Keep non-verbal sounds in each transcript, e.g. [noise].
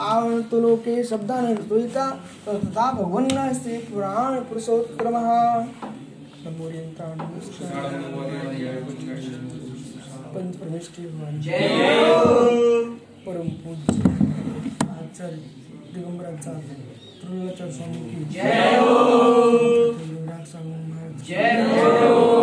आवन्तुलोके शब्दानद्वैता तथा भगवन्नास्ति पुराणपुरुषोत्तमः पंचपरमेष्ठी भगवान। परम पूज्य। आचार्य दिगंबराचार्य त्रिलोचार्य स्वामी की। जय हो जय हो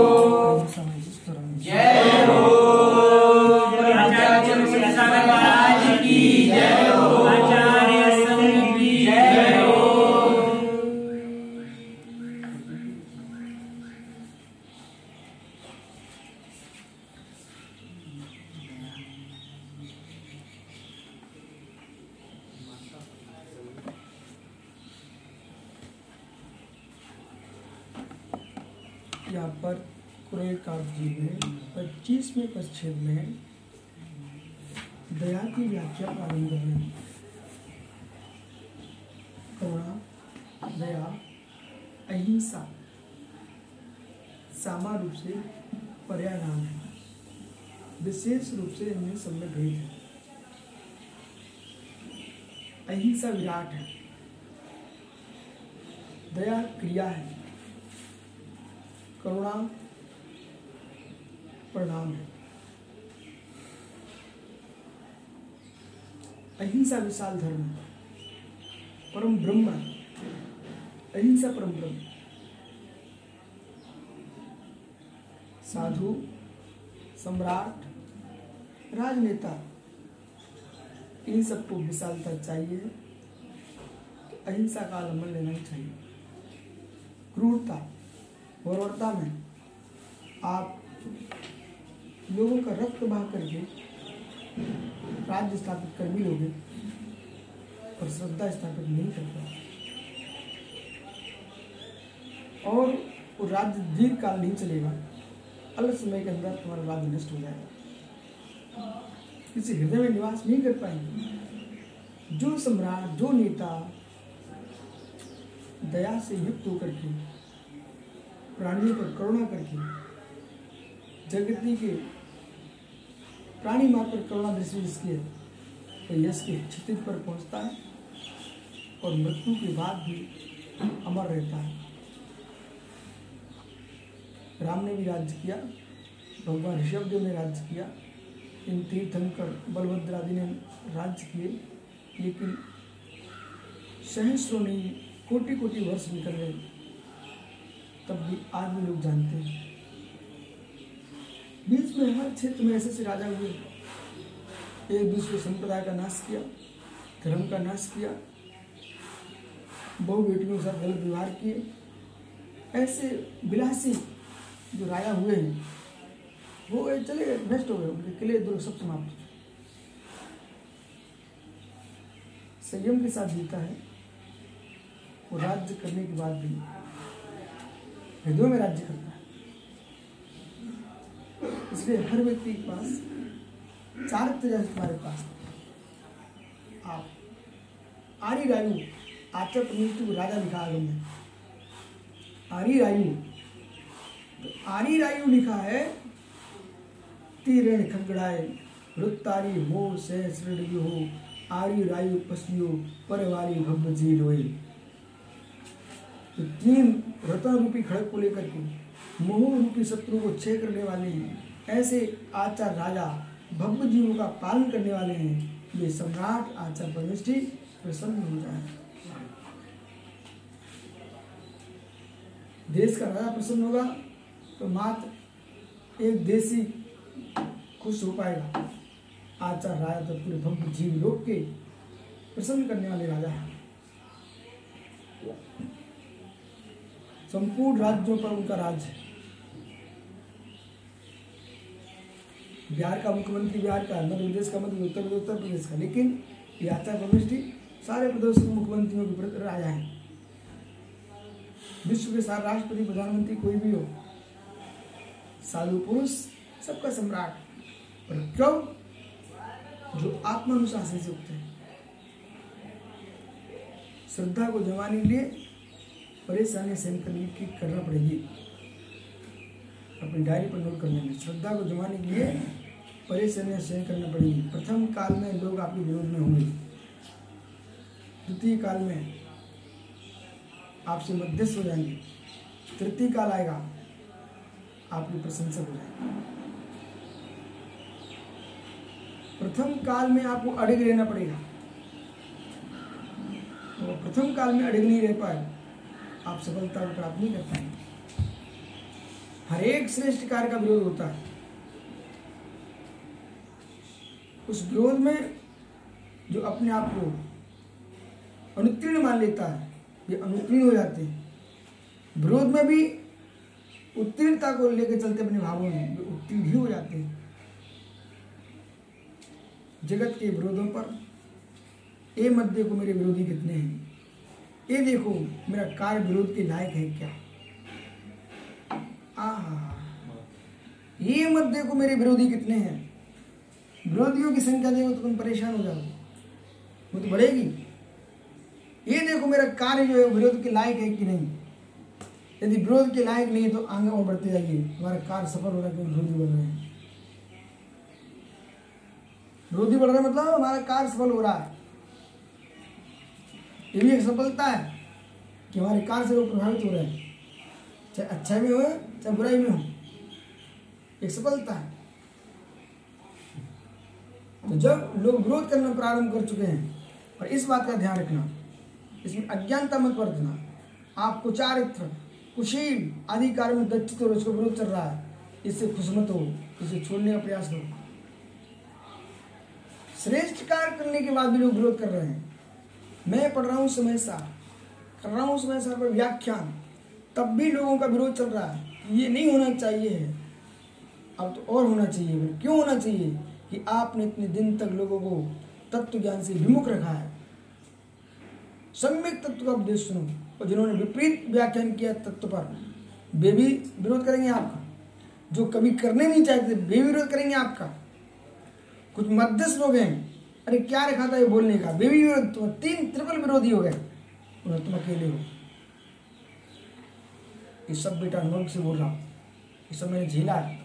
परिच्छेद में दया की व्याख्या प्रारंभ है करुणा, दया, अहिंसा सामा रूप से पर्याय नाम है। विशेष रूप से इनमें सब में भेद है। अहिंसा विराट है। दया क्रिया है। करुणा परिणाम है। अहिंसा विशाल धर्म। परम ब्रह्म। अहिंसा परम ब्रह्म। साधु, सम्राट, राजनेता, इन सबको विशालता चाहिए। अहिंसा का आलंबन लेना ही चाहिए। क्रूरता बर्बरता में आप लोगों का रक्त बहा करके राज्य स्थापित कर भी लोगे पर श्रद्धा स्थापित नहीं कर पाओगे और वो राज्य दीर्घ काल नहीं चलेगा। अलग समय के अंदर तुम्हारा राज्य नष्ट हो जाएगा। किसी हृदय में निवास नहीं कर पाएँगे। जो सम्राट, जो नेता दया से युक्त होकर के, प्राणियों पर करुणा करके, जगती के प्राणी पर करुणा दृष्टि जिसकी है तो यश के क्षितिज पर पहुँचता है और मृत्यु के बाद भी अमर रहता है। राम ने भी राज्य किया, भगवान ऋषभदेव ने राज्य किया। इन तीर्थंकर बलभद्र आदि ने राज्य किए, लेकिन सहस्रों नहीं कोटि कोटि वर्ष निकल गए तब भी आज भी लोग जानते हैं। बीच में हर क्षेत्र में ऐसे ऐसे राजा हुए। एक दूसरे संप्रदाय का नाश किया, धर्म का नाश किया। बहु बेटियों के साथ गलत व्यवहार किए। ऐसे विलासी जो राजा हुए हैं, वो चले नष्ट हो गए, उनके किले दुर्ग सब समाप्त संयम के साथ जीता है, वो राज्य करने के बाद भी हृदय में राज्य करता है। इसलिए हर व्यक्ति के पास, चार तेजा तुम्हारे पास। आप आरी रायु आचर प्रनिष्ठ को राजा लिखा आगम में आरी रायु तो आरी रायु लिखा है, तीरण खगड़ाए वृत्तारी हो सहस्र हो आरी रायु पसियो परवारी भव्य जी रोए तो तीन रतन रूपी खड़क को लेकर के मोह रूपी शत्रु को छे करने वाले हैं। ऐसे आचार राजा भव्य जीवों का पालन करने वाले हैं। ये सम्राट आचार परमेष्टि प्रसन्न हो जाए। देश का राजा प्रसन्न होगा तो मात्र एक देशी खुश हो पाएगा। आचार राजा तो पूरे भव्य जीव लोग के प्रसन्न करने वाले राजा हैं। संपूर्ण राज्यों पर उनका राज है। बिहार का मुख्यमंत्री, बिहार का मध्य प्रदेश का मध्य, उत्तर प्रदेश उत्तर प्रदेश का। लेकिन ये आचार परमेष्टि सारे प्रदेश के मुख्यमंत्रियों के राजा हैं। विश्व के सारे राष्ट्रपति, प्रधानमंत्री कोई भी हो, साधु पुरुष, सबका सम्राट। और क्यों? जो आत्मानुशासन से उठते श्रद्धा को जमाने के लिए परेशानी सहन करने की करना पड़ेगी। अपनी डायरी पर नोट करने में श्रद्धा को जमाने के लिए परेशानियाँ सहन करना पड़ेगी। प्रथम काल में लोग आपके विरोध में होंगे। द्वितीय काल में आपसे मध्यस्थ हो जाएँगे। तृतीय काल आएगा, आपकी प्रशंसक हो जाएँगे। प्रथम काल में आपको अड़ग रहना पड़ेगा। तो प्रथम काल में अड़ग नहीं रह पाए, आप सफलता को प्राप्त नहीं कर पाएँगे। हर एक श्रेष्ठ कार्य का विरोध होता है। उस विरोध में जो अपने आप को अनुत्तीर्ण मान लेता है, ये अनुत्तीर्ण हो जाते हैं। विरोध में भी उत्तीर्णता को लेकर चलते अपने भावों में वे उत्तीर्ण ही हो जाते हैं। जगत के विरोधों पर, ए मत देखो मेरे विरोधी कितने हैं। ये देखो मेरा कार्य विरोध के लायक है क्या। आहा। ये मत देखो मेरे विरोधी कितने हैं। विरोधियों की संख्या देखो तो तुम परेशान हो जाओगे। वो तो बढ़ेगी। ये देखो मेरा कार्य जो है विरोध के लायक है कि नहीं? यदि विरोध के लायक नहीं है तो आगे और बढ़ते जाइए। हमारा कार्य सफल हो रहा है विरोधी बढ़ रहे हैं। विरोधी बढ़ रहे मतलब हमारा कार्य सफल हो रहा है। ये भी एक सफलता है कि हमारे कार्य से लोग प्रभावित हो रहे हैं। चाहे अच्छा में हो, चाहे बुराई में हो। एक सफलता है। तो जब लोग विरोध करना प्रारंभ कर चुके हैं, और इस बात का ध्यान रखना, इसमें अज्ञानता मत बरतना। आप कुचारित्र, कुशील आदि कार्य में दक्षित और उसका विरोध चल रहा है। इससे खुश मत हो, इसे छोड़ने का प्रयास करो। श्रेष्ठ कार्य करने के बाद भी लोग विरोध कर रहे हैं। मैं पढ़ रहा हूँ समय सार, कर रहा हूँ समय सार पर व्याख्यान। तब भी लोगों का विरोध चल रहा है। ये नहीं होना चाहिए। है अब तो और होना चाहिए क्यों होना चाहिए? कि आपने इतने दिन तक लोगों को तत्व ज्ञान से विमुख रखा है। सम्यक तत्व का उपदेश सुनो। और जिन्होंने विपरीत व्याख्यान किया तत्व पर, वे भी विरोध करेंगे आपका। जो कभी करने नहीं चाहते, वे विरोध करेंगे आपका। कुछ मध्यस्थ लोग हैं, अरे क्या रखा था ये बोलने का? वे भी विरोध तुम तीन त्रिपल विरोधी हो गए। तुम अकेले हो। ये सब बेटा नोक से बोल रहा ये सब मैंने झेला है।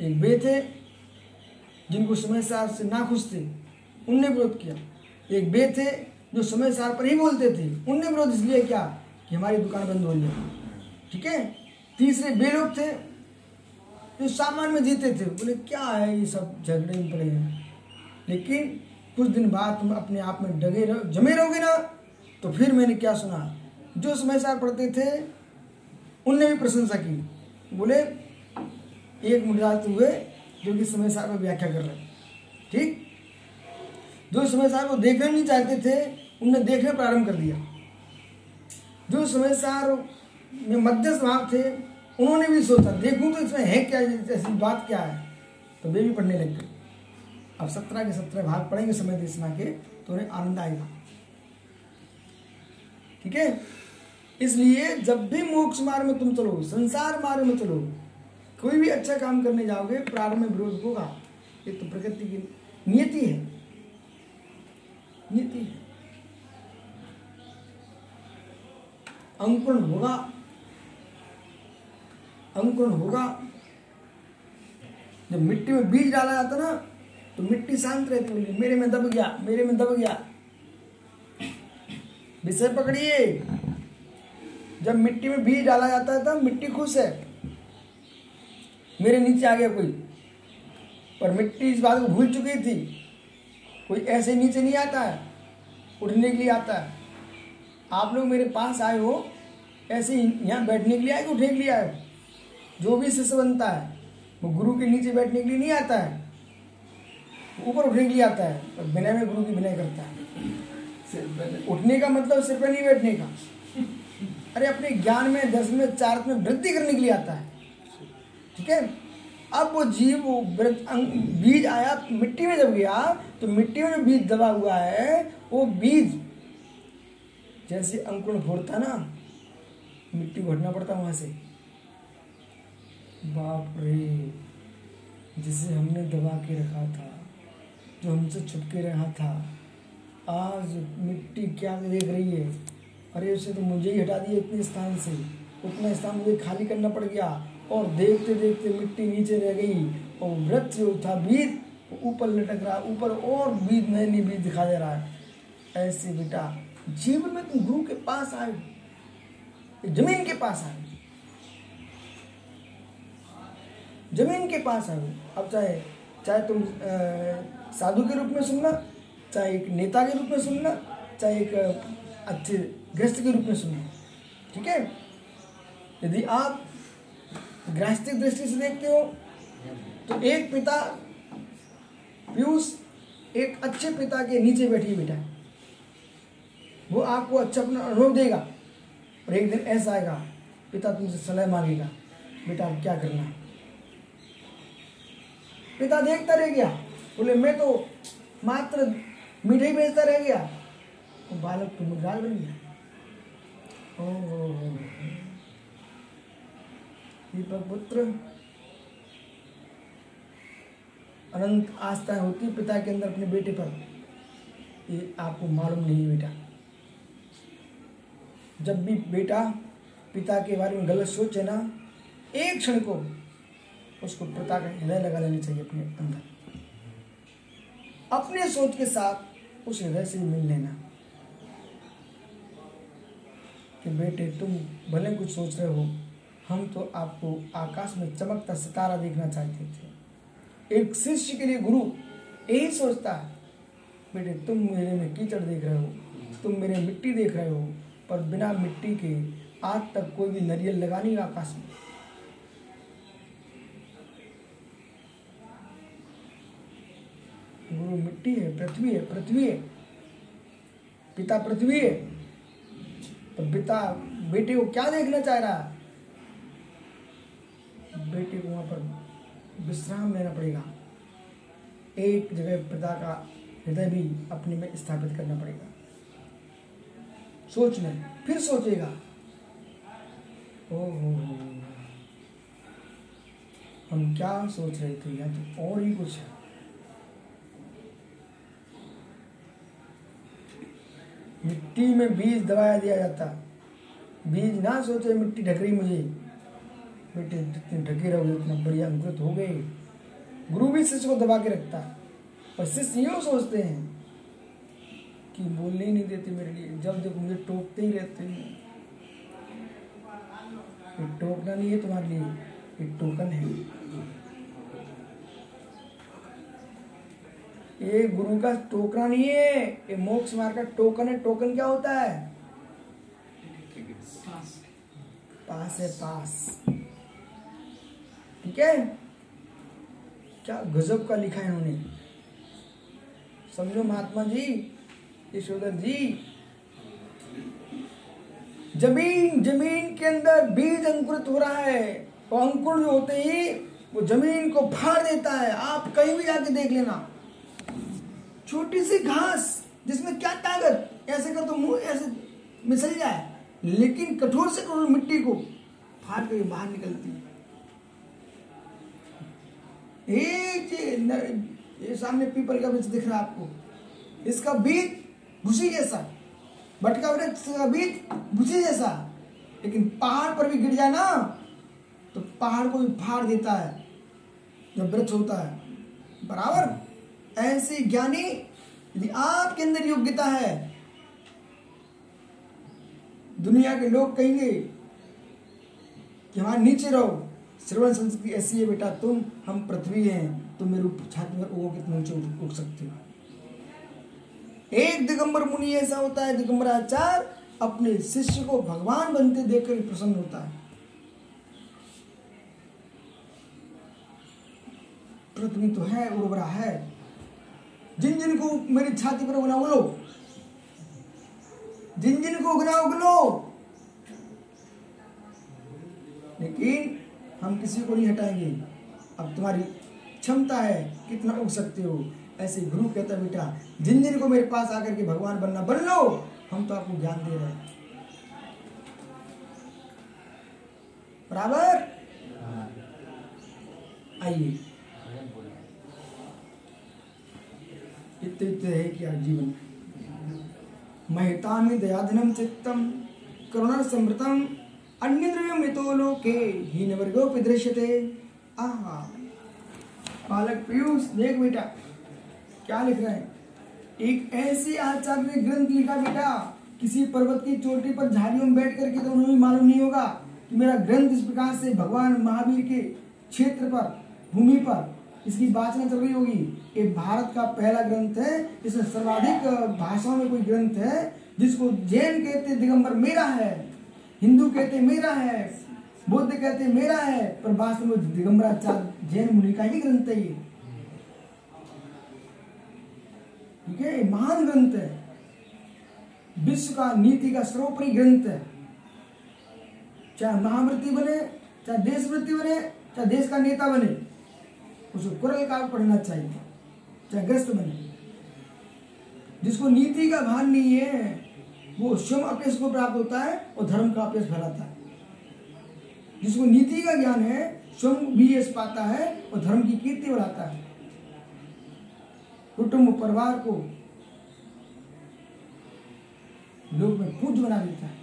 एक वे थे जिनको समय सार से ना खुश थे, उनने विरोध किया। एक वे थे जो समय सार पर ही बोलते थे, उनने विरोध इसलिए क्या कि हमारी दुकान बंद हो है ठीक है? तीसरे वे लोग थे जो सामान में जीते थे, बोले, क्या है ये सब झगड़े में पड़े हैं? लेकिन कुछ दिन बाद तुम अपने आप में डगे रहो, जमे रहोगे ना तो फिर मैंने क्या सुना? जो समय सार पढ़ते थे, उनने भी प्रशंसा की। बोले एक मुद्रात हुए जो कि समय पर व्याख्या कर रहे ठीक? जो समय सार को देखना नहीं चाहते थे, उनने देखना प्रारंभ कर दिया। जो समय सार में मध्यस्थ भाव थे, उन्होंने भी सोचा, देखूँ तो इसमें है क्या, ऐसी बात क्या है? तो वे भी पढ़ने लग गए। अब सत्रह के सत्रह भाग पढ़ेंगे समय देशना के तो उन्हें आनंद आएगा। ठीक है? इसलिए जब भी मोक्ष मार्ग में तुम चलो, संसार मार्ग में चलो कोई भी अच्छा काम करने जाओगे, प्रारंभ में विरोध होगा। ये तो प्रकृति की नियति है। नियति है। होगा। अंकुरण होगा। जब मिट्टी में बीज डाला जाता ना तो मिट्टी शांत रहती होगी। मेरे में दब गया, मेरे में दब गया। विषय पकड़िए। जब मिट्टी में बीज डाला जाता है तब मिट्टी खुश है। मेरे नीचे आ गया कोई। पर मिट्टी इस बात को भूल चुकी थी। कोई ऐसे नीचे नहीं आता है उठने के लिए आता है। आप लोग मेरे पास आए हो ऐसे यहाँ बैठने के लिए आए कि उठने के लिए आए हो? जो भी शिष्य बनता है वो गुरु के नीचे बैठने के लिए नहीं आता है। ऊपर उठने के लिए आता है और विनय में गुरु की विनय करता है। उठने का मतलब सिर पर नहीं बैठने का। अरे अपने ज्ञान में दस में चार में वृद्धि करने के लिए आता है। ठीक है? अब वो जीव बीज आया, मिट्टी में जब गया तो मिट्टी में जो बीज दबा हुआ है, वो बीज जैसे अंकुरण फोड़ता ना, मिट्टी को पड़ता वहाँ से। बाप रे, जिसे हमने दबा के रखा था, जो हमसे छुपके रहा था, आज मिट्टी क्या देख रही है? अरे, उसे तो मुझे ही हटा दिया इतने स्थान से। उतना स्थान मुझे खाली करना पड़ गया। और देखते देखते मिट्टी नीचे रह गई और वृक्ष जो था बीज ऊपर लटक रहा, ऊपर और बीज नए नए बीज दिखा दे रहा है। ऐसे बेटा, जीवन में तुम गुरु के पास आए, ज़मीन के पास आए। ज़मीन के पास आए। अब चाहे चाहे तुम साधु के रूप में सुनना, चाहे एक नेता के रूप में सुनना, चाहे एक अच्छे गृहस्थ के रूप में सुनना, ठीक है? यदि आप गृहस्थी दृष्टि से देखते हो तो एक पिता पीयूष एक अच्छे पिता के नीचे बैठी बेटा वो आपको अच्छा अपना अनुभव देगा और एक दिन ऐसा आएगा पिता तुमसे सलाह मांगेगा बेटा अब क्या करना पिता देखता रह गया बोले मैं तो मात्र मिठाई बेचता रह गया। तो बालक तो मुर्गाल बन गया। ओ हो, हो, हो। दीपक पुत्र। अनंत आस्था होती पिता के अंदर अपने बेटे पर। ये आपको मालूम नहीं बेटा। जब भी बेटा पिता के बारे में गलत सोचे ना, एक क्षण को उसको पिता का हृदय लगा लेना चाहिए अपने अंदर। अपने सोच के साथ उस हृदय से मिल लेना। कि बेटे, तुम भले कुछ सोच रहे हो हम तो आपको आकाश में चमकता सितारा देखना चाहते थे। एक शिष्य के लिए गुरु, यही सोचता है, बेटे, तुम मेरे में कीचड़ देख रहे हो, तुम मेरे मिट्टी देख रहे हो, पर बिना मिट्टी के आज तक कोई भी नरियल लगा नहीं आकाश में। गुरु, मिट्टी है, पृथ्वी है पृथ्वी है। पिता पृथ्वी है। तो पिता, बेटे को क्या देखना चाह रहा है? बेटे को वहाँ पर विश्राम लेना पड़ेगा। एक जगह पिता का हृदय भी अपने में स्थापित करना पड़ेगा। सोच में, फिर सोचेगा। ओ हो हम क्या सोच रहे थे या तो और ही कुछ है। मिट्टी में बीज दबाया दिया जाता। बीज ना सोचे, मिट्टी ढक रही मुझे। बेटे जितने ढके रहोगे उतना बढ़िया अंकुरित हो गए। गुरु भी शिष्य को दबा के रखता है। और शिष्य यूँ सोचते हैं कि बोलने ही नहीं देते मेरे लिए। जब देखो मुझे टोकते ही रहते हैं। ये टोकना नहीं है तुम्हारे लिए एक टोकन है। ये गुरु का टोकना नहीं है ये मोक्ष मार्ग का टोकन है। टोकन क्या होता है? पास है पास। ठीक है? क्या गजब का लिखा है इन्होंने? समझो महात्मा जी, यशोधर जी। ज़मीन ज़मीन के अंदर बीज अंकुरित हो रहा है और अंकुर जो होते ही, वो ज़मीन को फाड़ देता है। आप कहीं भी जाके देख लेना। छोटी सी घास, जिसमें क्या ताकत? ऐसे कर तो मुँह ऐसे मिसल जाए, लेकिन कठोर से कठोर मिट्टी को फाड़ के बाहर निकलती है। ये ये सामने पीपल का वृक्ष दिख रहा है आपको। इसका बीज भूसी जैसा। बटका वृक्ष का बीज भूसी जैसा। लेकिन पहाड़ पर भी गिर जाए ना तो पहाड़ को भी फाड़ देता है। जब वृक्ष होता है। बराबर? ऐसे ज्ञानी यदि आपके अंदर योग्यता है, दुनिया के लोग कहेंगे कि हमारे नीचे रहो। श्रवण संस्कृति ऐसी है, बेटा, तुम, हम पृथ्वी हैं तुम मेरे ऊपर छाती में उगो कितने ऊँचे उठ सकते हो। एक दिगंबर मुनि ऐसा होता है दिगंबराचार अपने शिष्य को भगवान बनते देखकर प्रसन्न होता है। पृथ्वी तो है, उर्वरा है। जिन जिन को मेरी छाती पर उगना उगलो जिन जिन को उगना उगलो लेकिन हम किसी को नहीं हटाएँगे। अब तुम्हारी क्षमता है कितना उग सकते हो। ऐसे गुरु कहता बेटा जिन जिन को मेरे पास आकर के भगवान बनना, बन लो। हम तो आपको ज्ञान दे रहे हैं। बराबर? आइए। इतने इतने है क्या जीवन। महतामी दयाधनम चित्तम, करुणा समृतम। अन्य द्रव्य मितो लोके हीन वर्गोपि दृश्यते। आहा। बालक पीयूष, देख बेटा, क्या लिख रहे हैं? एक ऐसे आचार्य ग्रंथ लिखा बेटा, किसी पर्वत की चोटी पर झाड़ियों में बैठ करके तो उन्हें मालूम नहीं होगा कि मेरा ग्रंथ इस प्रकार से भगवान महावीर के क्षेत्र पर, भूमि पर, इसकी वाचना चल रही होगी। ये भारत का पहला ग्रंथ है इसमें सर्वाधिक भाषाओं में कोई ग्रंथ है, जिसको जैन कहते दिगंबर मेरा है। हिंदू कहते मेरा है, बुद्ध कहते मेरा है, पर वास्तव में दिगंबराचार्य जैन मुनि का ही ग्रंथ है ये। ठीक है महान ग्रंथ है। विश्व का नीति का सर्वोपरि ग्रंथ है। चाहे महावृत्ति बने, चाहे देशवृत्ति बने, चाहे देश का नेता बने उसको कुरल काल पढ़ना चाहिए, चाहे ग्रस्त बने। जिसको नीति का भान नहीं है वो स्वयं अपेश को प्राप्त होता है और धर्म का अपेश फैलाता है। जिसको नीति का ज्ञान है, स्वयं भी यश पाता है और धर्म की कीर्ति बढ़ाता है। कुटुंब परिवार को लोग में पूज बना देता है।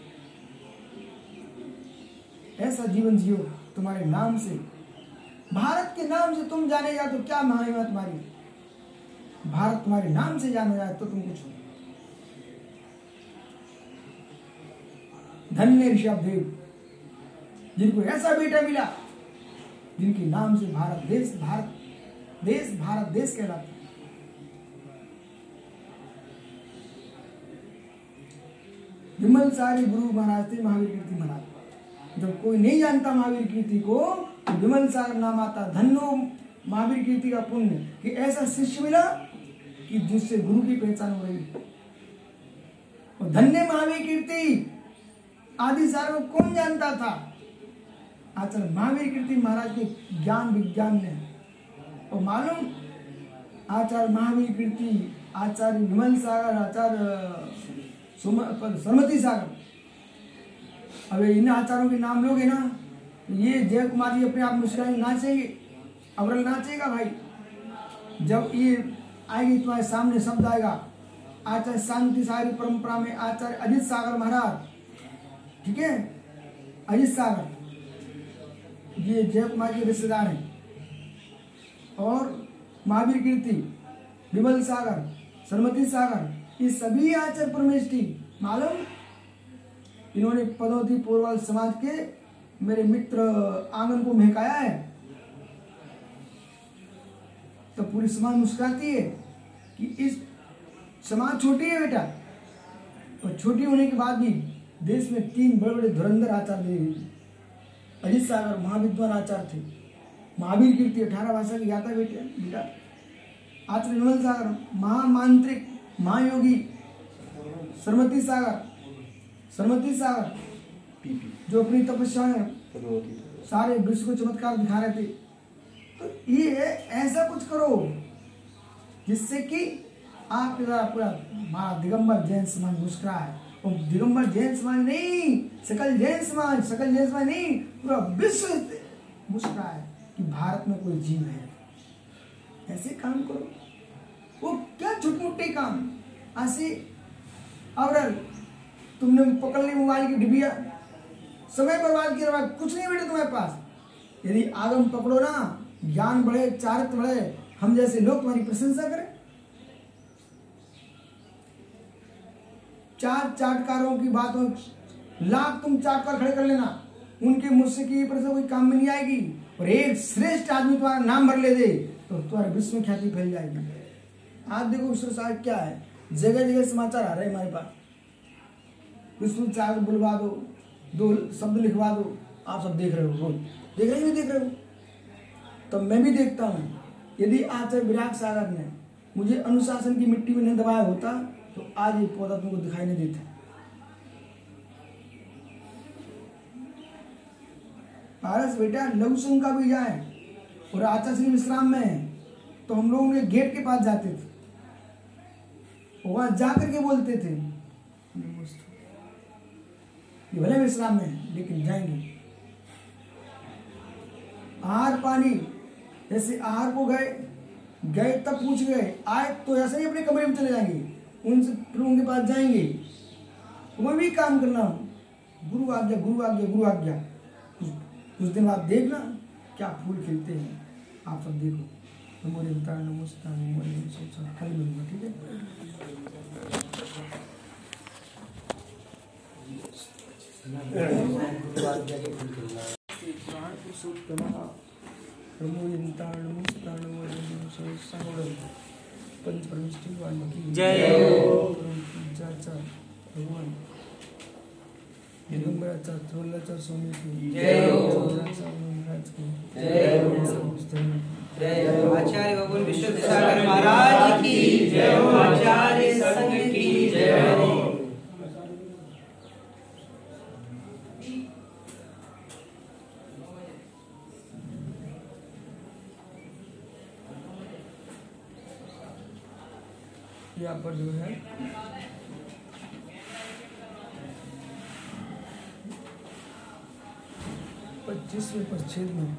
ऐसा जीवन जियो तुम्हारे नाम से। भारत के नाम से तुम जाने जाए तो क्या महिमा तुम्हारी? भारत तुम्हारे नाम से जाने जाए तो तुम कुछ धन्य ऋषभ देव जिनको ऐसा बेटा मिला, जिनके नाम से भारत देश भारत देश भारत देश कहलाता है। विमल सारे गुरु महाराज थे, महावीर कीर्ति महाराज। जब कोई नहीं जानता महावीर कीर्ति को तो विमल सागर नाम आता धन्यो महावीर कीर्ति का पुण्य, कि ऐसा शिष्य मिला कि जिससे गुरु की पहचान हो रही। और धन्य महावीर कीर्ति आदि सार कौन जानता था? आचार्य महावीर कीर्ति महाराज के ज्ञान विज्ञान ने और मालूम, आचार्य महावीर कीर्ति, आचार्य विमल सागर, आचार्य सरमती सागर। अब इन आचार्यों के नाम लोगे ना तो ये जय कुमार जी अपने आप मुस्कुराए नाचेंगे, अवरल नाचेगा भाई। जब ये आएगी, तुम्हारे सामने शब्द आएगा, आचार्य शांति सागर परंपरा में आचार्य अजित सागर महाराज। ठीक है? अजित सागर। ये जय कुमार के रिश्तेदार हैं। और महावीर कीर्ति, विमल सागर, सरमती सागर, ये सभी आचार्य परमेष्ठी मालूम? इन्होंने पदोती पूर्वाल समाज के मेरे मित्र आँगन को महकाया है। तो पूरी समाज मुस्कुराती है कि इस समाज छोटी है बेटा। और छोटी होने के बाद भी देश में तीन बड़े बड़े धुरंधर आचार्य अजित सागर महाविद्वान आचार्य थे। महावीर कीर्ति अठारह भाषा की ज्ञाता बेटे बेटा। आचार्य विमल सागर, महामांत्रिक, महायोगी सरमती सागर सरमती सागर, जो अपनी तपस्या में सारे विश्व को चमत्कार दिखा रहे थे। तो ये ऐसा कुछ करो जिससे कि आपके द्वारा पूरा दिगंबर जैन समाज मुस्कुराए। और दिगंबर जैन समाज नहीं, सकल जैन समाज, सकल जैन समाज नहीं, पूरा विश्व मुस्कुराए कि भारत में कोई जीव है। ऐसे काम करो। वो क्या छोटे मोटे काम ऐसे और तुमने पकड़ ली मोबाइल की डिबिया, समय बर्बाद किया कुछ नहीं बेटे तुम्हारे पास। यदि आगम पकड़ो ना, ज्ञान बढ़े, चारित्र बढ़े, हम जैसे लोग तुम्हारी प्रशंसा करें। चार चाटकारों की बात हो लाख तुम चाटकार खड़े कर लेना। उनके मुझसे की प्रशंसा कोई काम में नहीं आएगी। और एक श्रेष्ठ आदमी तुम्हारा नाम भर ले दे तो तुम्हारे विश्व ख्याति फैल जाएगी। आज देखो विश्व साहब क्या है। जगह जगह समाचार आ रहे हैं हमारे पास। विष्णु चार बुलवा दो दो शब्द लिखवा दो। आप सब देख रहे हो रोज देख रहे हो देख रहे हो? तो मैं भी देखता हूँ। यदि आचार्य विराट सागर ने मुझे अनुशासन की मिट्टी में नहीं दबाया होता तो आज ये पौधा तुमको दिखाई नहीं देता। पारस बेटा लघु संघ का भी जाए और आचार्य श्री विश्राम में है। तो हम लोग उनके गेट के पास जाते थे। वहाँ जाकर के बोलते थे ये भले विश्राम में लेकिन जाएँगे। आहार पानी, जैसे आहार को गए गए तब पूछ गए, आए तो ऐसे ही अपने कमरे में चले जाएँगे। उनसे फिर के पास जाएँगे। वो भी काम करना। गुरु आज्ञा गुरु आज्ञा गुरु आज्ञा। कुछ दिन बाद देखना क्या फूल खिलते हैं। आप सब देखो। नमो नमस्कार नमो देवता कल मिलूँगा ठीक है? प्राण पुरुषोत्तमः पंच परमेष्टि वाल्मीकि जय। पूजाचा भगवान। दिगंबराचा त्रोलाचा स्वामी की जय हो. महाराज की जय हो. आचार्य भगवान विश्वसागर महाराज की जय हो। आचार्य संघ की जय हो। यहाँ पर जो है। पच्चीसवें परिच्छेद में।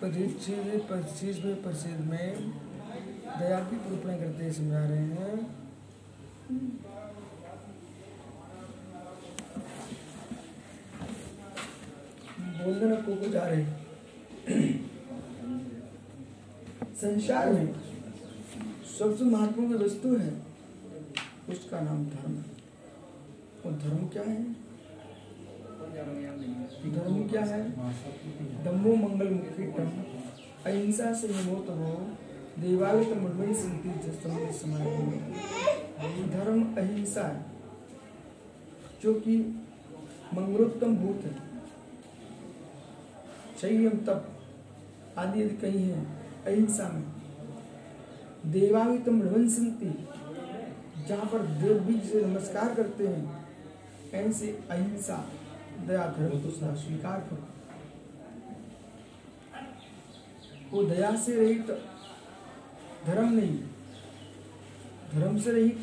परिच्छेद पच्चीसवें परिच्छेद में दया की कल्पना करते हुए समझा रहे हैं। बोलने को जा रहे संसार में सबसे महत्वपूर्ण वस्तु है, उसका नाम धर्म है। और धर्म क्या है? धर्म क्या है? धम्मो मंगल मुखी अहिंसा से विमोत हो देवालित मर्मई संति समाय धर्म अहिंसा है, जो कि मंगलोत्तम भूत है। संयम तप आदि कहीं है, अहिंसा में। देवावितम रवंसंती जहाँ पर देव बीज से नमस्कार करते हैं ऐसे अहिंसा, दया धर्म सदा स्वीकार करो। वो दया से रहित धर्म नहीं, धर्म से रहित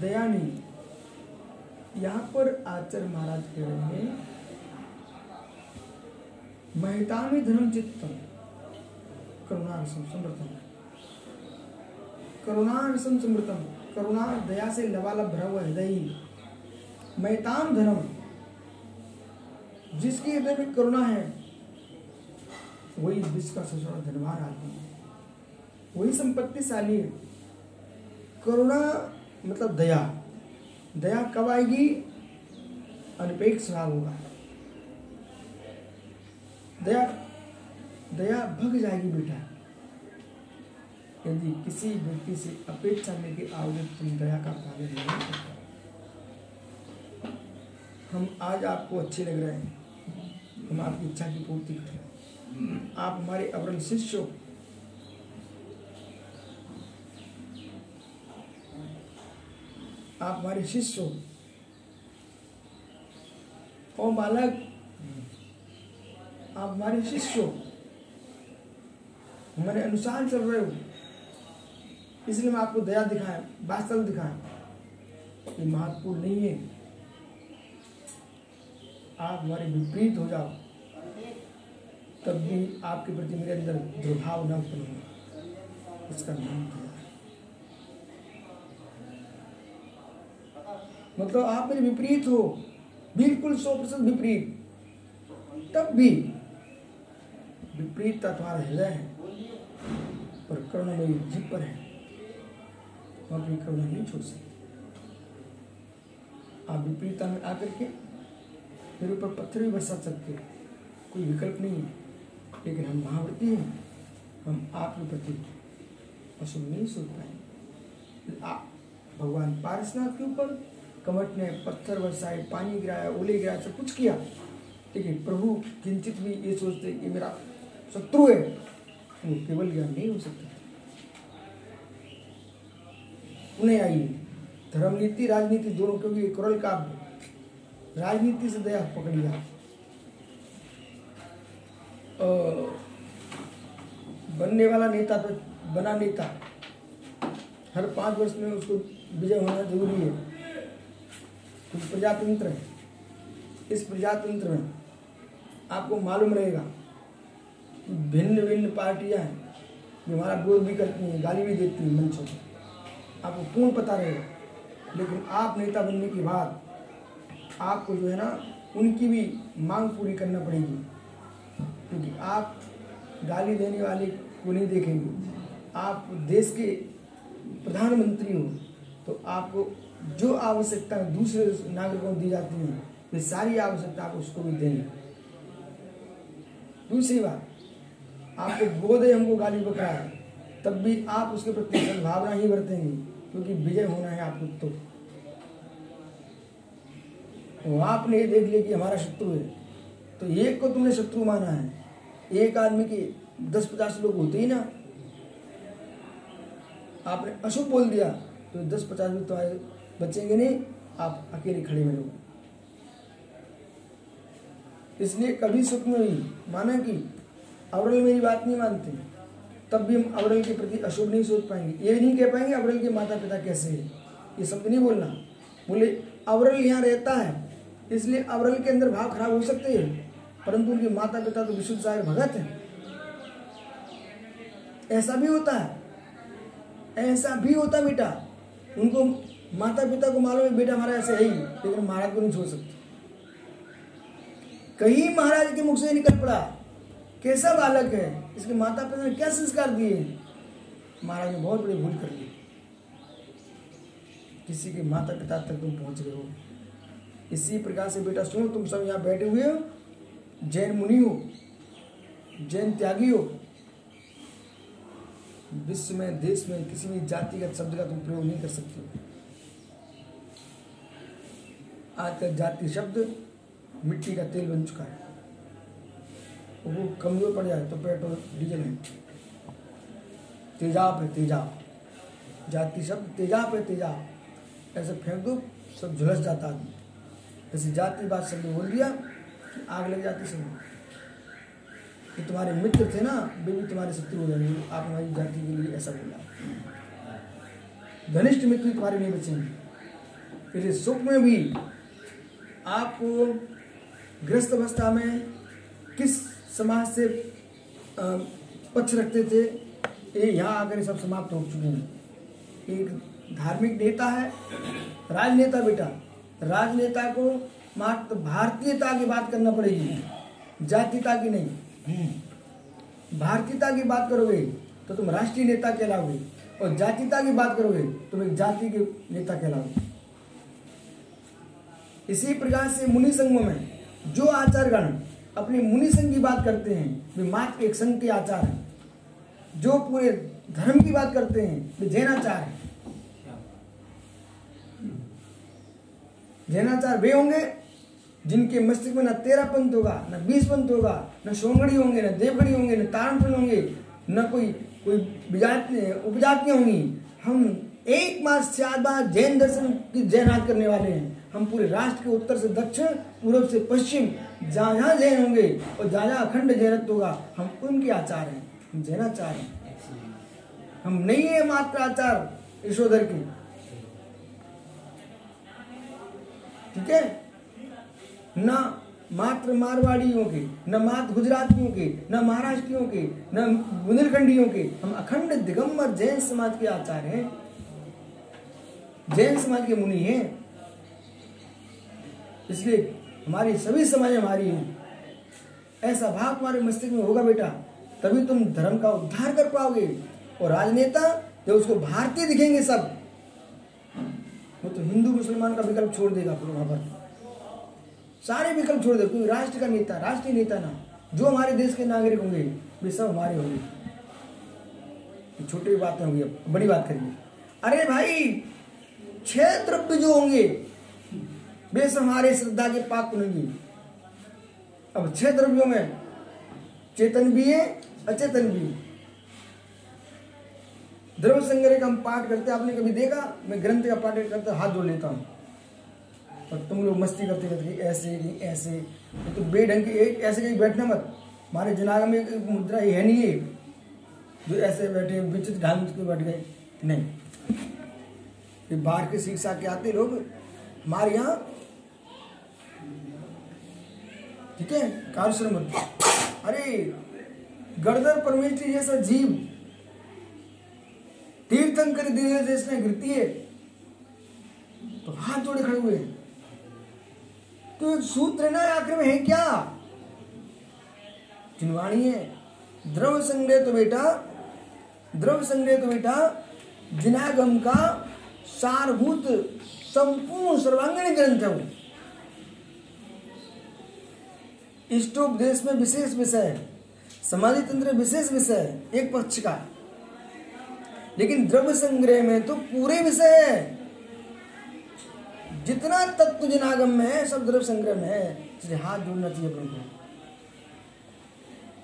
दया नहीं। यहाँ पर आचार्य महाराज कह रहे हैं महिता में धर्म चित्तम करुणारसम समृतम करुणारसम समृतम करुणा दया से लबालब भरा हुआ हृदय मैतान धर्म जिसकी हृदय में करुणा है, वही विश्व का सबसे धनवान आदमी है। वही संपत्तिशाली है। करुणा मतलब दया। दया कब आएगी? अनपेक्ष भाव होगा। दया दया भग जाएगी बेटा। यदि किसी व्यक्ति से अपेक्षा लेके आओगे तो तुम दया का पालन नहीं कर सकते हम आज आपको अच्छे लग रहे हैं। हम आपकी इच्छा की पूर्ति कर रहे हैं। आप हमारे अवरल शिष्य हो। आप हमारे शिष्य हो। ओ बालक आप हमारे शिष्य हो। हमारे अनुसार चल रहे हो। इसलिए मैं आपको दया दिखाया, वास्तव दिखाया। ये महत्वपूर्ण नहीं है। आप हमारे विपरीत हो जाओ, तब भी आपके प्रति मेरे अंदर दुर्भाव न उत्पन्न इसका नाम मतलब आप मेरे विपरीत हो, बिल्कुल सौ प्रतिशत विपरीत। तब भी विपरीतता तुम्हारा हृदय है और मेरी जीप पर है। अपनी करुणा नहीं छोड़ सकते आप विपरीतता में आकर के मेरे ऊपर पत्थर भी बरसा सकते हो। कोई विकल्प नहीं है। लेकिन हम महाव्रती हैं। हम आपके प्रति अशुभ नहीं सोच पाएँगे। आप भगवान पारसनाथ के ऊपर कमट ने पत्थर बरसाए, पानी गिराया, ओले गिराया सब कुछ किया। लेकिन प्रभु किंचित भी ये सोचते कि मेरा शत्रु है। वो केवल ज्ञान नहीं हो सकता। उन्हें आइए। धर्म नीति राजनीति दोनों, क्योंकि कुरल का राजनीति से दया पकड़िया बनने वाला नेता तो बना नेता। हर पाँच वर्ष में उसको विजय होना ज़रूरी है। कुछ प्रजातंत्र है। इस प्रजातंत्र में आपको मालूम रहेगा भिन्न भिन्न पार्टियाँ हैं। जो हमारा विरोध भी करती हैं, गाली भी देती हैं मंचों पर आपको पूर्ण पता रहेगा। लेकिन आप नेता बनने के बाद आपको जो है ना, उनकी भी मांग पूरी करना पड़ेगी। क्योंकि आप गाली देने वाले को नहीं देखेंगे। आप देश के प्रधानमंत्री हो तो आपको जो आवश्यकता दूसरे नागरिकों को दी जाती है वे सारी आवश्यकता आप उसको भी देंगे। दूसरी बात, आपको बोध हमको गाली बकरा है तब भी आप उसके प्रति सद्भावना ही बरतेंगे। क्योंकि विजय होना है आपको तो। वो आपने ये देख लिया कि हमारा शत्रु है। तो एक को तुमने शत्रु माना है। एक आदमी के दस पचास लोग होते ही ना। आपने अशुभ बोल दिया तो दस पचास भी तुम्हारे बचेंगे नहीं, आप अकेले खड़े मिलोगे इसलिए कभी सुख में माना कि अवरल मेरी बात नहीं मानते। तब भी हम अवरल के प्रति अशुभ नहीं सोच पाएँगे। ये नहीं कह पाएँगे अवरल के माता पिता कैसे है। ये शब्द नहीं बोलना। बोले, अवरल यहाँ रहता है, इसलिए अवरल के अंदर भाव खराब हो सकते हैं, परंतु उनके माता पिता तो विशुद्ध सागर भगत है। ऐसा भी होता है। ऐसा भी होता बेटा। उनको माता पिता को मालूम है, बेटा हमारा ऐसे है ही, लेकिन महाराज को नहीं छोड़ सकते। कहीं महाराज के मुख से निकल पड़ा। कैसा बालक है। इसके माता पिता ने क्या संस्कार दिए महाराज ने बहुत बड़ी भूल कर ली। किसी के माता पिता तक तुम पहुँच गए हो। इसी प्रकार से बेटा, सुनो, तुम सब यहाँ बैठे हुए हो। जैन मुनि हो, जैन त्यागी हो। विश्व में, देश में किसी भी जातिगत शब्द का तुम प्रयोग नहीं कर सकते आज तक जाति शब्द मिट्टी का तेल बन चुका है। वो कमज़ोर पड़ जाए तो पेट्रोल, डीजल है। तेजाब है, तेजाब। जाति शब्द तेजाब है, तेजाब। ऐसे फेंक दो सब झुलस जाता आदमी। जैसे जाति बात शब्द बोल दिया कि आग लग जाती सब कि तुम्हारे मित्र थे ना, वे भी तुम्हारे शत्रु हो जाएँगे। आप हमारी जाति के लिए ऐसा बोला। घनिष्ठ मित्र तुम्हारे नहीं बचेंगे। फिर सुख में भी आपको ग्रस्त अवस्था में किस समाज से पक्ष रखते थे, ये यहाँ आकर सब समाप्त हो चुके हैं। एक धार्मिक नेता है, राजनेता बेटा। राजनेता को मात्र भारतीयता की बात करना पड़ेगी। जातीयता की नहीं। भारतीयता की बात करोगे तो तुम राष्ट्रीय नेता कहलाओगे। और जातिता की बात करोगे तुम एक जाति के नेता कहलाओगे। इसी प्रकार से मुनि संघों में जो आचार आचारगण अपने मुनि संघ की बात करते हैं, वे मात्र एक संघ के आचार हैं, जो पूरे धर्म की बात करते हैं, वे जैनाचार हैं। जैनाचार वे होंगे जिनके मस्तिष्क में न तेरह पंथ होगा, न बीस पंथ होगा, न सोंगड़ी होंगे, न देवगढ़ी होंगे, न तारणपुर होंगे, न कोई कोई उपजातियाँ होंगी। हम एक मास से बाद जैन दर्शन की जैनात करने वाले हैं। हम पूरे राष्ट्र के उत्तर से दक्षिण पूर्व से पश्चिम जहाँ जहाँ जैन होंगे और जहाँ जहाँ अखंड जैनत्व होगा, हम उनके आचार हैं, हम जैनाचार हैं। हम नहीं है मात्र आचार, यशोधर की। ठीक है? न मात्र मारवाड़ियों के, न मात्र गुजरातियों के, न महाराष्ट्रियों के, न बुंदेलखंडियों के, हम अखंड दिगंबर जैन समाज के आचार्य हैं। जैन समाज के मुनि हैं। इसलिए हमारी सभी समाज हमारी हैं। ऐसा भाव तुम्हारे मस्तिष्क में होगा बेटा, तभी तुम धर्म का उद्धार कर पाओगे और राजनेता जब उसको भारतीय दिखेंगे सब, वो तो हिंदू मुसलमान का विकल्प छोड़ देगा फिर वहाँ पर। सारे विकल्प छोड़ दे क्योंकि राष्ट्र का नेता, राष्ट्रीय नेता ना, जो हमारे देश के नागरिक होंगे, वे सब हमारे होंगे। छोटी बातें होंगी, अब बड़ी बात करेंगे। अरे भाई क्षेत्र जो होंगे सब हमारे श्रद्धा के पात्र होंगे अब छह द्रव्यों में चेतन भी है, अचेतन भी द्रव्य संग्रह का हम पाठ करते आपने कभी देखा? मैं ग्रंथ का पाठ करते हाथ जोड़ लेता हूँ। और तुम लोग मस्ती करते करते ऐसे नहीं, ऐसे। तो बेढंग के एक ऐसे कहीं बैठना मत। हमारे जनाग में एक मुद्रा है नहीं है जो ऐसे बैठे विचित्र ढंग के बैठ गए। नहीं। ये बाहर के शिक्षा के आते लोग, हमारे यहाँ ठीक है? कारुश्रम अरे, गर्दर, परमेश्वरी जैसा जीव। तीर्थंकर दिव्य में गिरती है। तो हाथ जोड़े खड़े हुए तो सूत्र ना आखिर में है क्या? जिनवाणी है। द्रव संग्रह तो बेटा, द्रव संग्रह तो बेटा, जिनागम का सारभूत, संपूर्ण सर्वांगीण ग्रंथ है इष्टोपदेश में विशेष विषय समाधि तंत्र विशेष विषय एक पक्ष का। लेकिन द्रव्य संग्रह में तो पूरे विषय है। जितना तत्व जिनागम में है सब द्रव्य संग्रह में है। इसलिए हाथ जोड़ना चाहिए अपन को।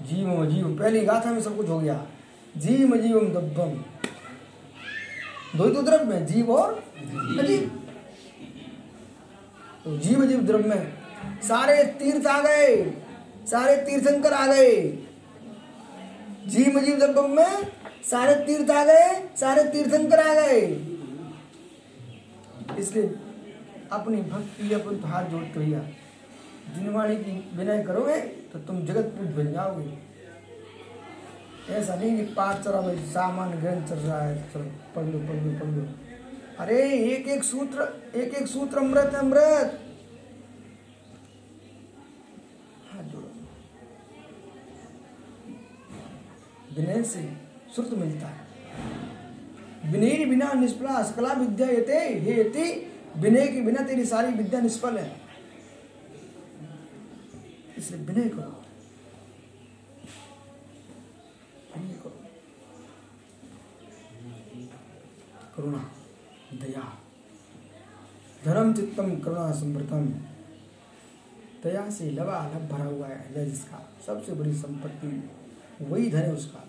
जीव जीव पहली गाथा में सब कुछ हो गया। जीव जीवम दब्बम। दो ही तो द्रव्य में जीव और अजीव। तो जीव जीव द्रव्य में सारे तीर्थ आ गए। सारे तीर्थंकर आ गए। जीव जीव द्रव्य में सारे तीर्थ आ गए, सारे तीर्थंकर आ गए। इसलिए अपनी भक्ति, अपन तो हाथ जोड़ भैया जिनवाणी की विनय करोगे तो तुम जगत पूज बन जाओगे। ऐसा नहीं कि पाँच चरा में सामान ग्रहण चल रहा है, चलो पढ़ लो पढ़ लो पढ़ लो। अरे एक एक सूत्र एक एक सूत्र अमृत अमृत हाथ जोड़ो विनय से श्रुत मिलता है। विनय बिना निष्फला सकला विद्या यते हे यति विनय के बिना तेरी सारी विद्या निष्फल है। इसलिए विनय करो करुणा, दया, धर्म चित्तम, करुणा समृतम दया से लवा लब भरा हुआ है जिसका सबसे बड़ी संपत्ति वही धन है उसका।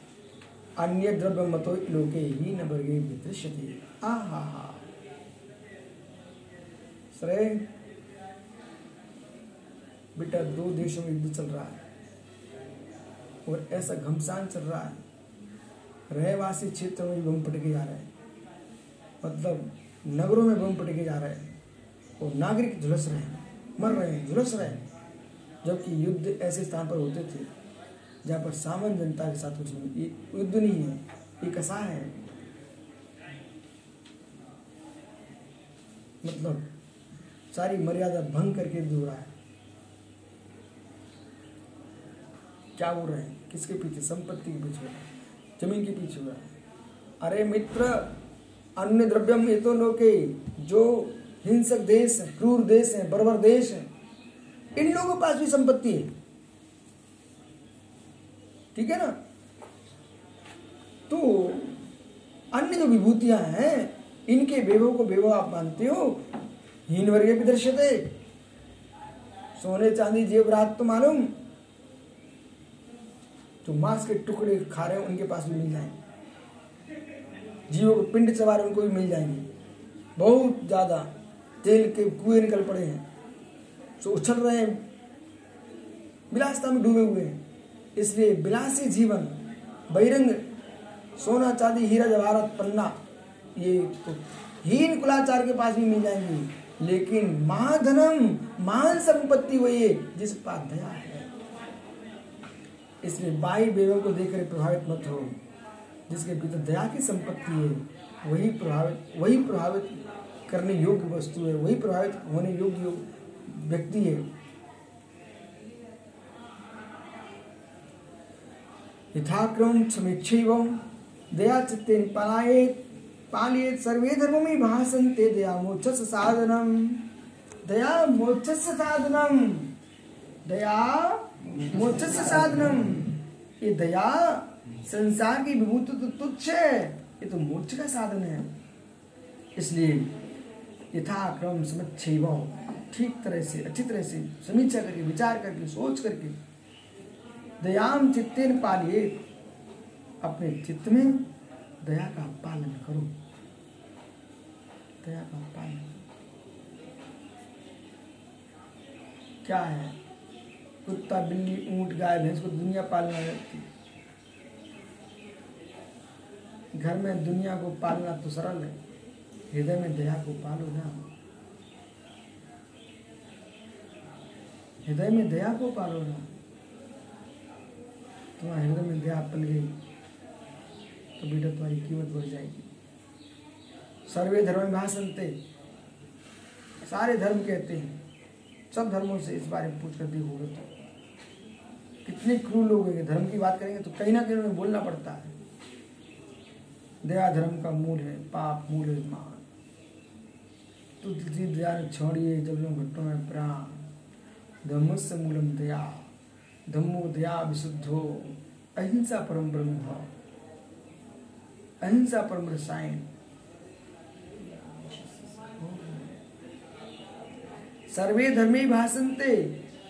अन्य द्रव्य मतो लोके ही न वर्गे दृश्यते आ हा हा श्रेय बेटा, दो देशों में युद्ध चल रहा है। और ऐसा घमसान चल रहा है। रहवासी क्षेत्र में बम पटके जा रहे हैं। मतलब नगरों में बम पटके जा रहे हैं। और नागरिक झुलस रहे हैं। मर रहे हैं, झुलस रहे हैं। जबकि युद्ध ऐसे स्थान पर होते थे जहाँ पर सामान्य जनता के साथ कुछ नहीं, ये युद्ध नहीं है, ये कसा है? मतलब सारी मर्यादा भंग करके युद्ध हो। क्या हो रहा है? किसके पीछे? संपत्ति के पीछे ज़मीन के पीछे हो रहा है। अरे मित्र, अन्य द्रव्यम ये तो लोके, जो हिंसक देश है, क्रूर देश है, बर्बर देश है, इन लोगों के पास भी संपत्ति है। ठीक है ना? तो अन्य जो विभूतियाँ हैं, इनके वैभव को वैभव आप मानते हो? हीन वर्ग भी दृश्यते सोने चांदी जेवरात तो मालूम। जो मांस के टुकड़े खा रहे हैं, उनके पास भी मिल जाएँगे। जीवों के पिंड चबारे उनको भी मिल जाएँगे। बहुत ज़्यादा तेल के कुएँ निकल पड़े हैं। जो उछल रहे हैं, विलासता में डूबे हुए हैं। इसलिए विलासी जीवन, बहिरंग, सोना चांदी, हीरा जवाहरत पन्ना, ये तो हीन कुलाचार के पास भी मिल जाएँगे। लेकिन महाधनम, महान संपत्ति वही है जिस पास दया है। इसलिए बाई बेवों को देखकर प्रभावित मत हो। जिसके भीतर दया की संपत्ति है, वही प्रभावित वही प्रभावित करने योग्य वस्तु है, वही प्रभावित होने योग्य व्यक्ति है। यथाक्रम समीक्षैव दया चित्ते पलाये पालिये सर्वे धर्ममी भाषन्ते दया मोक्षस साधनम दया मोक्षस साधनम दया मोक्षस साधनम ये दया संसार की विभूति तो तुच्छ है, ये तो मोक्ष का साधन है। इसलिए यथाक्रम समीक्षैव ठीक तरह से, अच्छी तरह से समीक्षा करके, विचार करके, सोच करके दयाम चित्तेन पालिए। अपने चित्त में दया का पालन करो। दया का पालन। क्या है? कुत्ता, बिल्ली, ऊँट, गाय, भैंस को दुनिया पालना रहती घर में दुनिया को पालना तो सरल है। हृदय में दया को पालो ना। हृदय में दया को पालो ना। तुम्हारे हृदय में दया पल गई तो बेटा तुम्हारी कीमत बढ़ जाएगी। सर्वे धर्म में भाषणते सारे धर्म कहते हैं, सब धर्मों से इस बारे में पूछ कर देखोगे तो। कितने क्रूर लोग हैं धर्म की बात करेंगे तो कहीं ना कहीं उन्हें बोलना पड़ता है। दया धर्म का मूल है, पाप मूल है, मान। तो दया छोड़िए जब लोग घटों में प्राण धर्म से मूलम दया, धम्मो दया विशुद्धो। अहिंसा परम ब्रह्म भाव। अहिंसा परम रसायन। सर्वे धर्मे भाषन्ते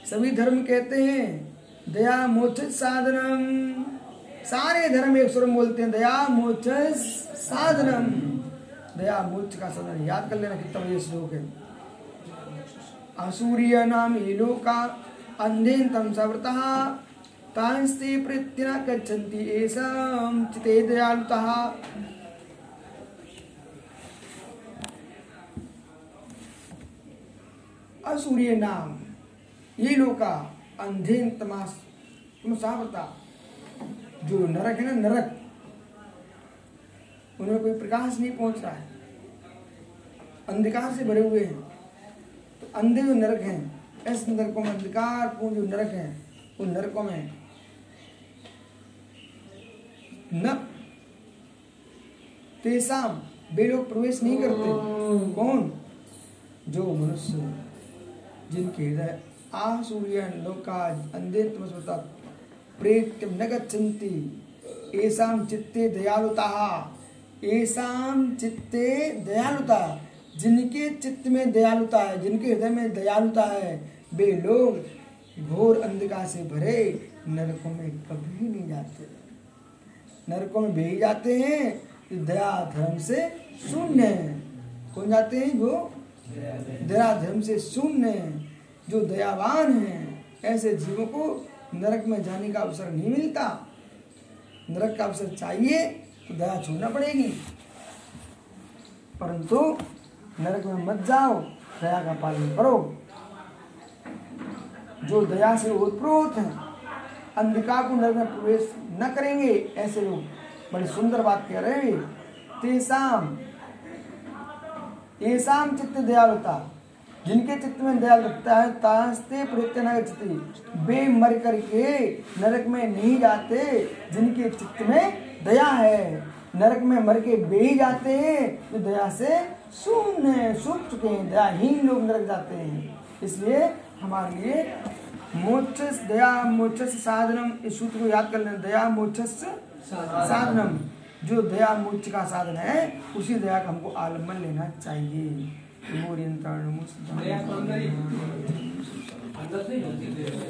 सभी धर्म कहते हैं, दया मोक्ष साधनम। सारे धर्म एक स्वर में बोलते हैं, दया मोक्ष साधनम। दया मोक्ष का साधन। याद कर लेना कितना बजे श्लोक है। असूर्य नाम ये लोका, अंधेन तम सवृता तांस्ते प्रत्यना गच्छन्ति असूर्य नाम ये लोका अंधेन तमास तमसावता जो नरक है ना नरक, उन्हें कोई प्रकाश नहीं पहुँच रहा है। अंधकार से भरे हुए हैं तो अंधे जो नरक हैं, ऐसे नरकों में अंधकार पूर्ण जो नरक हैं उन नरकों में न। तेसाम वे लोग प्रवेश नहीं करते। कौन? जो मनुष्य जिनके हृदय आसूर्य लोका अंधे तमस्वता प्रेत न गच्छन्ति एसाम चित्ते दयालुता। एसाम चित्ते दयालुता जिनके चित्त में दयालुता है जिनके हृदय में दयालुता है वे लोग घोर अंधकार से भरे नरकों में कभी नहीं जाते। नरकों में भेज जाते हैं जो दया धर्म से शून्य है। कौन जाते हैं जो दया धर्म से शून्य है, जो दयावान है। ऐसे जीवों को नरक में जाने का अवसर नहीं मिलता। नरक का अवसर चाहिए तो दया छोड़ना पड़ेगी। परंतु नरक में मत जाओ, दया का पालन करो। जो दया से ओतप्रोत हैं अंधकार को नरक में प्रवेश न करेंगे, ऐसे लोग। बड़ी सुंदर बात कह रहे हैं। तेसाम तेसाम चित्त दयालुता जिनके चित्त में दया लगता है, तास्ते गच्छति। वे मर करके नरक में नहीं जाते, जिनके चित्त में दया है। नरक में मर के वे ही जाते हैं, जो दया से शून्य सूख चुके हैं। दयाहीन लोग नरक जाते हैं। इसलिए हमारे लिए मोक्ष दया मोक्ष साधनम इस सूत्र को याद कर लेना। दया मोक्ष साधनम। जो दया मोक्ष का साधन है उसी दया का हमको आलंबन लेना चाहिए।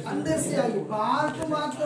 अंदर से आगे। बाहर तो बात तो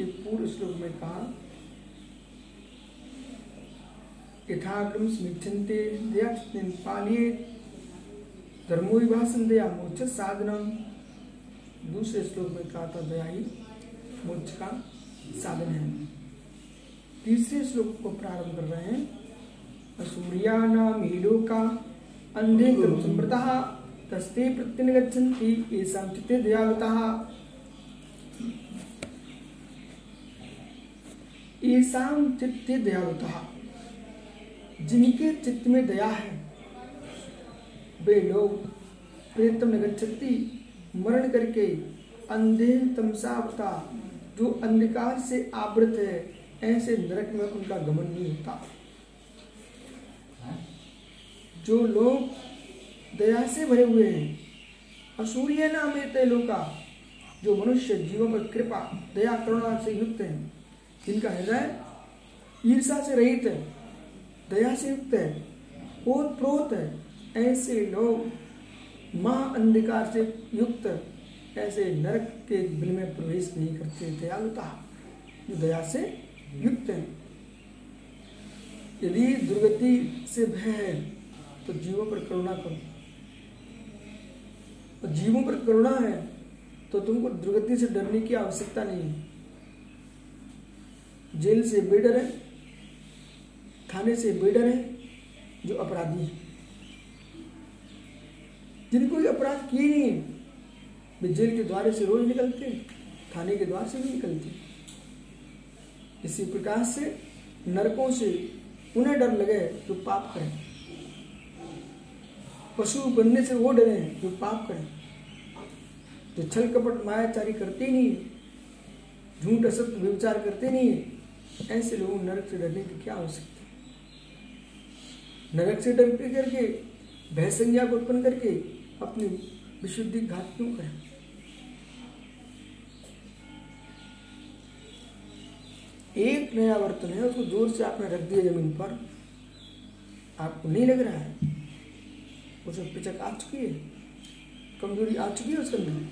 एक पूर्व श्लोक में कहा यथाक्रम स्मिच्छन्ते दया पालिए धर्मो विभाषण दया मोक्ष साधनम दूसरे श्लोक में कहा था दया ही मोक्ष का साधन है। तीसरे श्लोक को प्रारंभ कर रहे हैं सूर्या नाम हीलो का अंधे समृता तस्ते प्रत्यन गच्छन्ति दयालुताः येषां चित्ते दयालुताः। जिनके चित्त में दया है, वे लोग प्रेतम गच्छति मरण करके अंधे तमसावता जो अंधकार से आवृत है, ऐसे नरक में उनका गमन नहीं होता। जो लोग दया से भरे हुए हैं असूर्य नाम लोका जो मनुष्य जीवों पर कृपा, दया, करुणा से युक्त है। जिनका हृदय? ईर्षा से रहित है, दया से युक्त है ओत प्रोत है, ऐसे लोग महा अंधकार से युक्त, ऐसे नरक के बिल में प्रवेश नहीं करते, दयालुता, जो दया से युक्त है। यदि दुर्गति से भय है तो जीवों पर करुणा करो। और जीवों पर करुणा है तो तुमको दुर्गति से डरने की आवश्यकता नहीं है। जेल से बेडर है, थाने से बेडर है, जो अपराधी है। जिन कोई अपराध किए नहीं है, वे जेल के द्वारे से रोज निकलते हैं, थाने के द्वार से भी निकलते हैं। इसी प्रकार से नरकों से उन्हें डर लगे जो पाप करें। पशु बनने से वो डरे जो पाप करें। जो छल कपट मायाचारी करते नहीं झूठ असत्य व्यविचार करते नहीं है ऐसे लोगों नरक से डरने की क्या आवश्यकता है? नरक से डर करके भय संज्ञा को उत्पन्न करके अपनी विशुद्धि घात क्यों करें? एक नया बर्तन है, उसको ज़ोर से आपने रख दिया ज़मीन पर। आपको नहीं लग रहा है? उसे पिचक आ चुकी है? कमज़ोरी आ चुकी है उसके अंदर?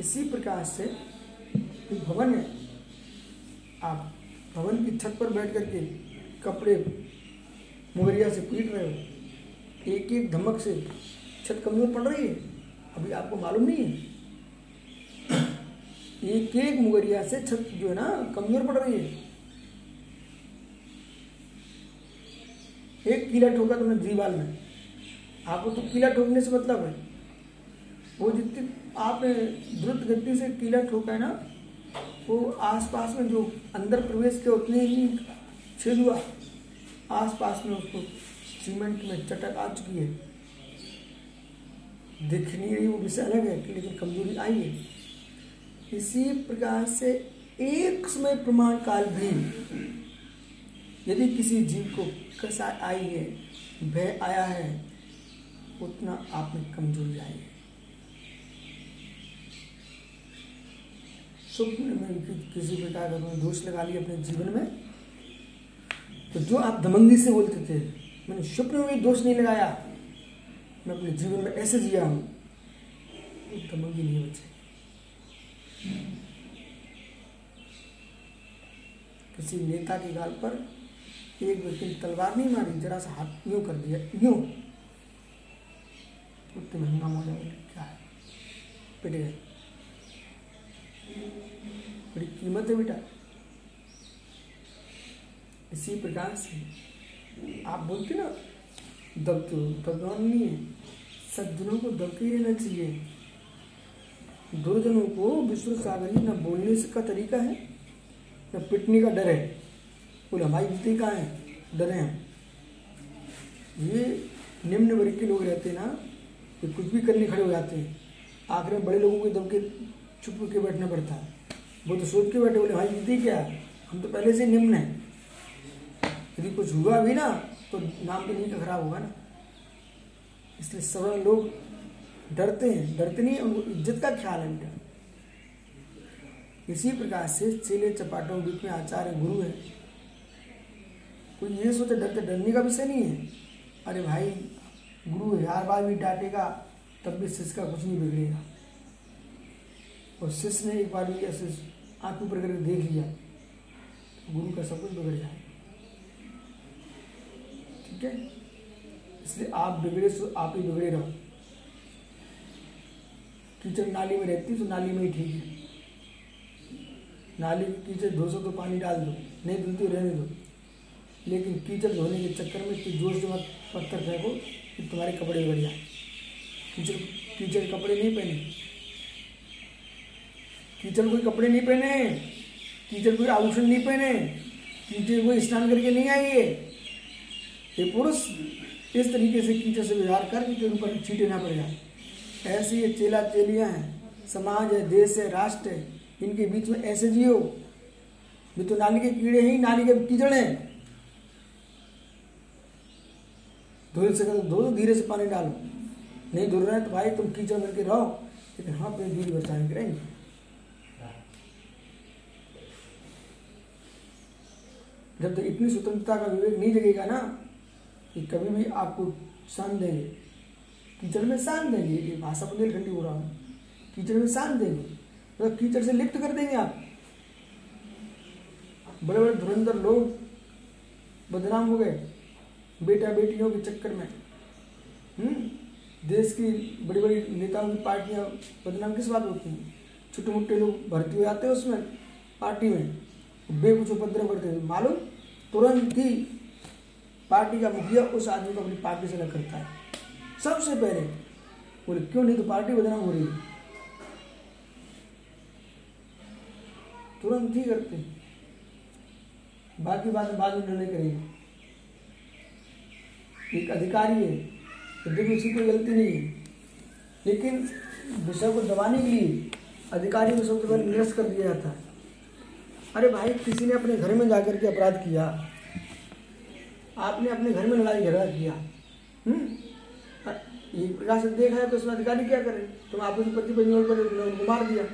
इसी प्रकार से भवन है आप भवन की छत पर बैठ करके कपड़े मुगरिया से पीट रहे हो, एक एक धमक से छत कमज़ोर पड़ रही है, अभी आपको मालूम नहीं है? [clears throat] एक एक मुगरिया से छत जो है ना, कमज़ोर पड़ रही है। एक कीला ठोका तुमने दीवार में। आपको तो कीला ठोकने से मतलब है। वो जितनी आपने द्रुत गति से कीला ठोका है ना वो आसपास में जो अंदर प्रवेश के उतने ही छेद हुआ। आसपास में उसको सीमेंट में चटक आ चुकी है। दिख नहीं रही, वो विषय अलग है, लेकिन कमज़ोरी आई है। इसी प्रकार से एक समय प्रमाण काल भी यदि किसी जीव को कसा आई है, भय आया है, उतना आप में कमज़ोरी आई है। में किसी प्रकार का दोष लगा लिया अपने जीवन में? तो जो आप दमंगी से बोलते थे, मैंने स्वप्न में दोष नहीं लगाया। मैं अपने जीवन में ऐसे जिया हूँ। दमंगी नहीं बचे। किसी नेता के गाल पर एक व्यक्ति ने तलवार नहीं मारी, जरा सा हाथ यूँ कर दिया, यूँ। उतने महँगा हो जाएगा क्या है? पिट गए बड़ी कीमत है बेटा। इसी प्रकार से आप बोलते ना, दब तो दबदान नहीं है। सज्जनों को दबके ही रहना चाहिए। दुर्जनों को विश्व सागरी न बोलने का तरीका है, न पिटने का डर है। बोले हमारी जीती कहाँ है? डरे हैं ये निम्न वर्ग के लोग रहते हैं ना, ये कुछ भी करने खड़े हो जाते हैं। आखिर में बड़े लोगों के दब के चुप के बैठना पड़ता है। वो तो सोच के बैठे बोले, भाई जीती क्या? हम तो पहले से निम्न है। यदि कुछ हुआ भी ना तो नाम भी नहीं का खराब होगा ना। इसलिए सब लोग डरते हैं। डरते नहीं, उनको इज़्ज़त का ख्याल है बेटा इसी प्रकार से चेले चपाटों बीच में आचार्य गुरु है। कोई ये सोचे, डरते डरने का विषय नहीं है। अरे भाई, गुरु हज़ार बार भी डांटेगा, तब भी शिष्य का कुछ नहीं बिगड़ेगा। और शिष्य ने एक बार भी ऐसे आँख ऊपर करके देख लिया। तो गुरु का सब कुछ बिगड़ जाए ठीक है? इसलिए आप बिगड़े सो आप ही बिगड़े रहो। कीचड़ नाली में रहती तो नाली में ही ठीक है। नाली की कीचड़ धो सो तो पानी डाल दो, नहीं धुलती रहने दो। लेकिन कीचड़ धोने के चक्कर में इतनी ज़ोर से मत, पत्थर फेंको कि तुम्हारे कपड़े बढ़ जाए। कीचड़ कीचड़ कपड़े नहीं पहने। कीचड़ कोई कपड़े नहीं पहने, कीचड़ कोई आभूषण नहीं पहने, कीचड़ कोई स्नान करके नहीं आई है ये पुरुष इस तरीके से कीचड़ से व्यवहार कर के ऊपर छीटे ना पड़ जाए ऐसे ये चेला चेलियाँ हैं, समाज है, देश है, राष्ट्र है, इनके बीच में ऐसे जियो। भी तो नाली के कीड़े ही, नाली के कीचड़ हैं। धो से धो, धीरे से पानी डालो। नहीं धुल रहे तो भाई तुम कीचड़ करके रहो, लेकिन हाँ अपनी दूरी बचाने के रहेंगे जब तक इतनी स्वतंत्रता का विवेक नहीं जगेगा ना, कि कभी भी आपको सान देंगे। कीचड़ में सान देंगे। ये भाषा बुंदेलखंडी हो रहा हूँ। कीचड़ में सान देंगे। मतलब कीचड़ से लिप्त कर देंगे आप। बड़े बड़े धुरंधर लोग बदनाम हो गए बेटा बेटियों के चक्कर में। हम्म? देश की बड़ी बड़ी नेताओं की पार्टियाँ बदनाम किस बात होती हैं? छोटे मोटे लोग भर्ती हो जाते हैं उसमें, पार्टी में। बेकुछ उपद्रव करते हैं। मालूम? तुरंत ही पार्टी का मुखिया उस आदमी को अपनी पार्टी से अलग करता है। सबसे पहले, बोले, क्यों नहीं तो पार्टी बदनाम हो रही है? तुरंत ही करते बाकी बात बाद में निर्णय करेंगे। एक अधिकारी है, यद्यपि उसकी कोई गलती नहीं है, लेकिन विषय को दबाने के लिए अधिकारी को सबसे पहले निरस्त कर दिया जाता है। अरे भाई, किसी ने अपने घर में जाकर के अपराध किया। आपने अपने घर में लड़ाई झगड़ा किया। हम्म? से देखा है तो उसमें अधिकारी क्या करे? तुम आपस में पति पर उनको मार दिया।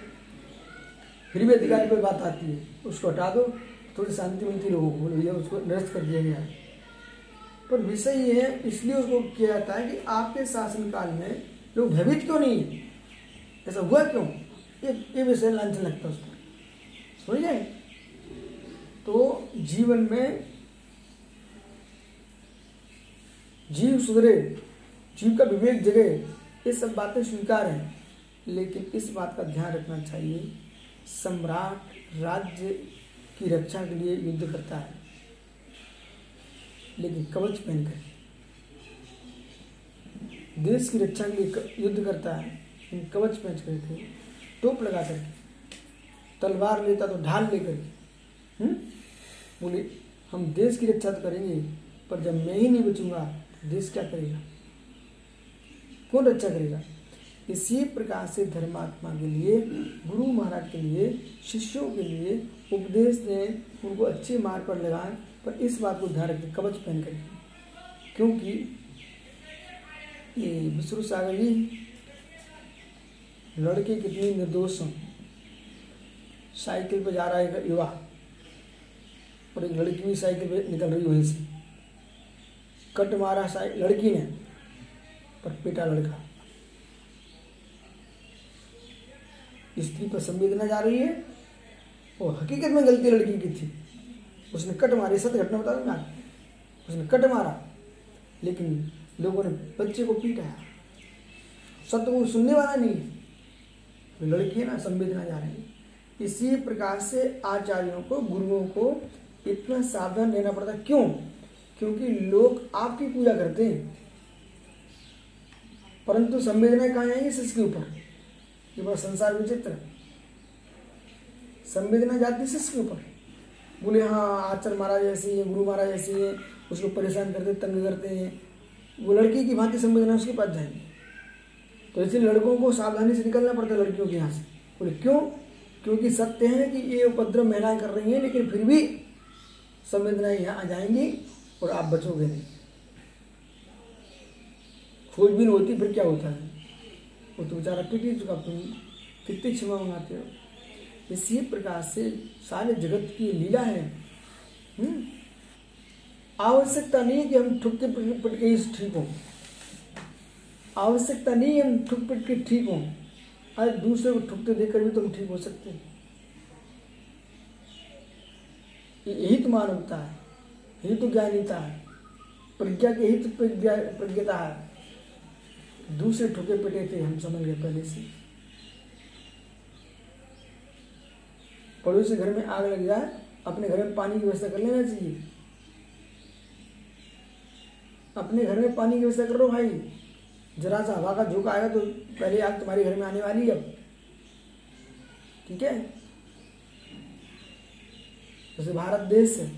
फिर भी अधिकारी पर बात आती है। उसको हटा दो। थोड़ी शांति मिलती लोगों को भैया, उसको निरस्त कर दिया गया पर विषय ये है, इसलिए उसको किया जाता है कि आपके शासनकाल में लोग भयभीत क्यों नहीं है? ऐसा हुआ क्यों? ये ये विषय लांछन लगता है उसको। समझ जाए तो जीवन में जीव सुधरे, जीव का विवेक जगे, ये सब बातें स्वीकार हैं। लेकिन इस बात का ध्यान रखना चाहिए, सम्राट राज्य की रक्षा के लिए युद्ध करता है। लेकिन कवच पहनकर, देश की रक्षा के लिए युद्ध करता है। लेकिन कवच पहन करके टोप लगा करके, तलवार लेता तो ढाल लेकर के हम्म? बोले, हम देश की रक्षा तो करेंगे, पर जब मैं ही नहीं बचूँगा तो देश क्या करेगा? कौन रक्षा करेगा? इसी प्रकार से धर्मात्मा के लिए, गुरु महाराज के लिए, शिष्यों के लिए उपदेश दें, उनको अच्छे मार्ग पर लगाएँ, पर इस बात को ध्यान रखें, कवच पहन कर क्योंकि ये विष्णु सागर जी, लड़के कितने निर्दोष हैं। साइकिल पर जा रहा है युवा। और एक लड़की भी साइकिल पे निकल रही वहीं से। कट मारा साइकिल लड़की ने, पर पेटा लड़का। स्त्री पर संवेदना जा रही है और हकीकत में गलती लड़की की थी। उसने कट मारी सत्य घटना बता दूँगा उसने कट मारा, लेकिन लोगों ने बच्चे को पीटाया सत्य को सुनने वाला नहीं तो लड़की है ना, संवेदना जा रही है। इसी प्रकार से आचार्यों को, गुरुओं को इतना सावधान रहना पड़ता है। क्यों? क्योंकि लोग आपकी पूजा करते हैं। परंतु संवेदना कहाँ आएँगी शिष्य के ऊपर। ये बड़ा संसार विचित्र संवेदना जाती शिष्य के ऊपर। बोले हाँ आचार्य महाराज ऐसे हैं गुरु महाराज ऐसे है उसको परेशान करते तंग करते हैं। वो लड़की की भांति संवेदना उसके पास जाएँगे। तो इसलिए लड़कों को सावधानी से निकलना पड़ता है लड़कियों के यहाँ से। बोले, क्यों? क्योंकि सत्य है कि ये उपद्रव महिलाएँ कर रही हैं, लेकिन फिर भी संवेदनाएँ यहाँ आ जाएँगी और आप बचोगे नहीं। खोजबीन होती, फिर क्या होता है? वो तो बेचारा पिट ही चुका, तुम कितनी क्षमा मंगाते हो? इसी प्रकार से सारे जगत की लीला है। हम्म? आवश्यकता नहीं कि हम ठुक के पिट के ठीक हों। आवश्यकता नहीं हम ठुक पिट के ठीक हों। आज दूसरे को ठुकते देखकर भी तुम ठीक हो सकते हैं। ये- यही तो मानवता है यही तो ज्ञानीता है, प्रज्ञा के ही तो प्रज्ञा प्रज्ञता है। दूसरे ठुके पिटे थे, हम समझ गए पहले से। पड़ोसी घर में आग लग जाए, अपने घर में पानी की व्यवस्था कर लेना चाहिए। अपने घर में पानी की व्यवस्था करो भाई। जरा सा हवा का झोंका आएगा तो पहले आग तुम्हारे घर में आने वाली है ठीक है? जैसे भारत देश है,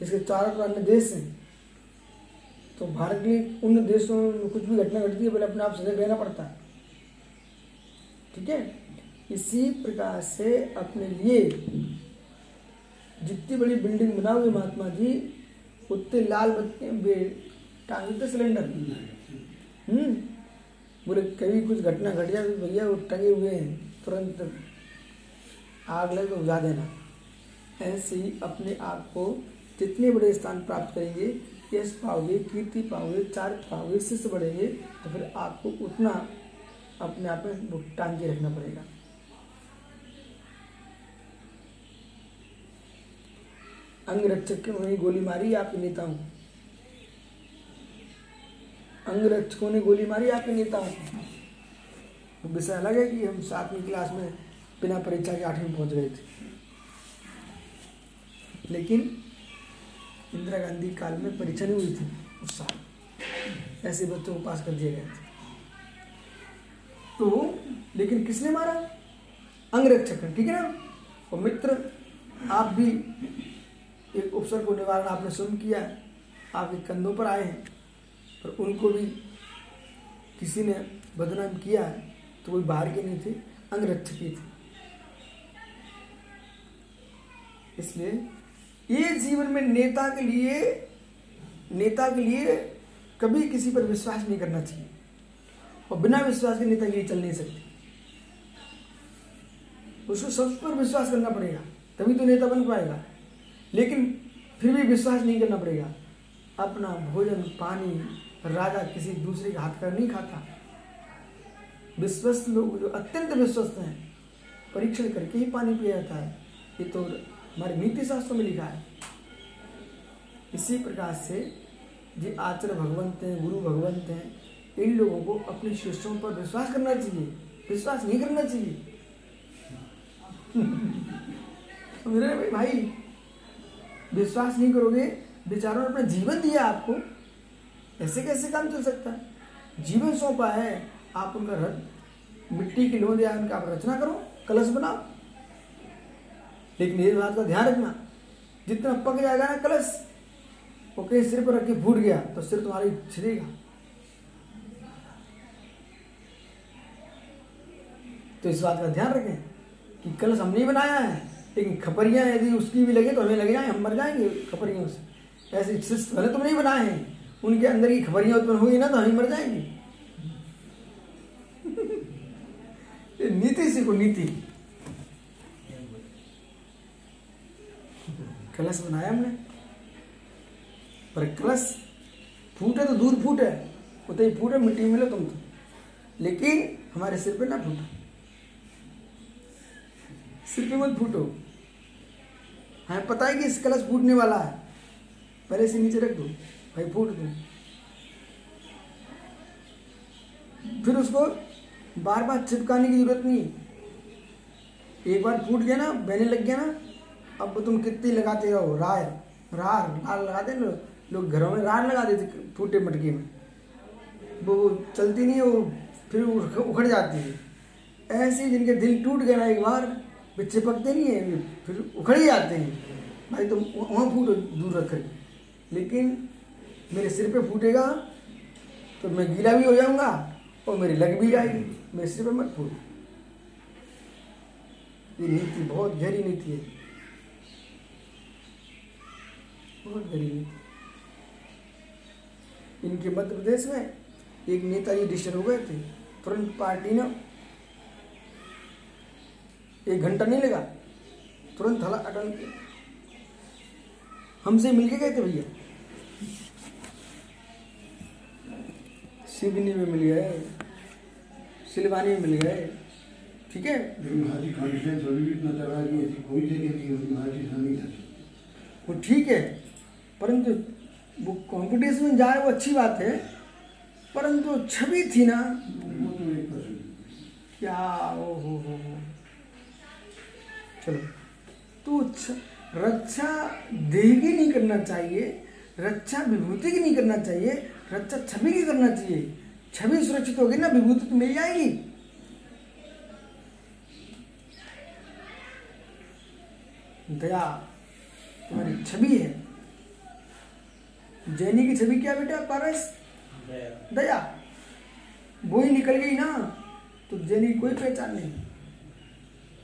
इसके चारों तरफ़ अन्य देश हैं तो भारत के उन देशों में कुछ भी घटना घटती है, पहले अपने आप सजग रहना पड़ता है। ठीक है? इसी प्रकार से अपने लिए जितनी बड़ी बिल्डिंग बनाओगे महात्मा जी, उतने लाल बत्ती टांग सिलेंडर हम्म? बोले, कभी कुछ घटना घट जाए तो भैया, वो टंगे हुए हैं, तुरंत आग लगे तो बुझा देना। ऐसे ही अपने आप को जितने बड़े स्थान प्राप्त करेंगे, यश पाओगे, कीर्ति पाओगे चारित्र पाओगे, शिष्य बढ़ेंगे तो फिर आपको उतना अपने आप में टांग के रखना पड़ेगा। अंग रक्षक के उन्होंने गोली मारी आपके नेताओं अंग रक्षकों ने गोली मारी आपके नेताओं को विषय अलग है कि हम सातवीं क्लास में बिना परीक्षा के आठवीं पहुँच गए थे। लेकिन इंदिरा गांधी काल में परीक्षा नहीं हुई थी उस साल। ऐसे बच्चों को पास कर दिए गए थे। तो लेकिन किसने मारा? अंगरक्षक ने, ठीक है ना? और मित्र आप भी एक उपसर को निवारण आपने स्वयं किया है। आपके कंधों पर आए हैं पर उनको भी किसी ने बदनाम किया है तो कोई बाहर के नहीं थे अंगरक्षक ही थे। इसलिए ये जीवन में नेता के लिए, नेता के लिए कभी किसी पर विश्वास नहीं करना चाहिए। और बिना विश्वास के नेता के लिए चल नहीं सकते। उसको सब पर विश्वास करना पड़ेगा, तभी तो नेता बन पाएगा। लेकिन फिर भी विश्वास नहीं करना पड़ेगा। अपना भोजन, पानी, राजा किसी दूसरे के हाथ का नहीं खाता। विश्वस्त लोग जो अत्यंत विश्वस्त हैं, परीक्षण करके ही पानी पिया जाता है। ये तो हमारे नीति शास्त्रों में लिखा है। इसी प्रकार से जो आचार्य भगवंत हैं, गुरु भगवंत हैं, इन लोगों को अपने शिष्यों पर विश्वास करना चाहिए। विश्वास नहीं करना चाहिए। [laughs] मेरे भाई भाई विश्वास नहीं करोगे, बेचारों ने अपना जीवन दिया आपको। ऐसे कैसे काम चल सकता है? जीवन सौंपा है, आप उनका रथ, मिट्टी की लोंद या उनका आप रचना करो, कलश बनाओ। लेकिन इस बात का ध्यान रखना। जितना पक जाएगा ना कलश, वो कहीं सिर पर रख फूट गया तो सिर तुम्हारी छिड़ेगा तो इस बात का ध्यान रखें कि कलश हमने बनाया है, लेकिन खपरियाँ यदि उसकी भी लगे तो हमें लग जाए, हम मर जाएँगे खपरियों से। ऐसे शिष्ट भले तुमने ही बनाए हैं, उनके अंदर की खबरियाँ उत्पन्न हुई ना तो हम मर जाएँगे। [laughs] नीति सीखो नीति कलश बनाया हमने। पर कलश फूटे तो दूर फूटे, उतने ही फूटे, मिट्टी मिलो तुम तो। लेकिन हमारे सिर पे ना फूटो। सिर पे मत फूटो। हमें पता है कि इस कलश फूटने वाला है। पहले से नीचे रख दो। भाई, फूट दो। फिर उसको बार बार चिपकाने की ज़रूरत नहीं एक बार फूट गया ना बहने लग गया ना अब तुम कितनी लगाते रहो राय। रार। रार लगाते ना? लोग घरों में रार लगा देते फूटे मटके में। वो चलती नहीं है, वो फिर उखड़ जाती है। ऐसे जिनके दिल टूट गए ना एक बार, वे चिपकते नहीं है फिर उखड़ ही जाते हैं। भाई तुम वहाँ फूटो, दूर रख लेकिन मेरे सिर पे फूटेगा तो मैं गीला भी हो जाऊँगा और मेरी लग भी जाएगी। मेरे सिर पे मत फूट। ये नीति बहुत गहरी नीति है। बहुत गहरी नीति इनके मध्य प्रदेश में एक नेताजी डिस्टर हो गए थे तुरंत पार्टी ने एक घंटा नहीं लगा तुरंत हला अटल हमसे मिलके गए थे भैया। सिवनी में मिल गए सिलवानी में मिल गए ठीक है। वो ठीक है परंतु वो कंपटीशन जाए वो अच्छी बात है, परंतु छवि थी ना, क्या ओ हो हो। चलो। तो रक्षा देह की नहीं करना चाहिए, रक्षा विभूति की नहीं करना चाहिए, रक्षा छवि की करना चाहिए। छवि सुरक्षित होगी ना, विभूति तो मिल जाएगी। दया, तुम्हारी छवि है। जैनी की छवि क्या बेटा, पारस? दया। वो ही निकल गई ना तो जैनी की कोई पहचान नहीं।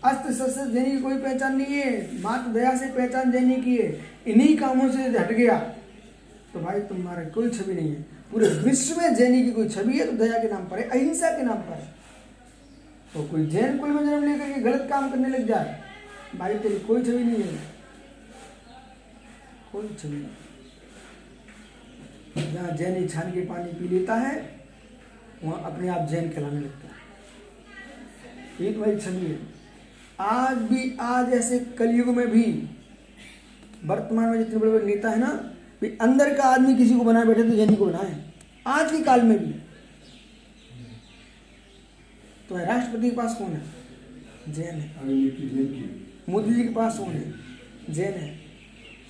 अस्त शस्त्र जैनी की कोई पहचान नहीं है मात्र दया से पहचान जैनी की है। इन्हीं कामों से हट गया। तो भाई, तुम्हारा कोई छवि नहीं है। पूरे विश्व में जैनी की कोई छवि है तो दया के नाम पर है, अहिंसा के नाम पर। है तो कोई जैन कुल में जन्म लेकर के गलत काम करने लग जाए, भाई, तेरी कोई छवि नहीं है। कोई छवि नहीं। जहाँ जैन छान के पानी पी लेता है वहाँ अपने आप जैन कहलाने लगता है। एक भाई है। आज भी आज ऐसे कलयुग में भी वर्तमान में जितने बड़े बड़े नेता है ना भी अंदर का आदमी किसी को बनाए बैठे तो जैनी को बनाए आज के काल में भी। तो है राष्ट्रपति के पास कौन है? जैन है। मोदी जी के पास कौन है? जैन है।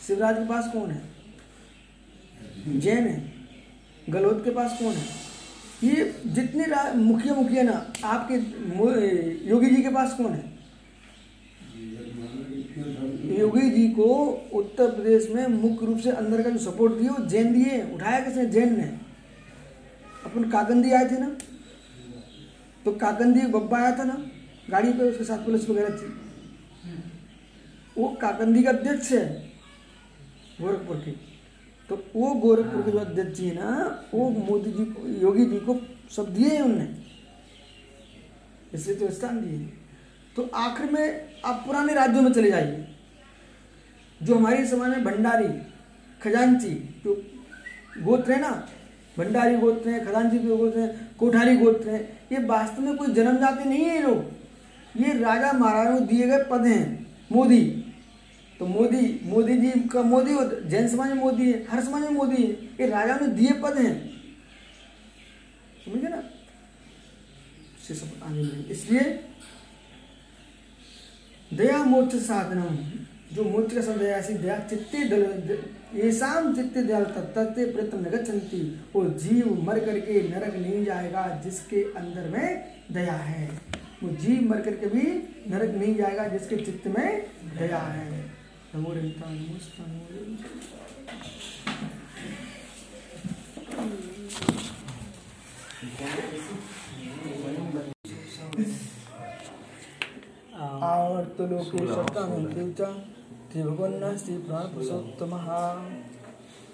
शिवराज के पास कौन है? जैन है। गहलोत के पास कौन है? ये जितने मुखिया मुखिया ना, आपके योगी जी के पास कौन है? योगी जी को उत्तर प्रदेश में मुख्य रूप से अंदर का जो सपोर्ट दिए, वो जैन दिए उठाया किसने? जैन ने। अपन काकंदी आए थे ना? तो काकंदी बब्बा आया था ना, गाड़ी पे उसके साथ पुलिस वगैरह थी। वो काकंदी का अध्यक्ष है, गोरखपुर के। तो वो गोरखपुर के जो अध्यक्ष जी है ना वो मोदी जी को योगी जी को सब दिए हैं उनने। इसलिए तो स्थान दिए तो आखिर में आप पुराने राज्यों में चले जाइए। जो हमारे समाज में भंडारी खजांची जो गोत्र है ना भंडारी गोत्र हैं खजांची के गोत्र हैं कोठारी गोत्र हैं ये वास्तव में कोई जन्म जाते नहीं है ये लोग। ये राजा महाराजा को दिए गए पद हैं मोदी। तो मोदी मोदी जी का मोदी जैन समाज में मोदी है, हर समाज में मोदी है। ये राजा ने दिए पद हैं। समझ ना। इसलिए दया मोक्ष साधनम, जो मोक्ष का शब्द है, ऐसी दया चित्ते दल शाम चित्ते दयाल तत्ते प्रतम न गच्छन्ति। वो जीव मर करके नरक नहीं जाएगा, जिसके अंदर में दया है। वो जीव मर करके भी नरक नहीं जाएगा, जिसके चित्त में दया है। नमो रहिता नमोस्तु नमो और तो लोके सत्तानं देवता ते भगवन्नास्ति प्राणपुरुषोत्तमः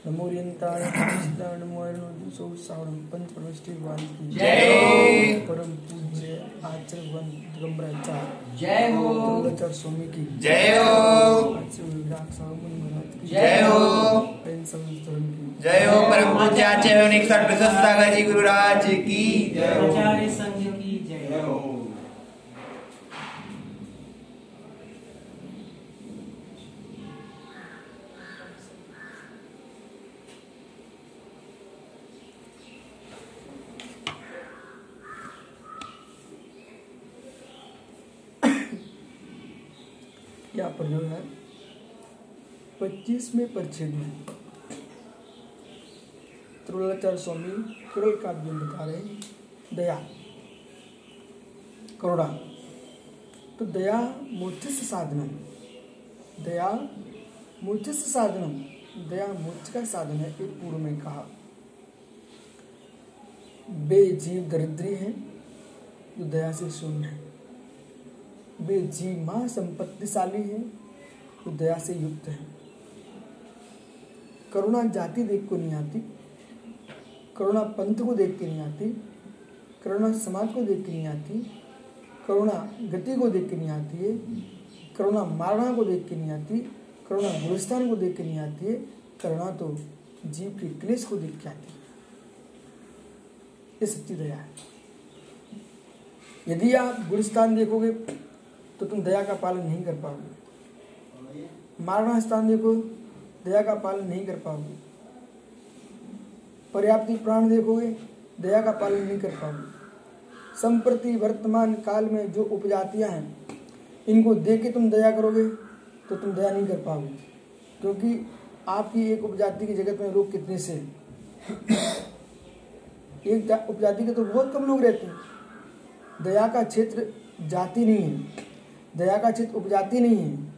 नमोरियन्ताय कृष्णाय नमो सौ सावरं पंचपरमष्टि वाल्की जय परम पूज्य आचार्य भगवान दिगंबराचार्य जय हो। दुर्गाचार्य स्वामी की जय हो। आचार्य विराट सावमुनि महाराज की। जय हो। प्रेम धर्म की। जय हो। परम पूज्य आचार्य निकट प्रशस्त सागर जी गुरुराज की। जय हो। आचार्य संघ की जय जय हो। यहाँ पर जो है पच्चीसवें परिच्छेद में। त्रोलाचार्य स्वामी करुण काव्य में बता रहे हैं। दया। करुणा। तो दया मोक्ष साधनम दया मोक्ष साधनम दया मोक्ष का साधन है, एक पूर्व में कहा। बे जीव दरिद्री है, जो दया से शून्य है। वे जीव महा संपत्तिशाली हैं तो दया से युक्त हैं। करुणा जाति देख को नहीं आती, करुणा पंथ को देख के नहीं आती, करुणा समाज को देख के नहीं आती, करुणा गति को देख के नहीं आती है, करुणा मारणा को देख के नहीं आती, करुणा गुलिस्तान को देख के नहीं आती है, करुणा तो जीव के क्लेश को देख के आती है। ये सच्ची दया है। यदि आप गुलिस्तान देखोगे तो तुम दया का पालन नहीं कर पाओगे। मारणा स्थान देखो, दया का पालन नहीं कर पाओगे। पर्याप्ति प्राण देखोगे, दया का पालन नहीं कर पाओगे। संप्रति वर्तमान काल में जो उपजातियाँ हैं, इनको देख के तुम दया करोगे तो तुम दया नहीं कर पाओगे। क्योंकि आपकी एक उपजाति की जगत में लोग कितने से? एक उपजाति के तो बहुत कम लोग रहते हैं। दया का क्षेत्र जाति नहीं है। दया का क्षेत्र उपजाति नहीं है।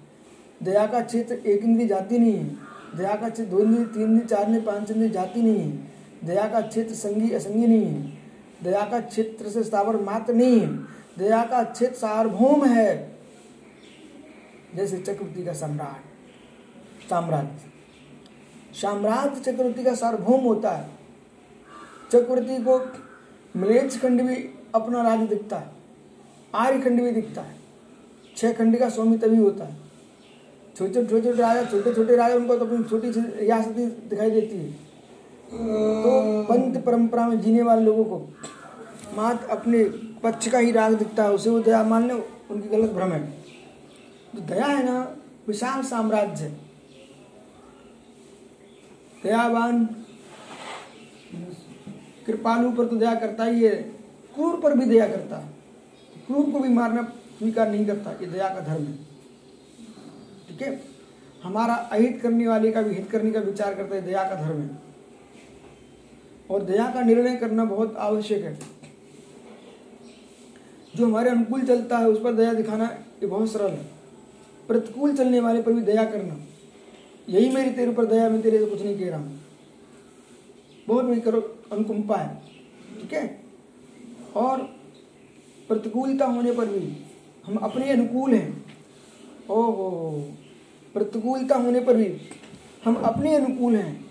दया का क्षेत्र एक इंद्री जाति नहीं है। दया का क्षेत्र दो इंद्री, तीन इंद्री, चार इंद्री, पाँच इंद्री जाति नहीं है। दया का क्षेत्र संगी, असंगी नहीं है। दया का क्षेत्र से स्थावर मात्र नहीं है। दया का क्षेत्र सार्वभौम है। जैसे चक्रवर्ती का सम्राट, साम्राज्य। साम्राज्य चक्रवर्ती का सार्वभौम होता है। चक्रवर्ती को मलेच्छ खंड भी अपना राज्य दिखता है। आर्य खंड भी दिखता है। छह खंड का स्वामी तभी होता है। छोटे छोटे राजा, छोटे छोटे राजा उनको तो अपनी छोटी सी दिखाई देती है। तो पंथ परंपरा में जीने वाले लोगों को मात्र अपने पक्ष का ही राग दिखता है, उसे वो दया मान उनकी गलत भ्रम है। तो दया है ना, विशाल साम्राज्य। है दयावान कृपालु पर तो दया करता ही है, क्रूर पर भी दया करता है। क्रूर को भी मारना स्वीकार नहीं करता ये दया का धर्म है। ठीक है? हमारा अहित करने वाले का भी, हित करने का विचार करता है दया का धर्म है। और दया का निर्णय करना बहुत आवश्यक है। जो हमारे अनुकूल चलता है, उस पर दया दिखाना ये बहुत सरल है। प्रतिकूल चलने वाले पर भी दया करना। यही मेरी तेरे ऊपर दया मैं तेरे से कुछ नहीं कह रहा हूँ। बहुत मेरी करो, अनुकंपा है। ठीक है? और प्रतिकूलता होने पर भी हम अपने अनुकूल हैं। ओहो, प्रतिकूलता होने पर भी हम अपने अनुकूल हैं।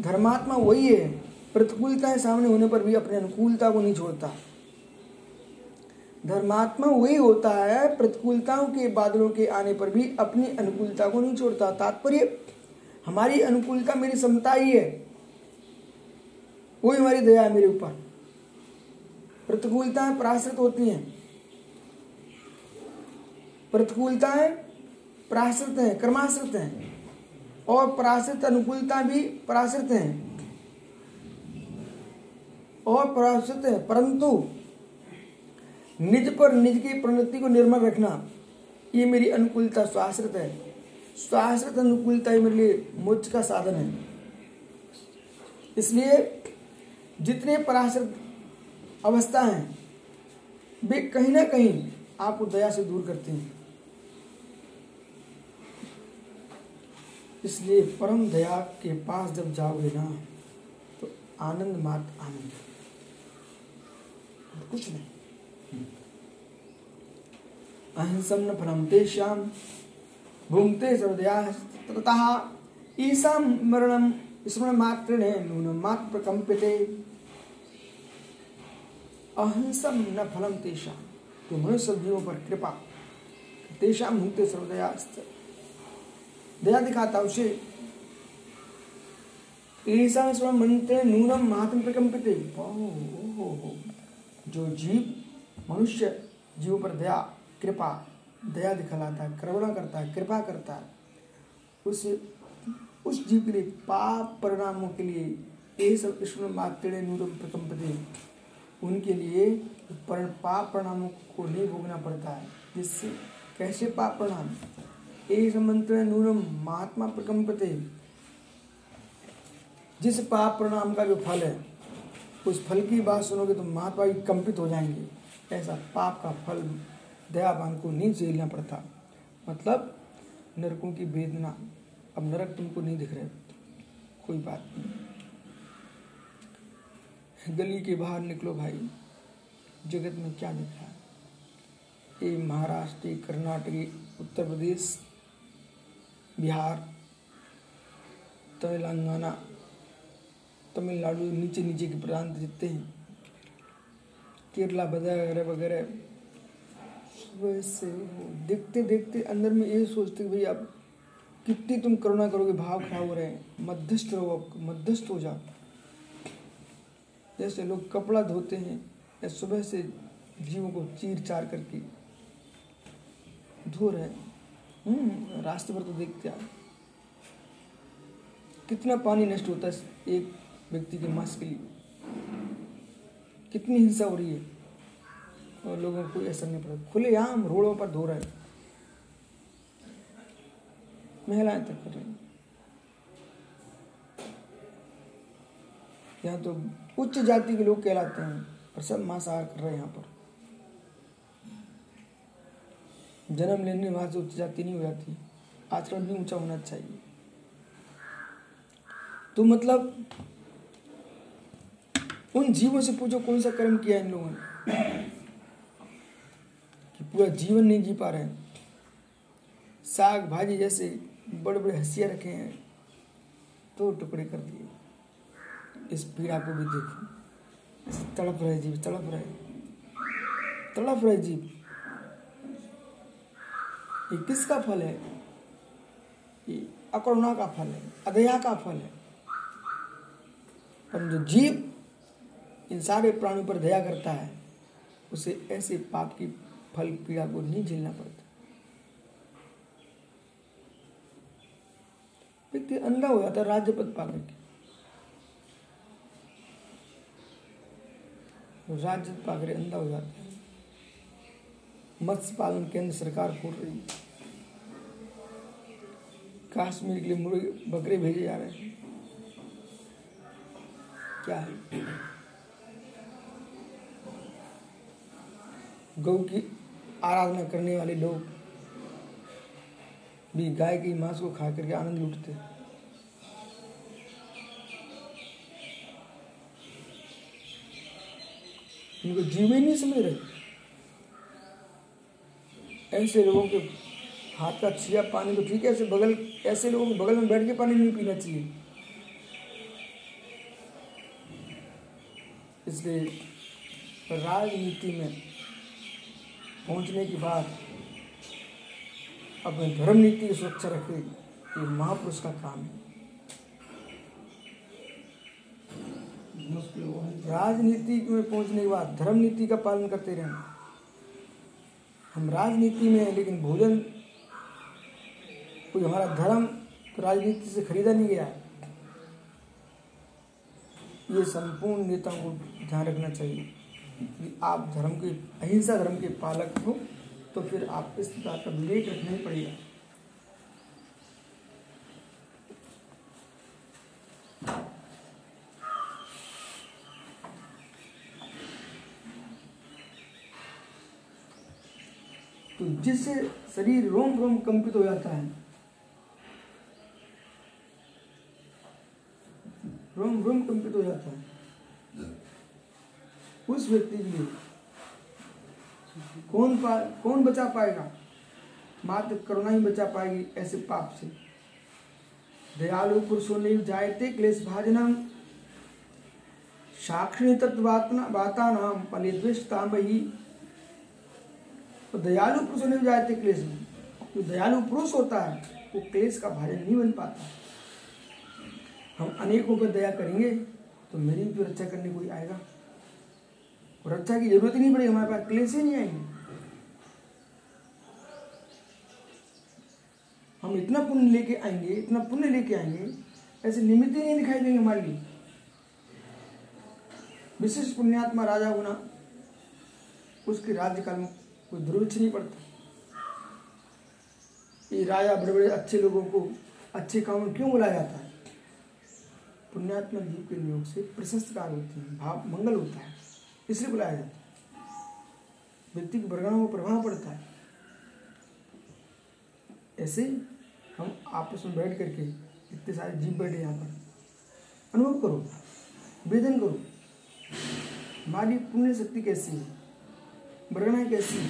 धर्मात्मा वही है। प्रतिकूलताएँ सामने होने पर भी अपने अनुकूलता को नहीं छोड़ता। धर्मात्मा वही होता है, प्रतिकूलताओं के बादलों के आने पर भी अपनी अनुकूलता को नहीं छोड़ता। तात्पर्य, हमारी अनुकूलता मेरी समता ही है। वही हमारी दया है मेरे ऊपर। प्रतिकूलताएँ पराश्रित होती हैं। प्रतिकूलताएँ पराश्रित हैं, कर्माश्रित हैं। और पराश्रित अनुकूलता भी पराश्रित हैं। और पराश्रित है, परंतु निज पर निज की प्रवृत्ति को निर्मल रखना, ये मेरी अनुकूलता स्वाश्रित है। स्वाश्रित अनुकूलता ही मेरे लिए मोक्ष का साधन है। इसलिए जितने पराश्रित अवस्था हैं, वे कहीं ना कहीं आपको दया से दूर करते हैं। इसलिए परम दया के पास जब जाओगे ना तो आनंद मात्र आनंद और कुछ नहीं। अहिंसम न फलम तेषाम भुंगते सर्वदया ततः ईसा मरणम स्मरण मात्र नूनम मात्र प्रकंपिते अहिंसम न फलम तेषाम तो मनुष्य जीवों पर कृपा। तेषाम भुंगते सर्वदया दया दिखाता उसे। ईसा स्मरण मंत्र नूनम मात्र प्रकंपिते जो जीव, मनुष्य जीवों पर दया, कृपा, दया दिखलाता है, करुणा करता है, कृपा करता है। उस उस जीव के लिए, पाप परिणामों के लिए ये सब ईश्वर मात्र नूरम प्रकंपते उनके लिए पर, पाप परिणामों को नहीं भोगना पड़ता है। जिससे, कैसे पाप परिणाम? ये मंत्र नूरम महात्मा प्रकंपते जिस पाप प्रणाम का जो फल है, उस फल की बात सुनोगे तो महात्मा भी कंपित हो जाएँगे। ऐसा पाप का फल दयावान को नहीं झेलना पड़ता। मतलब नरकों की वेदना अब नरक तुमको नहीं दिख रहे। कोई बात नहीं। गली के बाहर निकलो भाई। जगत में क्या दिख रहा है? ये महाराष्ट्र कर्नाटक उत्तर प्रदेश बिहार, तेलंगाना, तमिलनाडु नीचे नीचे के प्रांत जितने हैं। केरला वगैरह वगैरह। सुबह से वो देखते देखते अंदर में ये सोचते भाई अब कितनी तुम करुणा करोगे, भाव खराब हो रहे हैं। मध्यस्थ रहो मध्यस्थ हो जाओ। जैसे लोग कपड़ा धोते हैं, या सुबह से जीवों को चीर चार करके धो रहे हैं। रास्ते पर तो देखते आप कितना पानी नष्ट होता है एक व्यक्ति के मास्क के लिए। कितनी हिंसा हो रही है। और लोगों को कोई असर नहीं पड़ा खुले आम रोडों पर धो रहे महिलाएँ तक कर रही यहाँ तो उच्च जाति के लोग कहलाते हैं और सब मांसाहार कर रहे हैं यहाँ पर। जन्म लेने वहाँ से उच्च जाति नहीं हो जाती आचरण भी ऊँचा होना चाहिए। तो मतलब उन जीवों से पूछो कौन सा कर्म किया इन लोगों ने? कि पूरा जीवन नहीं जी पा रहे साग भाजी जैसे बड़े बड़े हंसिया रखे हैं तो टुकड़े कर दिए। इस पीड़ा को भी देखो। तड़प रहे जीव तड़प रहे तड़प रहे जीव ये किसका फल है? ये अकरुणा का फल है, अदया का फल है। पर जो जीव इन सारे प्राणियों पर दया करता है, उसे ऐसे पाप की फल पीड़ा को नहीं झेलना पड़ता। व्यक्ति अंधा हो जाता है राज्य पद पाकर के राज्य पाकर अंधा हो जाता है। मत्स्य पालन केंद्र सरकार खोल रही है। कश्मीर के लिए मुर्गे, बकरे भेजे जा रहे हैं। क्या है? गौ की आराधना करने वाले लोग भी गाय की मांस को खा करके आनंद लूटते इनको ही नहीं समझ रहे। ऐसे लोगों के हाथ का छिया पानी तो ठीक है, ऐसे बगल, ऐसे लोगों के बगल में बैठ के पानी नहीं पीना चाहिए। इसलिए राजनीति में पहुँचने के बाद अपने धर्म नीति की सुरक्षा रखे, ये महापुरुष का काम है। राजनीति में पहुँचने के बाद धर्म नीति का पालन करते रहना हम राजनीति में हैं, लेकिन भोजन कोई हमारा धर्म तो राजनीति से खरीदा नहीं गया। ये संपूर्ण नेताओं को ध्यान रखना चाहिए कि आप धर्म के, अहिंसा धर्म के पालक हो तो फिर आप इस प्रकार का विवेक रखना ही पड़ेगा तो जिससे शरीर रोम रोम कंपित हो जाता है। रोम रोम कंपित हो जाता है। उस व्यक्ति के लिए कौन पा, कौन बचा पाएगा? मात्र करुणा ही बचा पाएगी ऐसे पाप से। दयालु पुरुषों ने जायते क्लेश भाजनम। साक्षिणी तत्वात्मा बाता नाम पले द्वेषताम ही तो दयालु पुरुषों ने जायते क्लेश में। जो दयालु पुरुष होता है, वो क्लेश का भाजन नहीं बन पाता। हम अनेकों पर दया करेंगे तो मेरी भी तो रक्षा करने कोई आएगा? और रक्षा की ज़रूरत ही नहीं पड़ेगी, हमारे पास क्लेश ही नहीं आएँगे। हम इतना पुण्य लेके आएँगे, इतना पुण्य लेके आएँगे, ऐसे निमित्त ही नहीं दिखाई देंगे हमारे लिए। विशेष पुण्यात्मा राजा होना, उसके राज्यकाल में कोई दुर्भिक्ष नहीं पड़ता। ये राजा बड़े बड़े अच्छे लोगों को, अच्छे काम में क्यों बुलाया जाता है? पुण्यात्मा जीव के नियोग से प्रशस्त कार्य होते हैं, भाव, मंगल होता है, इसलिए बुलाया जाता है। व्यक्ति की वर्गणों को प्रभाव पड़ता है। ऐसे हम आपस में बैठ करके इतने सारे जीव बैठे यहाँ पर। अनुभव करो, वेदन करो। हमारी पुण्य शक्ति कैसी है? वर्गणा कैसी? है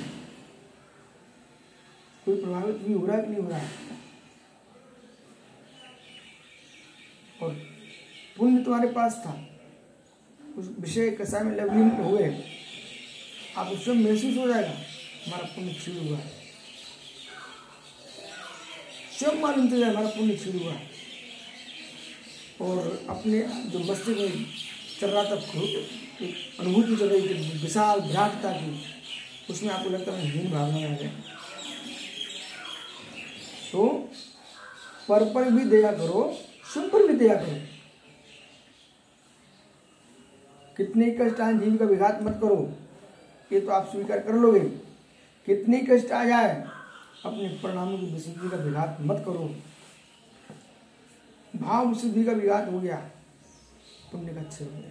कोई प्रभावित भी हो रहा है कि नहीं हो रहा है? और पुण्य तुम्हारे पास था। उस विषय कसा में लवलीन हुए। आप उसमें महसूस हो जाएगा, हमारा पुण्य क्षीण हुआ है। स्वयं मालूम चल जाए, हमारा पुण्य क्षीण हुआ है। और अपने जो मस्तिष्क में चल रहा था अनुभूति चल रही थी, विशाल भ्राटता की। उसमें आपको लगता है हीन भावना आ गया। तो पर पर भी दया करो सुन पर भी दया करो। कितने कष्ट आए जीव का विघात मत करो। ये तो आप स्वीकार कर लोगे। कितनी कष्ट आ जाए अपने परिणामों की विशुद्धि का विघात मत करो। भाव शुद्धि का विघात हो गया का क्षय हो गया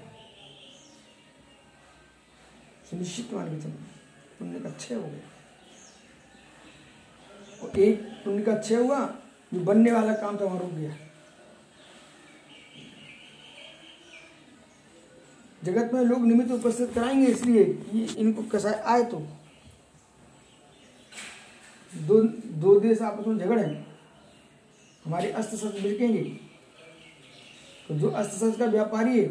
सुनिश्चित मान के चलना पुण्य का क्षय हो गया। और एक पुण्य का क्षय हुआ, जो बनने वाला काम था, वहाँ रुक गया। जगत में लोग निमित्त उपस्थित कराएँगे, इसलिए कि इनको कसाय आए तो। दो दो देश आपस में झगड़े हमारे अस्त्र शस्त्र बिकेंगे। तो जो अस्त्र शस्त्र का व्यापारी है,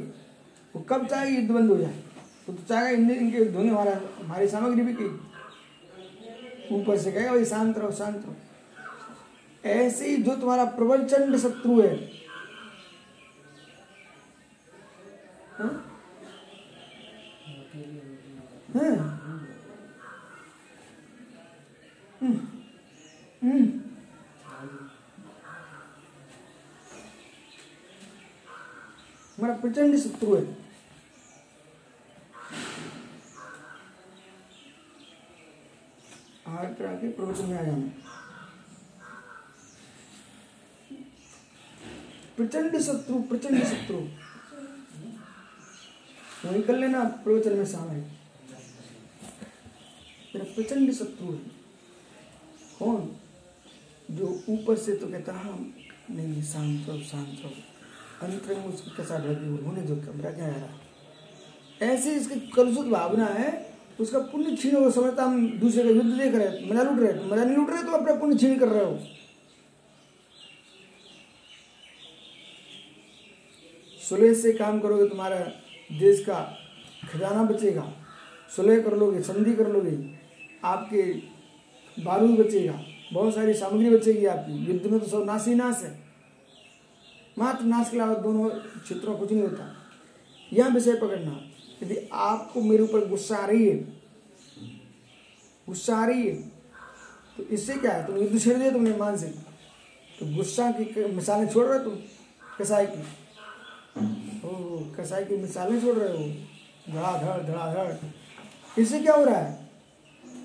वो कब चाहे युद्ध बंद हो जाए। तो, तो चाहेगा इनके इनके युद्ध होने हमारा सामग्री बिकेगी ऊपर से कहेगा भाई शांत रहो शांत रहो। ऐसे ही जो तुम्हारा प्रबल चंड शत्रु है। हैं? हम्म, हम्म। हमारा प्रचंड शत्रु है। हर तरह के प्रवचन में आ जाना प्रचंड शत्रु प्रचंड शत्रु। वही कर लेना, प्रवचन में शामिल। प्रचंड शत्रु है। कौन? जो ऊपर से तो कहता हम नहीं नहीं, शांत रहो शांत रहो। अंतर में उसकी कसा ढकी होने जो कमरा क्या आ रहा ऐसे इसकी कलुषित भावना है उसका पुण्य छीन हो समझता हम दूसरे का युद्ध देख रहे मज़ा लूट रहे मज़ा नहीं लूट रहे तो अपना पुण्य छीन कर रहे हो। सुलह से काम करोगे तुम्हारा देश का, खजाना बचेगा। सुलह कर लोगे संधि कर लोगे, आपके बारूद बचेगा, बहुत सारी सामग्री बचेगी आपकी। युद्ध में तो सब नाश ही नाश है। मात्र नाश के अलावा दोनों क्षेत्रों कुछ नहीं होता। यह विषय पकड़ना। यदि आपको मेरे ऊपर गुस्सा आ रही है, गुस्सा आ रही है तो इससे क्या है? तुम युद्ध छेड़ दिया तुमने मानसिक तो गुस्सा की मिसालें छोड़ रहे हो तुम? कसाई की। ओ कसाई की मिसालें छोड़ रहे हो? धड़ाधड़ धड़ाधड़। इससे क्या हो रहा है?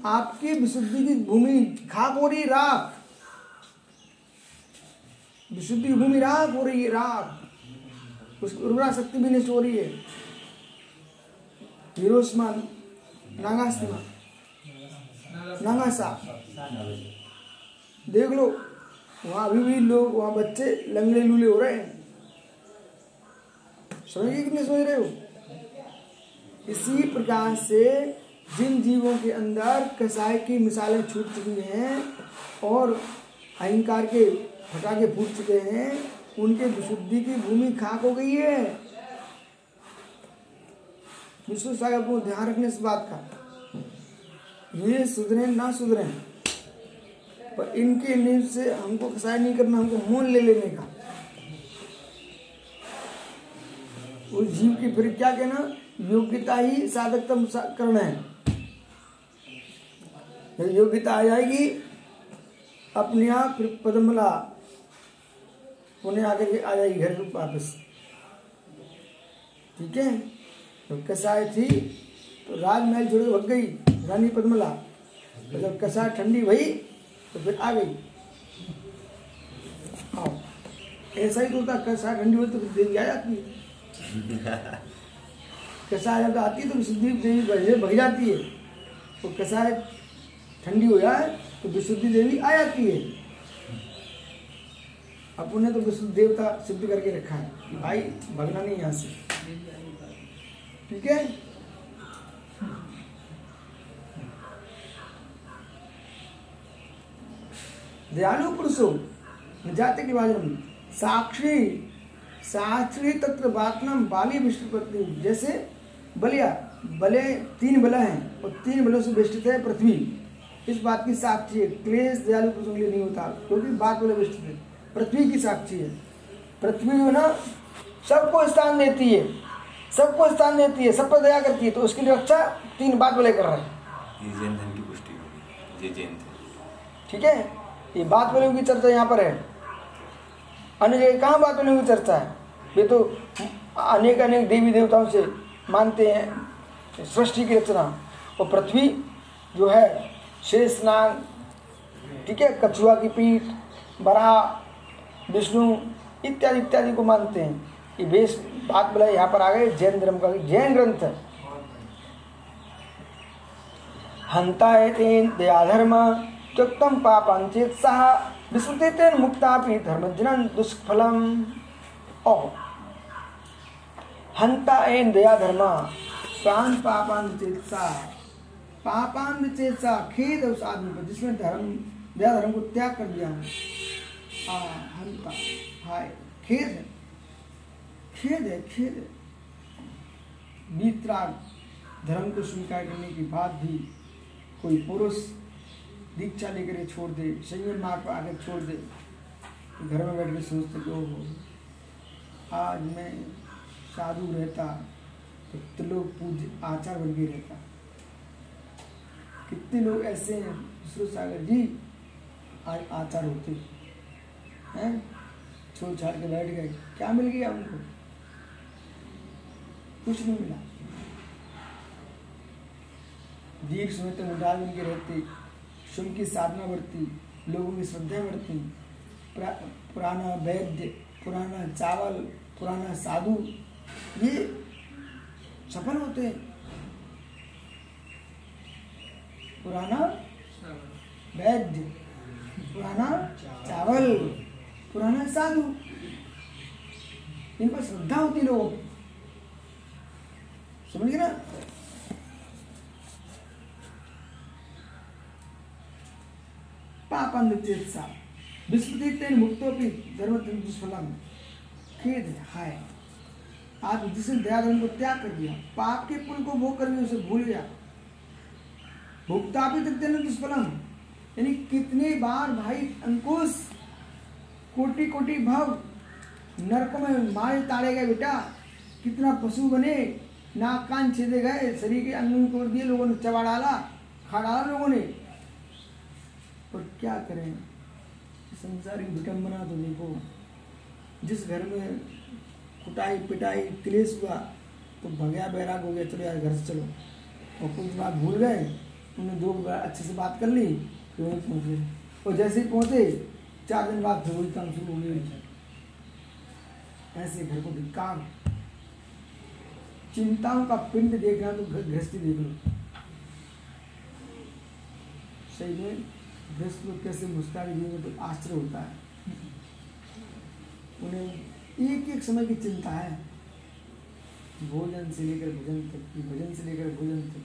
आपकी विशुद्धि की भूमि खाक हो रही राख। विशुद्धि भूमि राख हो रही है, राख। उसकी उर्वरा शक्ति भी नष्ट हो रही है। हिरोशिमा नागासामा नागासा देख लो, वहाँ अभी भी लोग, वहाँ बच्चे लंगड़े लूले हो रहे हैं। समझिए कि नहीं समझ रहे हो? इसी प्रकार से जिन जीवों के अंदर कसाई की मिसालें छूट चुकी हैं और अहंकार के फटाके फूट चुके हैं, उनके विशुद्धि की भूमि खाक हो गई है। विष्णु साहब को ध्यान रखने इस बात का ये सुधरे ना सुधरे पर इनके नींव से हमको कसाई नहीं करना, हमको मोन ले लेने का। उस जीव की फिर क्या कहना? योग्यता ही साधकतम करना है। योग्यता आ जाएगी। अपने आप फिर पदमला पुणे आकर के आ जाएगी घर वापस। ठीक है? तो कसाई थी तो राजमहल के भग गई, रानी पद्मला। तो जब कसाई ठंडी भई तो फिर आ गई। ऐसा ही तो होता, कसाई ठंडी हुई तो फिर देवी आ जाती है। कसाई जब आती है तो विशुद्धि देवी भग भग जाती है। तो कसाय ठंडी हो जाए तो विशुद्धि देवी आ जाती है। अपन ने तो विशुद्ध देवता सिद्ध करके रखा है भाई, भगना नहीं यहाँ से। ठीक है? दयालु पुरुषो जाते के बाद साक्षी साक्षी तत्र बातनम बाली विष्णुपत्नी। जैसे बलिया, बले तीन बला हैं और तीन बलों से बेष्टित है पृथ्वी। इस बात की साक्षी है, क्लेश दयालु पुरुषों के लिए नहीं होता, क्योंकि बात वाले बेष्टित है। पृथ्वी की साक्षी है। पृथ्वी जो ना, सबको स्थान देती है। सबको स्थान देती है सब पर दया करती है तो उसके लिए रक्षा तीन बात बोले कर रहा। है ये जैन धन की पुष्टि होगी ये जैन ठीक है? ये बात वालों की चर्चा यहाँ पर है। अन्य जगह कहाँ बात वालों की चर्चा है? ये तो अनेक अनेक देवी देवताओं से मानते हैं सृष्टि की रचना। और पृथ्वी जो है शेषनाग ठीक है कछुआ की पीठ बराह विष्णु इत्यादि इत्यादि को मानते हैं। ये बेस बात बोला यहाँ पर आ गए, जैन धर्म का, जैन ग्रंथ। है हंता एतेन दयाधर्म त्यक्तम पापांचेत सह विस्मृति तेन मुक्तापि धर्मजनन दुष्फलम। ओ हंता एन दया धर्म प्राण पापान चेत सह पापान चेत सह खेद उस आदमी पर जिसने धर्म दया धर्म को त्याग कर दिया है। हंता हाय, खेद है। खेद है खेद है। बीतराग धर्म को स्वीकार करने के बाद भी कोई पुरुष दीक्षा लेकर छोड़ दे, संयम मार्ग पर आकर छोड़ दे घर में बैठ के सोचते कि ओहो, आज मैं साधु रहता तो त्रिलोक पूज आचार बन के रहता। कितने लोग ऐसे हैं विष्णु सागर जी, आज आचार होते हैं। छोड़ छाड़ के बैठ गए। क्या मिल गया उनको? कुछ नहीं मिला। दीर्घ समय तक उदार बन के रहते शुभ की साधना बढ़ती लोगों की श्रद्धा बढ़ती। पुरा, पुराना वैद्य पुराना चावल पुराना साधु ये सफल होते हैं। पुराना वैद्य पुराना चावल पुराना साधु इन पर श्रद्धा होती लोगों की। समझ गए ना पापंद चेतसा विस्मृति मुक्तोपि धर्म दुष्फलम। खेद हाय। आप जिसने दया धर्म को त्याग कर दिया, पाप के पुल को भोग करके उसे भूल गया। भुगता भी तक दुष्फलम। यानी कितने बार भाई अंकुश कोटि कोटि भव, नरक में मारे ताड़े गए बेटा। कितना पशु बने नाक कान छेदे गए, शरीर के अंग तोड़ दिए, लोगों ने चबा डाला, खा डाला लोगों ने। पर क्या करें? संसार की विटम्बना तो देखो। जिस घर में कुटाई, पिटाई, क्लेश हुआ तो भगया बैराग हो गया, चलो यार घर से चलो। और कुछ बात भूल गए? उन्होंने दो अच्छे से बात कर ली, फिर वहीं पहुँच। गए और जैसे ही पहुँचे, चार दिन बाद फिर वही काम शुरू हो गई ऐसे घर को धिक्कार। चिंताओं का पिंड देखना तो गृहस्थी देख लो। सही में गृहस्थ लोग कैसे मुस्कान दिए तो आश्चर्य होता है। उन्हें एक एक समय की चिंता है। भोजन से लेकर भोजन तक की, भोजन से लेकर भोजन तक।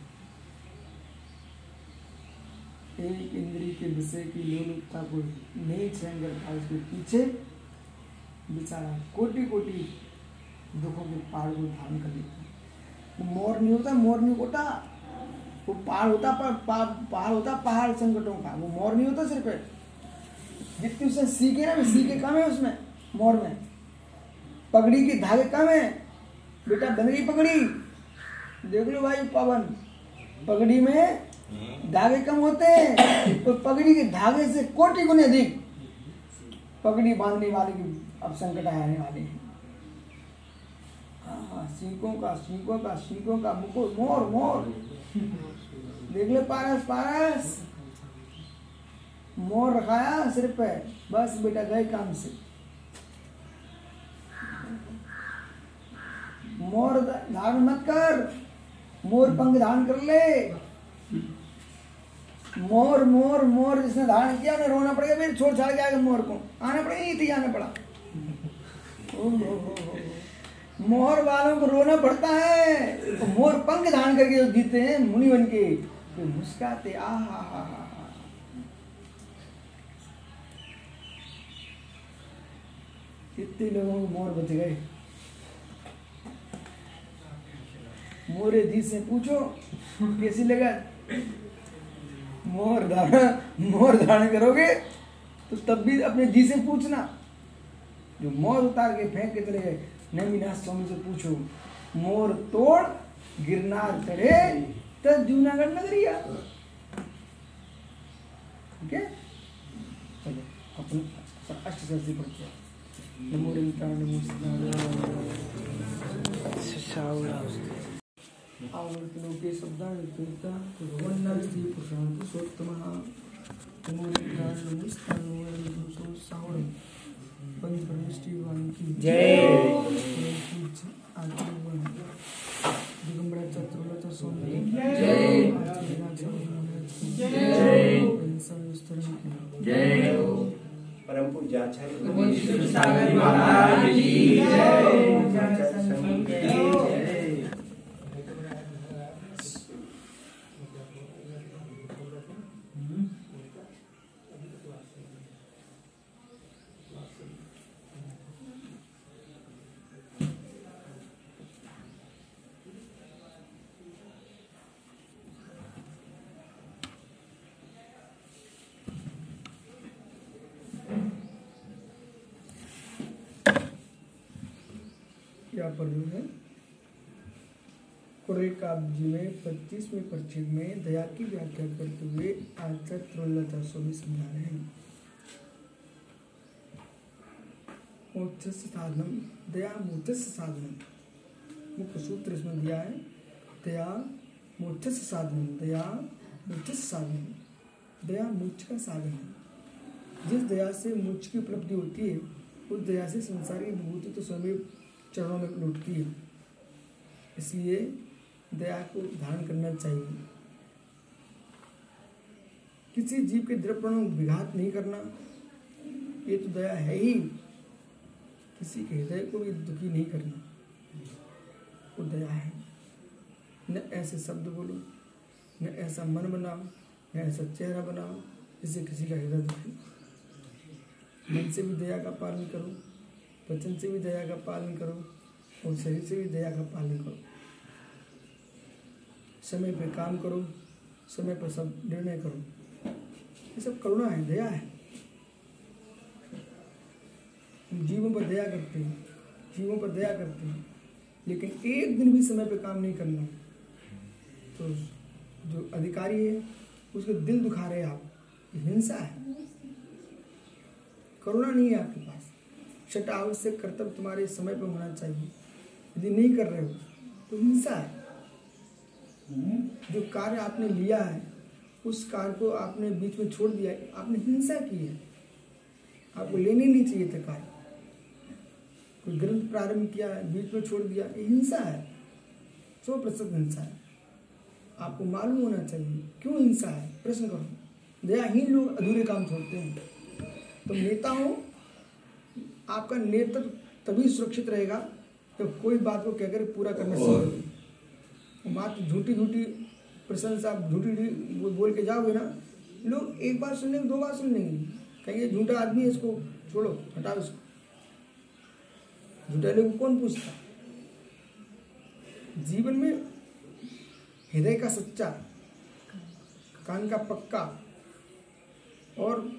एक इंद्री के विषय की लोलुपता को नहीं सहन कर पाया उसके पीछे बेचारा कोटि कोटि दुखों के पहाड़ को धारण कर लेता है। मोर नहीं होता, मोर नहीं होता, वो पहाड़ होता पहाड़ होता, पहाड़ संकटों का। वो मोर नहीं होता सिर्फ़ जितनी उसने सीखे ना सीखे कम है उसमें, मोर में। पगड़ी के धागे कम है। बेटा गई पगड़ी। देख लो भाई, पवन। पगड़ी में धागे कम होते हैं तो पगड़ी के धागे से कोटि गुने अधिक पगड़ी बांधने वाले की अब संकट आने वाले हाँ। सीखों का सीखों का सीखों का मुकुट मोर मोर। देख ले, पारस पारस। मोर रखाया सिर पे बस बेटा, गए काम से। मोर धारण मत कर। मोर पंख धारण कर ले। मोर मोर मोर जिसने धारण किया, उन्हें रोना पड़ेगा। फिर छोड़ छाड़ के आगे मोर को। आना पड़ेगा थी आना पड़ा। ओ हो हो हो। मोर वालों को रोना पड़ता है। तो मोर पंख धारण करके जो जीते हैं, मुनि बन के तो मुस्काते, आ, हा हा हा कितने लोगों को मोर बच गए। मोरे दी से पूछो, कैसी लगा? मोर धारण मोर धारण करोगे तो तब भी अपने दी से पूछना। जो मोर उतार के फेंक के चले गए नमीनाथ स्वामी से पूछो. मोर तोड़ गिरनार चढ़े तब जूनागढ़ नगरिया. ठीक चलो अपन अष्ट सहस्री पढ़ते हैं नमो रंता नमो आवर्तलोके शब्दानि तीर्था भगवन्नास्ति पुरुषां पुरुषोत्तमः नमो रंता नमो स्थानो नमो दिगंबरा चतुर्लता स्वामी जय। जय। परम पूज्य आचार्य विष्णु सागर महाराज की जय हैं में पच्चीसवें में दया की व्याख्या करते हुए आचार्य स्वामी समझा रहे हैं। दया मोक्ष मुख्य सूत्र इसमें दिया है, दया मोक्ष साधनम, दया मोक्ष साधनम, दया मोक्ष का साधन। है जिस दया से मोक्ष की उपलब्धि होती है, उस दया से संसार की विभूति तो स्वयं चरणों में लुटती है। इसलिए दया को धारण करना चाहिए। किसी जीव के द्रव्यों को विघात नहीं करना, ये तो दया है ही। किसी के हृदय को भी दुखी नहीं करना, वो दया है। न ऐसे शब्द बोलो, न ऐसा मन बनाओ, न ऐसा चेहरा बनाओ जिससे किसी का हृदय दुखे। मन से भी दया का पालन करो। वचन से भी दया का पालन करो और शरीर से भी दया का पालन करो। समय पे काम करो, समय पर सब निर्णय करो। ये सब करुणा है, दया है। हम जीवों पर दया करते हैं, जीवों पर दया करते हैं, लेकिन एक दिन भी समय पे काम नहीं करना। तो जो अधिकारी है, उसके दिल दुखा रहे आप हिंसा है। करुणा नहीं है आपके पास। छठ आवश्यक कर्तव्य तुम्हारे समय पर होना चाहिए। यदि नहीं कर रहे हो तो हिंसा है। जो कार्य आपने लिया है उस कार्य को आपने बीच में छोड़ दिया है। आपने हिंसा की है। आपको लेने नहीं चाहिए था कार्य। कोई ग्रंथ प्रारंभ किया है बीच में छोड़ दिया ये हिंसा है। सौ प्रतिशत हिंसा है। आपको मालूम होना चाहिए क्यों हिंसा है? प्रश्न करो। दयाहीन लोग अधूरे काम छोड़ते हैं। तो नेता हो आपका नेतृत्व तभी सुरक्षित रहेगा जब कोई बात को कहकर पूरा करना सीखोगे मात्र झूठी झूठी प्रशंसा झूठी झूठी बोल- के जाओगे ना लोग एक बार सुन लेंगे दो बार सुन लेंगे। कहेंगे झूठा आदमी है इसको छोड़ो हटाओ इसको। झूठा लोग कौन पूछता? जीवन में हृदय का सच्चा कान का पक्का और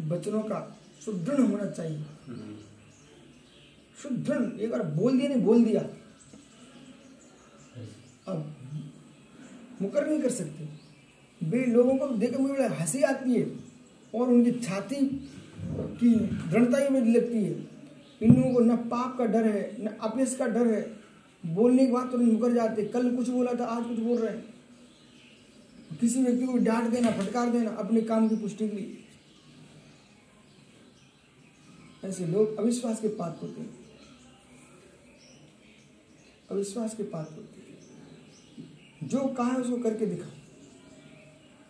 वचनों का सुदृढ़ होना चाहिए। सुदृढ़ एक बार बोल दिया, नहीं बोल दिया। अब मुकर नहीं कर सकते। वे लोगों को देख के मुझे बड़ा हँसी आती है और उनकी छाती की दृढ़ता ही मुझे लगती है। इन लोगों को न पाप का डर है, न अपयश का डर है। बोलने के बाद तो नहीं मुकर जाते। कल कुछ बोला था, आज कुछ बोल रहे हैं। किसी व्यक्ति को डांट देना, फटकार देना अपने काम की पुष्टि के लिए। ऐसे लोग अविश्वास के पात्र होते हैं। अविश्वास के पात्र होते हैं। जो कहा है उसको करके दिखाओ।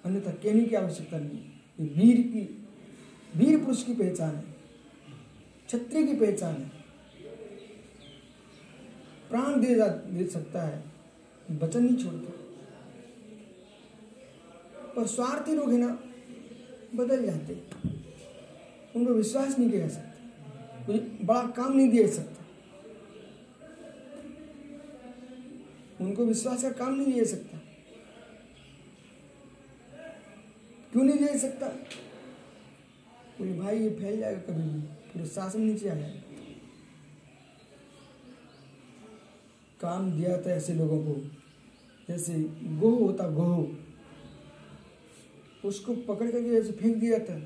अन्यथा कहने की आवश्यकता नहीं है। ये वीर की, वीर पुरुष की पहचान है। क्षत्रिय की पहचान है। प्राण दे जा, दे सकता है। वचन नहीं छोड़ता। और स्वार्थी लोग है ना, बदल जाते। उन पर विश्वास नहीं किया जा सकता। कोई बड़ा काम नहीं दिया सकता उनको विश्वास का काम नहीं दिया सकता क्यों नहीं जा सकता बोले, भाई, ये फैल जाएगा कभी भी। पूरे शासन नीचे आ जाएगा। काम दिया था ऐसे लोगों को। जैसे गोह होता, गोह। उसको पकड़ करके जैसे फेंक दिया है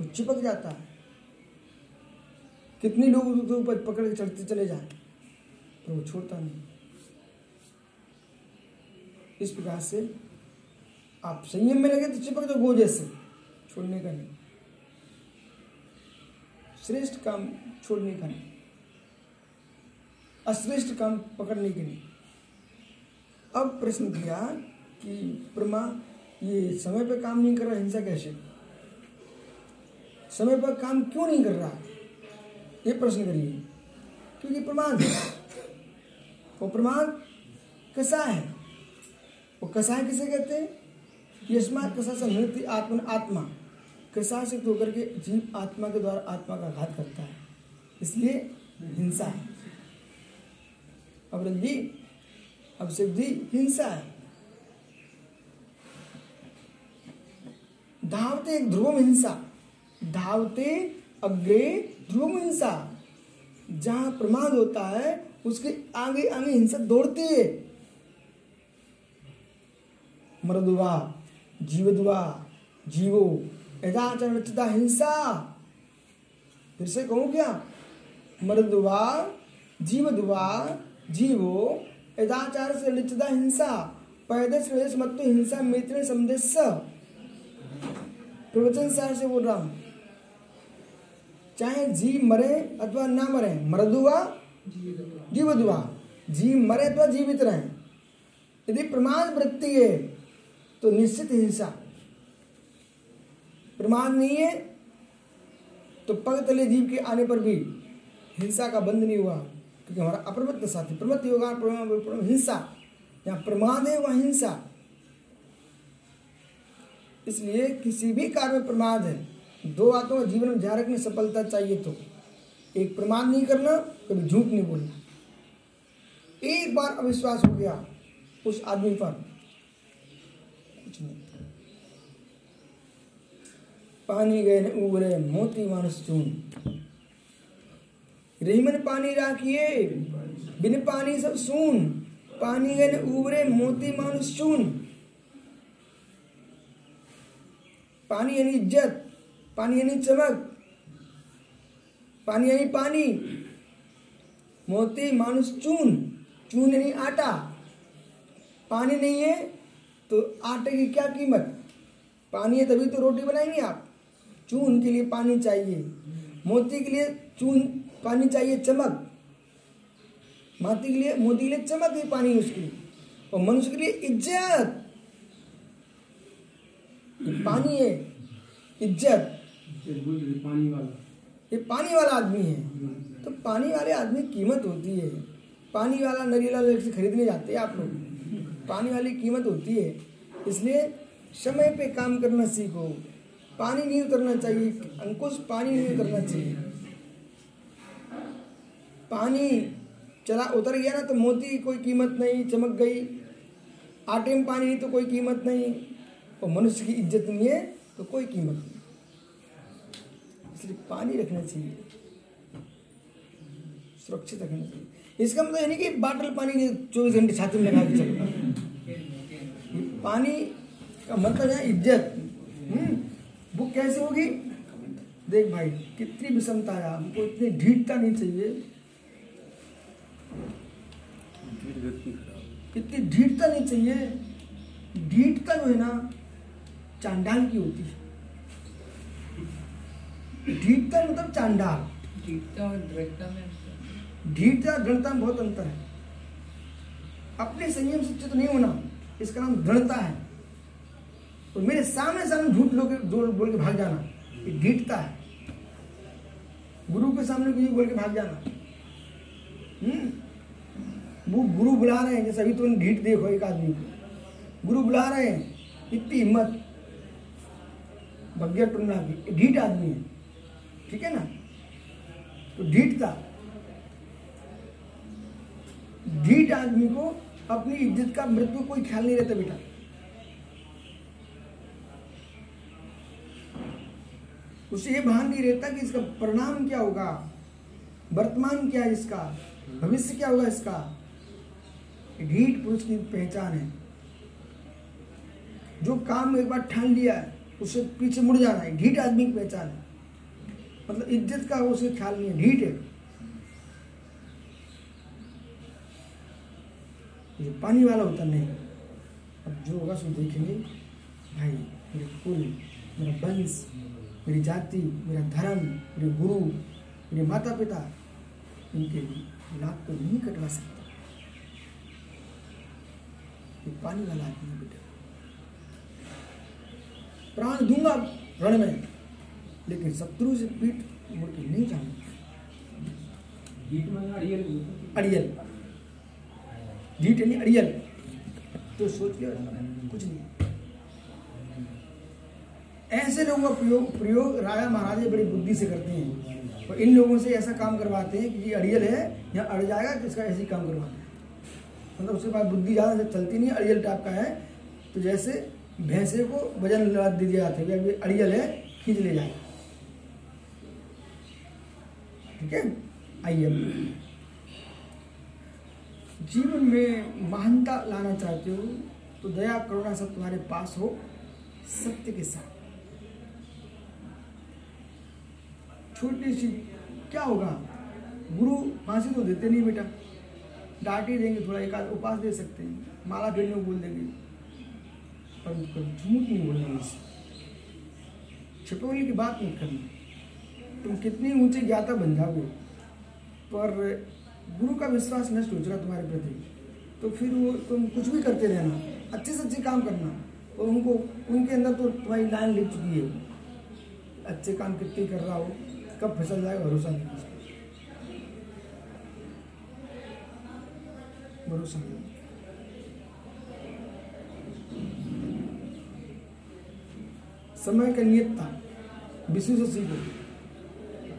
वो चिपक जाता। है कितने लोग उसके ऊपर पकड़ के चढ़ते चले जाए तो वो छोड़ता नहीं। इस प्रकार से आप संयम में लगे तो चिपक दो गो जैसे छोड़ने का नहीं। श्रेष्ठ काम छोड़ने का नहीं। अश्रेष्ठ काम पकड़ने के नहीं। अब प्रश्न किया कि प्रमा ये समय पर काम नहीं कर रहा, हिंसा कैसे? समय पर काम क्यों नहीं कर रहा? ये प्रश्न करिए। क्योंकि प्रमाद है। वो प्रमाद कसा है। वो कसा है किसे कहते हैं? यस्मात कसा से नृत्य आत्मन आत्मा। कसा से होकर के जीव आत्मा के द्वारा आत्मा का घात करता है। इसलिए हिंसा है। अब रंजी अब सिद्धि हिंसा है। धावते एक ध्रुवम हिंसा। धावते अग्रे ध्रुवम हिंसा जहाँ प्रमाद होता है, उसके आगे आगे हिंसा दौड़ती है। मृदुवा जीवदुआ जीवो यदाचरण चिता हिंसा। फिर से कहूँ क्या? मृदुवा जीवदुआ जीवो यदाचार से लिचिता हिंसा, पैदस प्रदेश मत हिंसा मित्र संदेश। प्रवचन सार से बोल रहा हूँ। चाहे जीव मरे अथवा ना मरे मृदुआ जीवदुआ। जीव मरे अथवा जीवित रहे। यदि प्रमाद वृत्ति है तो निश्चित हिंसा। प्रमाद नहीं है तो पग तले जीव के आने पर भी हिंसा का बंद नहीं हुआ, क्योंकि हमारा अप्रमत्त साथी प्रमत्त योगा हिंसा यहाँ प्रमाद है, वह हिंसा। इसलिए किसी भी कार्य में प्रमाद है। दो बातों का जीवन में ध्यान रखने सफलता चाहिए तो। एक प्रमाद नहीं करना, कभी झूठ नहीं बोलना। एक बार अविश्वास हो गया, उस आदमी पर। कुछ नहीं। पानी गए न उबरे मोती मानस चून। रहीमन पानी राखिए, बिन पानी सब सून। पानी गए न उबरे मोती मानुष चून। पानी यानी इज़्ज़त। पानी यानी चमक, पानी यानी पानी, मोती मानुष चून चून यानी आटा। पानी नहीं है तो आटे की क्या कीमत? पानी है तभी तो रोटी बनाएँगे आप। चून के लिए पानी चाहिए, मोती के लिए चून, पानी चाहिए चमक। माती के लिए, मोती के लिए चमक है पानी उसकी, और मनुष्य के लिए इज़्ज़त। पानी है इज़्ज़त। पानी वाला। ये पानी वाला आदमी है। तो पानी वाले आदमी कीमत होती है। पानी वाला नरीला से खरीदने जाते हैं आप लोग। पानी वाली कीमत होती है। इसलिए समय पे काम करना सीखो। पानी नहीं उतरना चाहिए। अंकुश पानी नहीं उतरना चाहिए। पानी चला उतर गया ना तो मोती कोई कीमत नहीं, चमक गई। आटे में पानी नहीं तो कोई कीमत नहीं। और मनुष्य की इज़्ज़त नहीं है तो कोई कीमत नहीं। इसलिए पानी रखना चाहिए। सुरक्षित रखना चाहिए। इसका मतलब ये नहीं कि बाटल पानी चौबीस घंटे छाती में लगा के चलो। ये पानी का मतलब है इज़्ज़त। हम्म, वो कैसे होगी? देख भाई कितनी विषमता है हमको इतनी ढीठता नहीं चाहिए। इतनी ढीठता नहीं चाहिए। ढीठता जो है ना चांडाल की होती है। ढीठता मतलब चांडाल। जीतता और दृढ़ता में ढीठता दृढ़ता में बहुत अंतर है। अपने संयम से चित नहीं होना इसका नाम दृढ़ता है। और मेरे सामने सामने झूठ लोग बोल के भाग जाना ये ढीठता है। गुरु के सामने कुछ बोल के भाग जाना। हम्म? वो गुरु बुला रहे हैं जैसे अभी तुमने ढीठ देखो एक आदमी को। गुरु बुला रहे हैं इतनी हिम्मत। भग्य टुन्ना की ढीठ आदमी है। ठीक है ना? तो ढीठता ढीठ आदमी को अपनी इज़्ज़त का मृत्यु कोई ख्याल नहीं रहता बेटा। उसे ये भान नहीं रहता कि इसका परिणाम क्या होगा, वर्तमान क्या है इसका, भविष्य क्या होगा इसका। ढीठ पुरुष की पहचान है। जो काम एक बार ठान लिया है उसे पीछे मुड़ जाना है। ढीठ आदमी की पहचान है। मतलब इज़्ज़त का उसे ख्याल नहीं है ढीठ है। जो पानी वाला होता नहीं। अब जो होगा सो देखेंगे। भाई, मेरे कुल, मेरा वंश, मेरी जाति, मेरा धर्म, मेरे गुरु, मेरे माता पिता इनके लाभ को नहीं कटवा सकता। ये पानी वाला आदमी बेटा। प्राण दूँगा रण में लेकिन शत्रु से पीठ मुड़ के नहीं जाऊँगा अड़ियल ढीठ यानी अड़ियल। तो सोच लिया कुछ नहीं। ऐसे लोगों का प्रयोग प्रयोग राजा महाराजे बड़ी बुद्धि से करते हैं। और इन लोगों से ऐसा काम करवाते हैं कि ये अड़ियल है या अड़ जाएगा तो इसका ऐसे ही काम करवाते हैं। मतलब उसके पास बुद्धि ज़्यादा से चलती नहीं अड़ियल टाइप का है। तो जैसे भैंसे को वज़न दे दिया जाता है कि अड़ियल है खींच ले जाएगा। ठीक है? आइए। जीवन में महानता लाना चाहते हो तो दया, करुणा सब तुम्हारे पास हो, सत्य के साथ। छोटी सी, क्या होगा? गुरु फांसी तो देते नहीं बेटा। डांट ही देंगे थोड़ा, एक आध उपास दे सकते हैं। माला फेरने को बोल देंगे। पर झूठ नहीं बोलना छिपवली की बात नहीं करनी। तुम कितनी ऊँचे ज्ञाता बन जाओगे? पर गुरु का विश्वास नष्ट हो जाएगा तुम्हारे प्रति। तो फिर वो तुम कुछ भी करते रहना, अच्छे से अच्छे काम करना। और उनको, उनके अंदर तो तुम्हारी लाइन लिख चुकी है। अच्छे काम कितने कर रहा हो, कब फिसल जाएगा भरोसा नहीं। भरोसा नहीं समय का नियतता विष्णु से सीखो।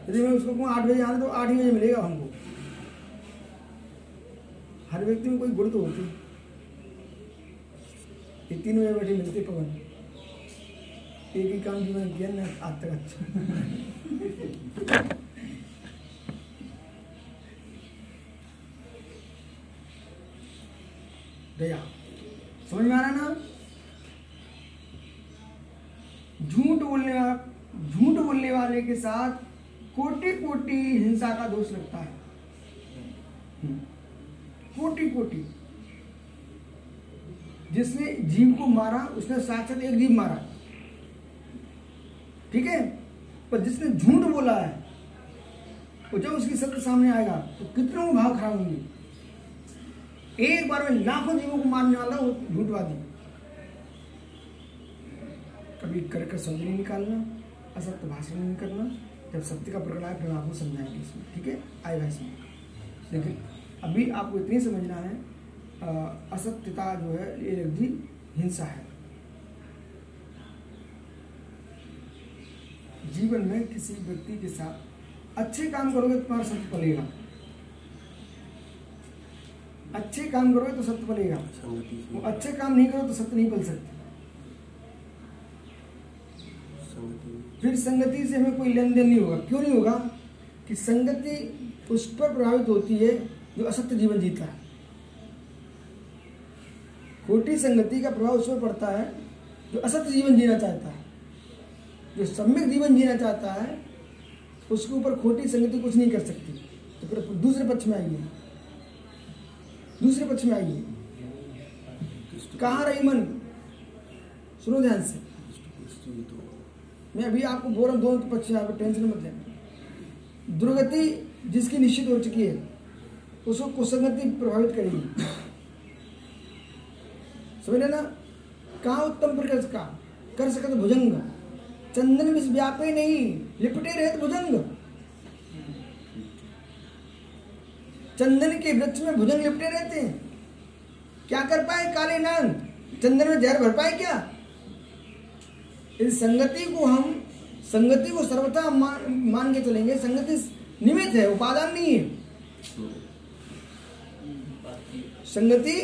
यदि मैं उसको कहूँ, आठ बजे आना तो आठ ही बजे मिलेगा हमको। हर व्यक्ति में कोई गुण तो होती। ये तीन बजे बैठे मिलते पवन। एक ही काम जीवन किया ना, आज तक अच्छा। दया। समझ में आ रहा ना? झूठ बोलने वाला, झूठ बोलने वाले के साथ कोटि कोटि हिंसा का दोष लगता है। कोटि कोटि जिसने जीव को मारा, उसने साथ साथ एक जीव मारा। ठीक है? पर जिसने झूठ बोला है और जब उसकी सत्य सामने आएगा तो कितने भाव खराब होंगे? एक बार में लाखों जीवों को मारने वाला वो झूठवादी। कभी कर कर समझ नहीं निकालना, असत्य भाषण नहीं करना। जब सत्य का प्रकट आए फिर हम आपको समझाएँगे इसमें ठीक है? आएगा इसमें। लेकिन अभी आपको इतनी समझना है असत्यता जो है ये भी हिंसा है। जीवन में किसी व्यक्ति के साथ अच्छे काम करोगे तो तुम्हारा सत्य पलेगा। अच्छे काम करोगे तो सत्य पलेगा। वो अच्छे काम नहीं करो तो सत्य नहीं पल सकते। फिर संगति से हमें कोई लेन देन नहीं होगा। क्यों नहीं होगा? कि संगति उस पर प्रभावित होती है जो असत्य जीवन जीता है। खोटी संगति का प्रभाव उस पर पड़ता है जो असत्य जीवन जीना चाहता है। जो सम्यक जीवन जीना चाहता है, उसके ऊपर खोटी संगति कुछ नहीं कर सकती। तो फिर दूसरे पक्ष में आइए। दूसरे पक्ष में आइए। कहाँ रही मन? सुनो ध्यान से। मैं अभी आपको बोल रहा हूँ दोनों पक्ष में आपको टेंशन मत लेना। दुर्गति जिसकी निश्चित हो चुकी है, उसको कुसंगति प्रभावित करेगी। समझ लेना कहा उत्तम प्रकृत का कर सकत भुजंग। चंदन में व्यापे नहीं, लिपटे रहे तो भुजंग। चंदन के वृक्ष में भुजंग लिपटे रहते हैं। क्या कर पाए काले नांग? चंदन में जहर भर पाए क्या? इस संगति को हम संगति को सर्वथा मान, मान के चलेंगे। संगति निमित्त है उपादान नहीं है। संगति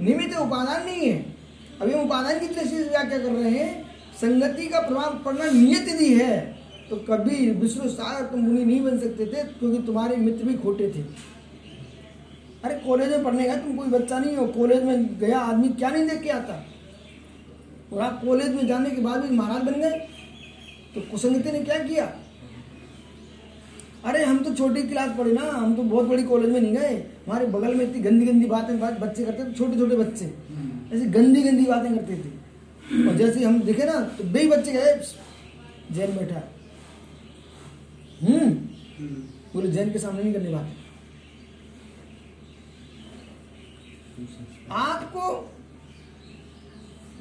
निमित्त उपादान नहीं है। अभी हम उपादान की दृष्टि से व्याख्या कर रहे हैं। संगति का प्रभाव पड़ना नियत यदि है। तो कभी विष्णु सागर तुम मुनि नहीं बन सकते थे क्योंकि तुम्हारे मित्र भी खोटे थे। अरे कॉलेज में पढ़ने गया तुम कोई बच्चा नहीं हो। कॉलेज में गया आदमी क्या नहीं देख के आता? और आप कॉलेज में जाने के बाद भी महाराज बन गए। तो कुसंगति ने क्या किया? अरे हम तो छोटी क्लास पढ़े ना हम तो बहुत बड़ी कॉलेज में नहीं गए। हमारे बगल में इतनी गंदी गंदी बातें बात बच्चे करते थे छोटे छोटे बच्चे। ऐसी गंदी गंदी बातें करते थे। और जैसे हम देखे ना तो बे बच्चे गए जैन बैठा। हम्म। बोले जैन के सामने नहीं करनी बात। आपको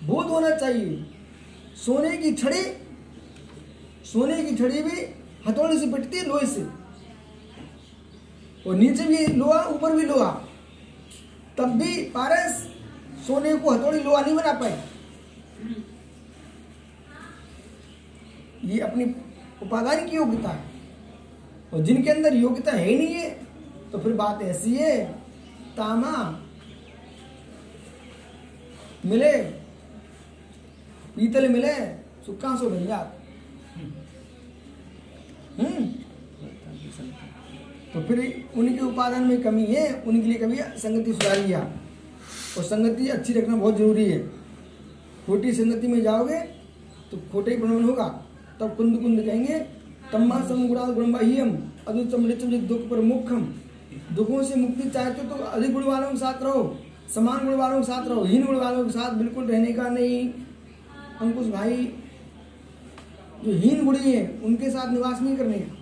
बोध होना चाहिए। सोने की छड़ी, सोने की छड़ी भी हथौड़े से पिटती है लोहे से। और नीचे भी लोहा, ऊपर भी लोहा। तब भी पारस सोने को हथौड़ी, लोहा नहीं बना पाए। ये अपनी उपादान की योग्यता है। और जिनके अंदर योग्यता है ही नहीं है तो फिर बात ऐसी है, तामा, मिले। पीतल मिले, सुक्का सो जात हम्म। तो फिर उनके उपादान में कमी है, उनके लिए कभी संगति सुधारी है। और संगति अच्छी रखना बहुत ज़रूरी है। खोटी संगति में जाओगे तो खोटे ही प्रमाण होगा। तब कुंद कुंद कहेंगे, तम्मा समुगुणा नित्यम जित दुख पर मुखम दुखों से मुक्ति चाहते हो तो अधिक गुण वालों के साथ रहो, समान गुण वालों के साथ रहो, हीन गुण वालों के साथ बिल्कुल रहने का नहीं। अंकुश भाई जो हीन गुणी है, उनके साथ निवास नहीं करने का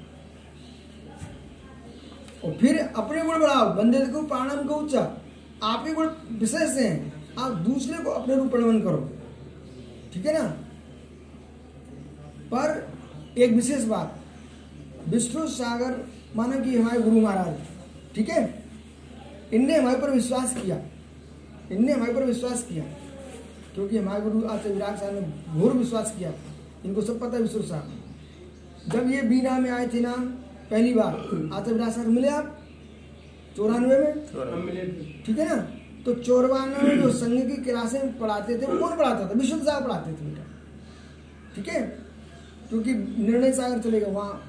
और फिर अपने गुण बढ़ाओ, बंदे को प्राणम को उच्चा आपके गुण विशेष हैं, आप दूसरे को अपने रूप प्रणवन करो। ठीक है ना? पर एक विशेष बात, विष्णु सागर मानो कि हमारे गुरु महाराज। ठीक है? इनने हमारे पर विश्वास किया। इनने हमारे पर विश्वास किया। क्योंकि हमारे गुरु आचार्य विराट साहब ने घोर विश्वास किया। इनको सब पता है विष्णु साहब। जब ये बीना में आए थे ना पहली बार आचार्य विराट साहब मिले आप? चौरानवे में? ठीक है ना? तो चौरानवे में जो संघ की क्लासें पढ़ाते थे वो कौन पढ़ाता था? विश्व साहब पढ़ाते थे बेटा। ठीक है? क्योंकि निर्णय सागर चलेगा वहाँ।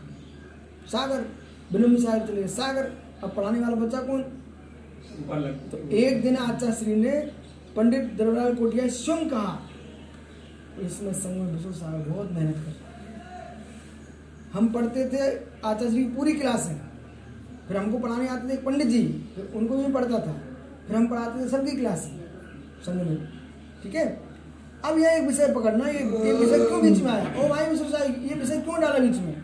सागर विनम्र सागर चलेगा सागर अब पढ़ाने वाला बच्चा कौन? तो एक दिन आचार्य श्री ने पंडित द्रवलाल कोटिया स्वयं कहा। इसमें संघ में विश्व सागर बहुत मेहनत कर हम पढ़ते थे, आचार्य श्री की पूरी क्लास है। फिर हमको पढ़ाने आते थे पंडित जी, फिर उनको भी पढ़ता था। फिर हम पढ़ाते थे सबकी क्लास संघ में। ठीक है? अब यह एक विषय पकड़ना, ये ये विषय क्यों बीच में आया? ओ भाई विश्व साहब ये विषय क्यों डाला बीच में?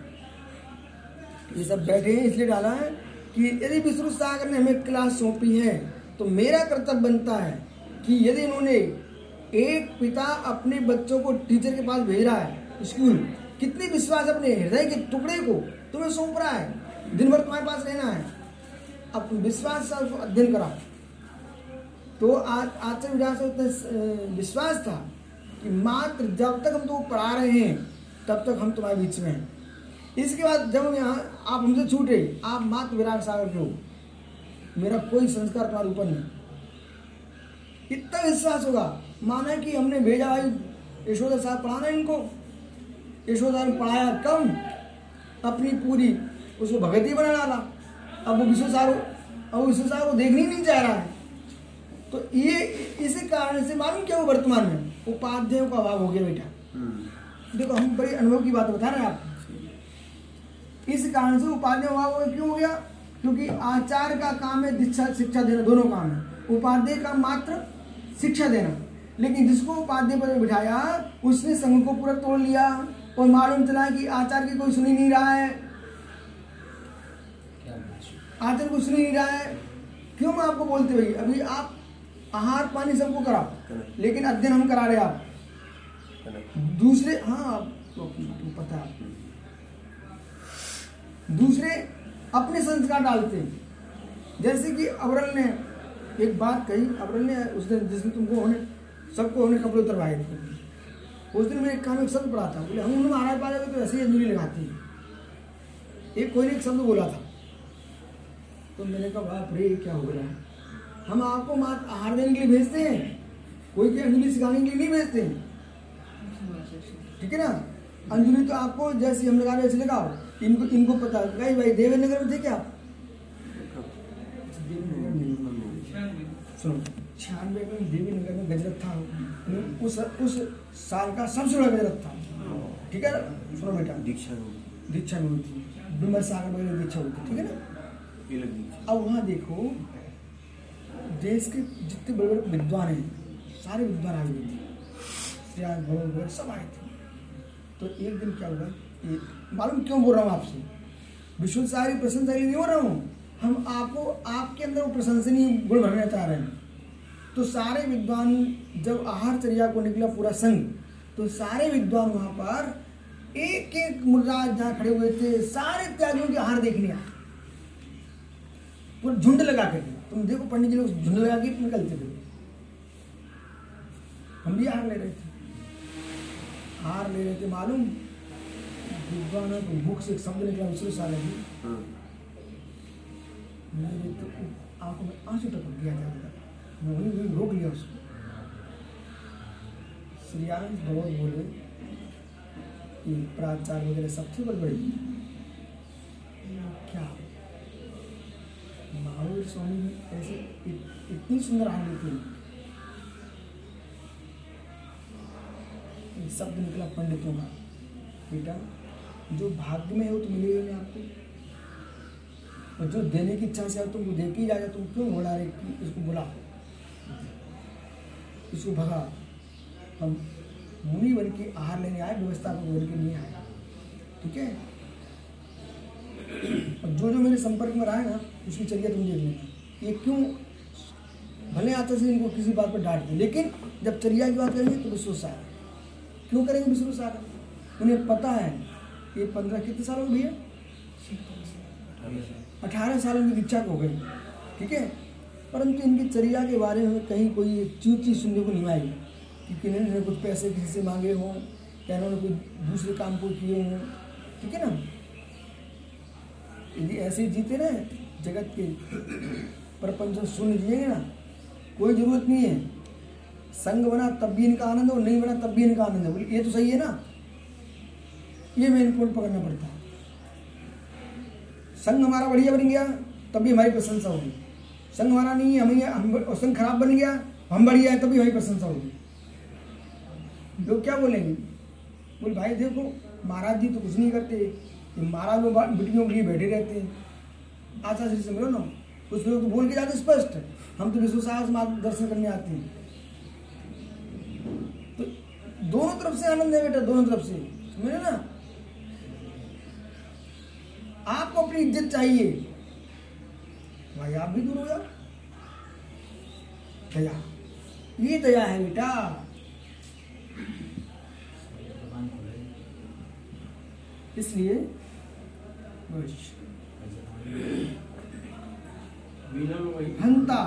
ये सब बैठे हैं, इसलिए डाला है कि यदि विष्णु सागर ने हमें क्लास सौंपी है तो मेरा कर्तव्य बनता है कि यदि इन्होंने एक पिता अपने बच्चों को टीचर के पास भेज रहा है स्कूल कितनी विश्वास अपने हृदय के टुकड़े को? तुम्हें सौंप रहा है। दिन भर तुम्हारे पास रहना है। अब विश्वास से उसको अध्ययन कराओ। तो आज आचार्य से उतना विश्वास था कि मात्र जब तक हम तुमको पढ़ा रहे हैं, तब तक हम तुम्हारे बीच में हैं। इसके बाद जब हम यहाँ, आप हमसे छूटे, आप मात्र विराट सागर के हो। मेरा कोई संस्कार तुम्हारे ऊपर नहीं। इतना विश्वास होगा? माना कि हमने भेजा भाई यशोदा साहब पढ़ाना इनको। यशोदा ने पढ़ाया कम अपनी पूरी उसको भगत ही बना डाला अब वो विश्व सागर अब वो विश्व सागर को देखने ही नहीं चाह रहा है। तो ये इसी कारण से मालूम क्या हो वर्तमान में? उपाध्यायों का अभाव हो गया बेटा। देखो हम बड़ी अनुभव की बात बता रहे हैं आप। इस कारण से उपाध्याय अभाव क्यों हो गया? क्योंकि आचार्य का काम है दीक्षा शिक्षा देना दोनों काम है। उपाध्याय का मात्र शिक्षा देना। लेकिन जिसको उपाध्याय में बिठाया उसने संघ को पूरा तोड़ लिया और मालूम चला कि आचार्य की कोई सुनी नहीं रहा है। आचार्य को सुनी नहीं रहा है। क्यों मैं आपको बोलते भाई अभी आप आहार पानी सबको करा लेकिन अध्ययन हम करा रहे आप। दूसरे हाँ आपको पता है। दूसरे अपने संस्कार डालते हैं। जैसे कि अवरल ने एक बात कही अबरल ने उस दिन, जिस दिन तुमको होने सबको हमने कपड़े उतरवाए उस दिन मेरे कान में एक शब्द पड़ा था। बोले, हम उन्हें महाराज पा तो ऐसे ही अंजलि लगाती है। एक कोई ने एक शब्द बोला था। तो मैंने कहा, बाप रे, क्या हो है हम आपको मात आहार देने के लिए भेजते हैं। कोई की अंजलि सिखाने के लिए नहीं भेजते हैं। ठीक है ना? अंजलि तो आपको जैसे हम लगा रहे वैसे लगाओ। इनको इनको पता भाई भाई देवेंद्र में थे क्या? आप सुनो छियानवे में देवी नगर में गजरत था उस उस साल का सबसे बड़ा गजरत था। ठीक है सुनो बेटा। दीक्षा दीक्षा में हुई थी। डूमर सागर में दीक्षा हुई थी ठीक है ना? अब वहाँ देखो देश के जितने बड़े बड़े विद्वान हैं सारे विद्वान आए हुए थे। सब आए थे। तो एक दिन क्या हुआ? मालूम क्यों बोल रहा हूँ आपसे? विश्व सारी प्रशंसा नहीं बोल रहा हूँ? हम आपको, आपके अंदर वो प्रशंसनीय गुण भरना चाह रहे हैं। तो सारे विद्वान जब आहार चर्या को निकला, पूरा संघ तो सारे विद्वान वहाँ पर एक एक मुर्राज जहाँ खड़े हुए थे, सारे त्यागियों के आहार देखने आए झुंड लगा के तुम देखो, पंडित जी लोग झुंड लगा के निकलते थे। हम भी हार ले रहे थे। हार ले रहे थे, मालूम? विद्वानों को मुख से एक शब्द निकला सागर जी हाँ मेरे तो आँखों में आँसू टपक गया था मेरा मोहनी ने रोक लिया उसको। बहुत बोले कि प्राचार वगैरह सब क्या? महावीर स्वामी ने ऐसे इत, इतनी सुंदर हानि थी। शब्द निकला पंडितों का बेटा जो भाग्य में है वो तो मिलेगा आपको। और जो देने की इच्छा से है तुमको दे के ही जाएगा तुम क्यों घोड़ा रे कि इसको बुला? इसको भगा। हम मुनि बन के आहार लेने आए, व्यवस्था को बन के नहीं आए। ठीक है? और जो जो मेरे संपर्क में रहा है ना, उसकी चलिए तुम देख लेना। ये क्यों? भले आता से इनको किसी बात पर डांट दे, लेकिन जब चर्या की बात करेंगे तो विश्वास आएगा क्यों करेंगे विश्वास आएगा उन्हें पता है, ये पंद्रह कितने साल हो? भैया अठारह साल उनकी दीक्षा हो गई, ठीक है? परंतु इनकी चर्या के बारे में कहीं कोई चीज़ चीज़ सुनने को नहीं आई कि किन्हीं कुछ पैसे किसी से मांगे हों, या इन्होंने कोई दूसरे काम को किए हों, ठीक है ना? यदि ऐसे जीते ना जगत के प्रपंच सुन जिएँगे ना, कोई ज़रूरत नहीं है। संग बना तब भी इनका आनंद हो नहीं बना तब भी इनका आनंद है। बोले, ये तो सही है ना? ये मेन पॉइंट पकड़ना पड़ता है। संग हमारा बढ़िया बन गया तब भी हमारी प्रशंसा होगी। संग हमारा नहीं है, हमें हम संग खराब बन गया, हम बढ़िया है, तभी हमारी प्रशंसा होगी। लोग क्या बोलेंगे? बोले, भाई देखो, महाराज जी तो कुछ नहीं करते। ये महाराज लोग बिटियों के लिए बैठे रहते हैं। आचार्य जी से मिलो ना। कुछ लोग तो बोल के जाते स्पष्ट। हम तो विश्वास मार्ग दर्शन करने आते हैं। तो दोनों तरफ़ से आनंद है बेटा, दोनों तरफ़ से। समझे ना? आपको अपनी इज़्ज़त चाहिए। भाई, आप भी दूर हो जाओ। दया। ये दया है बेटा। इसलिए। हंता।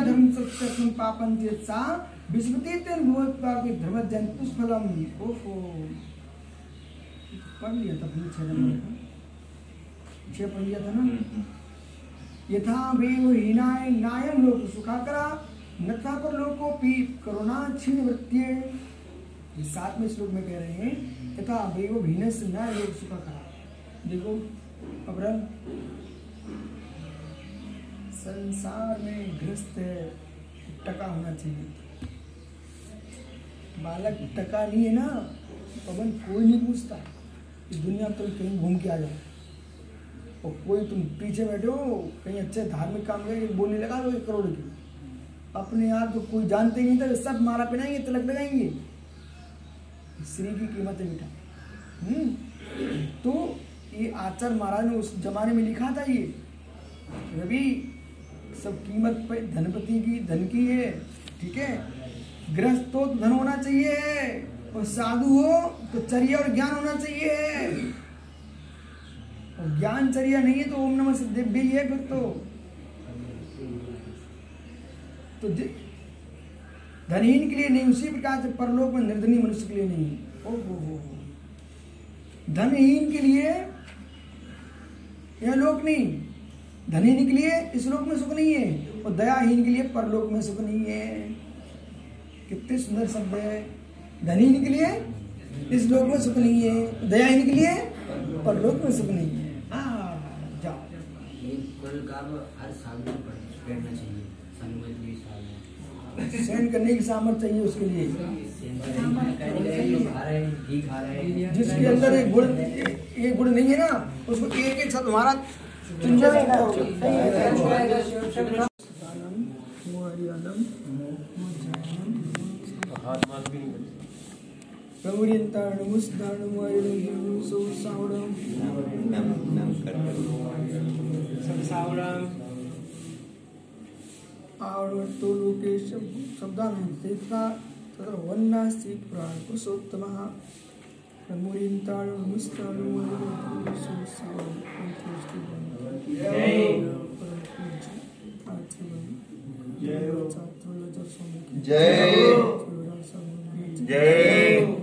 धर्म पापन विस्मृति धर्म जंतु फलम ओहो। पढ़ लिया था अपने छह नंबर का। छह पढ़ लिया था ना? यथा वेव हीनाय नायम लोक सुखाकरा नथा पर लोको पी करुणा क्षीण वृत्तिये। ये सातवें श्लोक में कह रहे हैं तथा वेव भीनस न लोक सुखाकरा। देखो अबरल संसार में ग्रस्त है टका होना चाहिए। बालक टका नहीं है ना पवन कोई नहीं पूछता। इस दुनिया में तुम कहीं घूम के आ जाओ और कोई तुम पीछे बैठे हो, कहीं अच्छे धार्मिक काम करके बोलने लगा दो एक करोड़ की। अपने आप तो कोई जानते नहीं था, सब मारा पिनाएँगे, तिलक लगाएँगे। श्री की कीमत है बेटा हम्म? तो ये आचार्य महाराज ने उस जमाने में लिखा था ये, रवि, सब कीमत पे धनपति की, धन की है, ठीक है? गृहस्थ तो धन होना चाहिए। और साधु हो तो चर्या और ज्ञान होना चाहिए। और ज्ञान चर्या नहीं है तो ओम नमः दिव्य ही है फिर तो। तो धनहीन के लिए नहीं, उसी प्रकार से परलोक में निर्धनी मनुष्य के लिए नहीं। ओ हो हो। धनहीन के लिए यह लोक नहीं। धनहीन के लिए इस लोक में सुख नहीं है और दयाहीन के लिए परलोक में सुख नहीं है। कितने सुंदर शब्द है। धनहीन के लिए इस लोक में सुख नहीं है दयाहीन के लिए परलोक में सुख नहीं है। हाँ जाओ। ये कुल का हर साल में पढ़- पढ़ना चाहिए संगत भी साल में। सहन करने की सामर्थ्य चाहिए उसके लिए। खा रहे हैं घी खा रहे हैं। जिसके अंदर एक गुण एक गुण नहीं है ना उसको एक एक शब्द हमारा करो। दानम, मुआरियानम, नाम नाम शब्दानां तत्र वन्नास्ति प्राण मुस्ताण, सौसावणम, पंचोष्टिवम। जय। जय।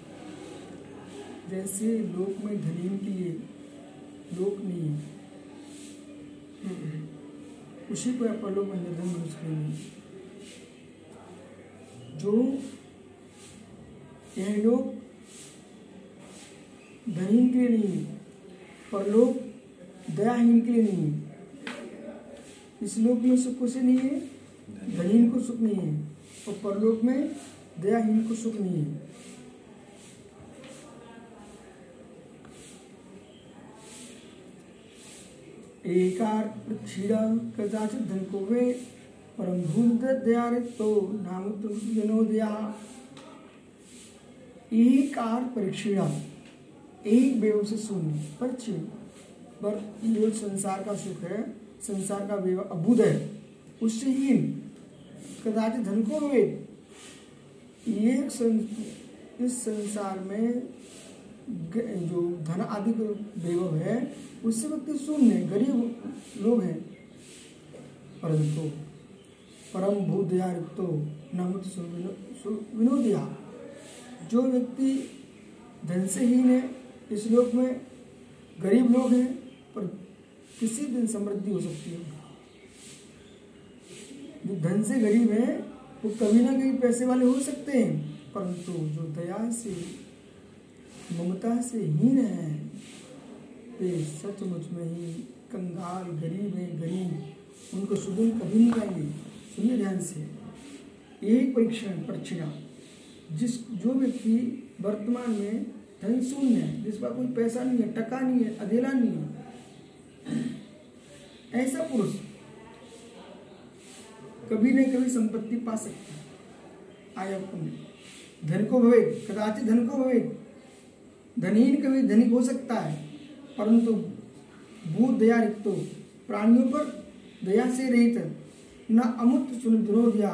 जैसे लोक में धनीन के लिए लोक नहीं है। उसी को परलोक में निर्धन लिए जो यह लोग धनीन के लिए नहीं परलोक दयाहीन के लिए नहीं इस लोक में सुख कुछ नहीं है धनीन को सुख नहीं है, और परलोक में दयाहीन को सुख नहीं है। एकार क्षीरा कदाचित धन को वे परम भूत दयार तो नाम परीक्षिणा एक बेव से परिचय। पर जो संसार का सुख है संसार का बेव अबुद है उससे ही कदाचित धन को वे ये सं, इस संसार में जो धन आदि का वैभव है उससे व्यक्ति शून्य है, गरीब लोग हैं। परंतु परम भूदया रिक्तो नामुत जो व्यक्ति धन से हीन है इस लोक में गरीब लोग हैं पर किसी दिन समृद्धि हो सकती है। जो धन से गरीब है वो कभी ना कभी पैसे वाले हो सकते हैं परंतु जो दया से ममता से हीन है वे सचमुच में ही कंगाल, गरीब है, गरीब। उनको सुदिन कभी नहीं आएँगे सुनिए ध्यान से। यही परीक्षण परीक्षा जिस, जो व्यक्ति वर्तमान में धन शून्य है, जिस पर कोई पैसा नहीं है, टका नहीं है अधेला नहीं है, ऐसा पुरुष कभी न कभी संपत्ति पा सकता है। आया धन को भवे, कदाचित धन को भवे। धनहीन कभी धनिक हो सकता है, परंतु भूत दया रिक्तो प्राणियों पर दया से रहित न अमुत सुन दिया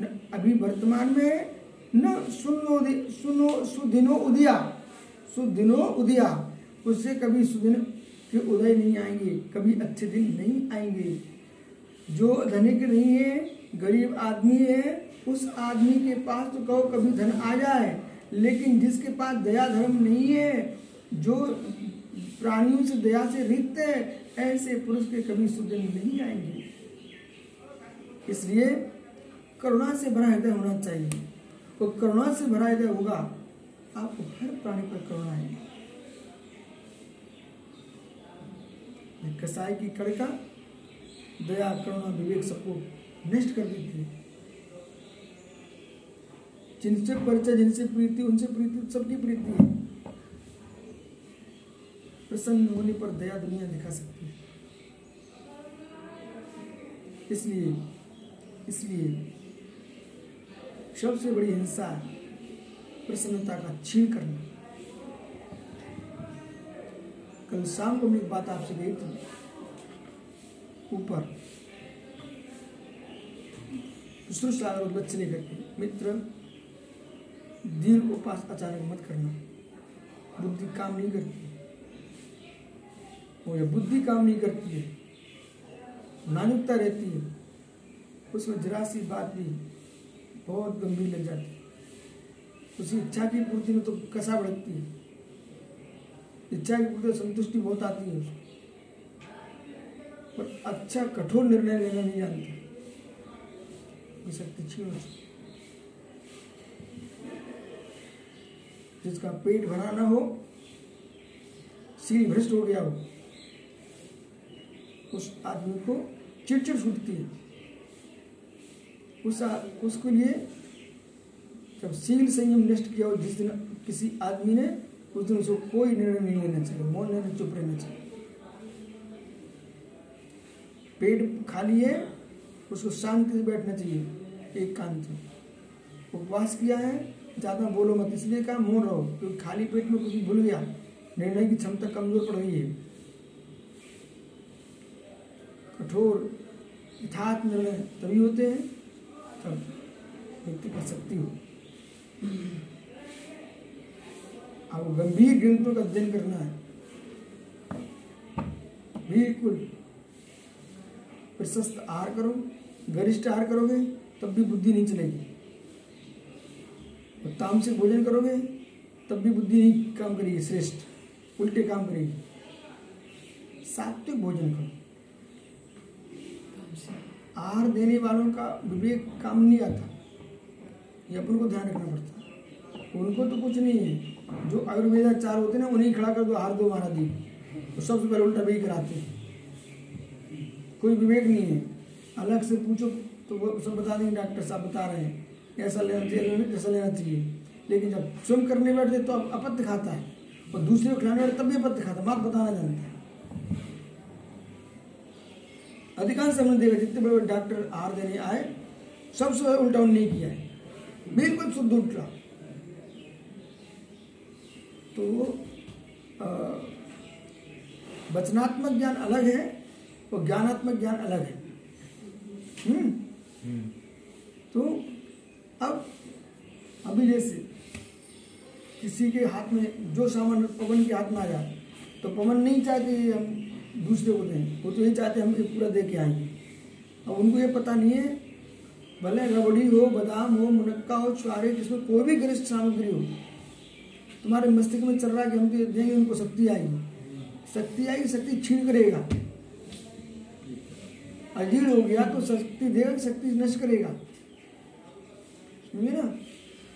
न अभी वर्तमान में न सुनो सुनो सुदिनो उदिया। सुदिनो उदिया, उससे कभी सुदिन के उदय नहीं आएँगे, कभी अच्छे दिन नहीं आएँगे। जो धनिक नहीं है, गरीब आदमी है, उस आदमी के पास तो कहो कभी धन आ जाए। लेकिन जिसके पास दया धर्म नहीं है, जो प्राणियों से दया से रिक्त है, ऐसे पुरुष के कभी सुदिन नहीं आएँगे। इसलिए करुणा से भरा हृदय होना चाहिए। तो करुणा से भरा हृदय होगा, आपको हर प्राणी पर करुणा ये कसाई की कड़का, दया, करुणा, विवेक सबको नष्ट कर देती है। जिनसे परिचय, जिनसे प्रीति, उनसे प्रीति, सबकी प्रीति है। प्रसन्न होने पर दया दुनिया दिखा सकती है। इसलिए इसलिए सबसे बड़ी हिंसा प्रसन्नता का छीन करना। कल शाम को मैं एक बात आपसे गई थी। ऊपर सागर बच्चे लेकर के, मित्र दीर्घ उपास अचानक मत करना। बुद्धि काम नहीं करती। जब बुद्धि काम नहीं करती है, नाजुकता रहती है, उसमें जरा सी बात भी बहुत गंभीर लग जाती है। उसी इच्छा की पूर्ति में तो कसा बढ़ती है। इच्छा की पूर्ति संतुष्टि बहुत आती है पर अच्छा कठोर निर्णय लेना नहीं जानती। शक्ति छीन होती है। जिसका पेट भरा ना हो सीढ़ी भ्रष्ट हो गया हो, उस आदमी को चिड़चिड़ छूटती है। उस उसके लिए जब सील संयम नष्ट किया हो, जिस दिन किसी आदमी ने, उस दिन उसको कोई निर्णय नहीं लेना चाहिए मौन रहना चुप रहना चाहिए। पेट खाली है, उसको शांति से बैठना चाहिए, एकांत में। उपवास किया है ज़्यादा बोलो मत। इसलिए कहा मौन रहो, क्योंकि तो खाली पेट में कुछ भूल गया। निर्णय की क्षमता कमज़ोर पड़ गई है। कठोर, यथार्थ निर्णय तभी होते हैं, तब व्यक्ति पर शक्ति हो। अब गंभीर ग्रंथों का अध्ययन करना है। बिल्कुल। प्रशस्त आहार करो, गरिष्ठ आहार करोगे, तब भी बुद्धि नहीं चलेगी। और तामसिक भोजन करोगे, तब भी बुद्धि नहीं काम करेगी, श्रेष्ठ। उल्टे काम करेगी। सात्विक भोजन करो। आहार देने वालों का विवेक काम नहीं आता। ये अपन को ध्यान रखना पड़ता। उनको तो कुछ नहीं है। जो आयुर्वेदाचार होते ना, उन्हें खड़ा कर दो, आहार दो महाराज जी तो सबसे पहले उल्टा वही कराते हैं। कोई विवेक नहीं है। अलग से पूछो तो वो सब बता देंगे, डॉक्टर साहब बता रहे हैं। ऐसा लेना चाहिए ऐसा लेना चाहिए लेकिन जब स्वयं करने बैठते तो अब अपत्य खाता है और दूसरे को खिलाने बैठे तब भी अपत्य खाता है बात बताना जानता है। अधिकांश हमने देखा जितने बड़े बड़े डॉक्टर आहार देने आए सबसे उल्टा उन्होंने नहीं किया है। बिल्कुल शुद्ध उल्टा तो वचनात्मक ज्ञान अलग है और ज्ञानात्मक ज्ञान अलग है। हम्म। तो अब, अभी जैसे किसी के हाथ में, जो सामान पवन के हाथ में आ जाए तो पवन नहीं चाहते हम दूसरे को दें। वो तो ये चाहते हम ये पूरा दे के आएँगे अब उनको ये पता नहीं है, भले रबड़ी हो, बादाम हो, मुनक्का हो छुआरे जिसमें कोई भी गरिष्ठ सामग्री हो, तुम्हारे मस्तिष्क में चल रहा है कि हम तो देंगे, उनको शक्ति आएगी। शक्ति आएगी, शक्ति छीन करेगा। अजीर्ण हो गया तो शक्ति देगा शक्ति नष्ट करेगा। समझे ना?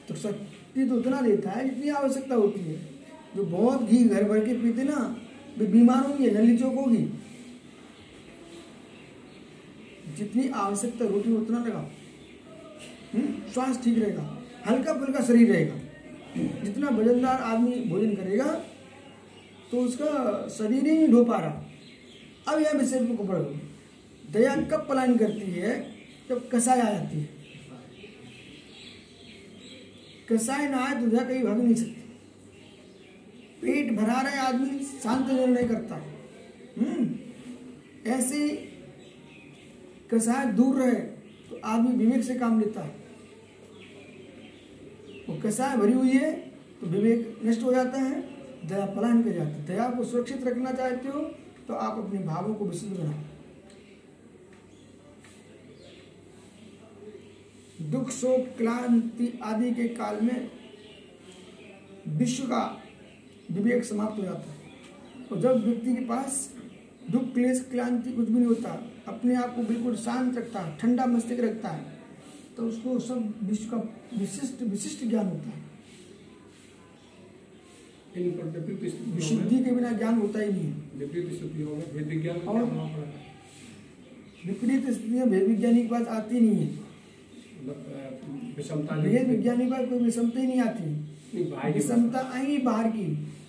तो शक्ति तो उतना देता है जितनी आवश्यकता होती है। जो बहुत घी घर भर के पीते ना वे बीमार होंगे नली चौक होगी जितनी आवश्यकता रोटी उतना लगाओ। हम्म, स्वास्थ्य ठीक रहेगा। हल्का फुल्का शरीर रहेगा। जितना वजनदार आदमी भोजन करेगा तो उसका शरीर ही नहीं ढो पा रहा। अब यह विषय को पढ़। दया कब पलायन करती है? जब कसाई आ जाती है। कसाय ना आए तो कहीं भाग नहीं सकती। पेट भरा रहे आदमी, शांत निर्णय करता। हम्म। ऐसे कसाय दूर रहे तो आदमी विवेक से काम लेता है। वो कसाय भरी हुई है तो विवेक नष्ट हो जाता है, दया पलायन कर जाती है। दया को सुरक्षित रखना चाहते हो तो आप अपने भावों को विशुद्ध बनाओ। दुख शोक क्लांति आदि के काल में विश्व का विवेक समाप्त हो जाता है। और जब व्यक्ति के पास दुख क्लेश क्लांति कुछ भी नहीं होता अपने आप को बिल्कुल शांत रखता है ठंडा मस्तिष्क रखता है तो उसको सब विश्व का विशिष्ट विशिष्ट ज्ञान होता है। में विशुद्धि के बिना ज्ञान होता ही नहीं है। विपरीत स्थितियों में भेद और- विपरीत स्थितियाँ भेद विज्ञानी की बात आती नहीं है। विषमता भेद विज्ञानी पर कोई विषमता ही नहीं आती। विषमता आएँगी बाहर की।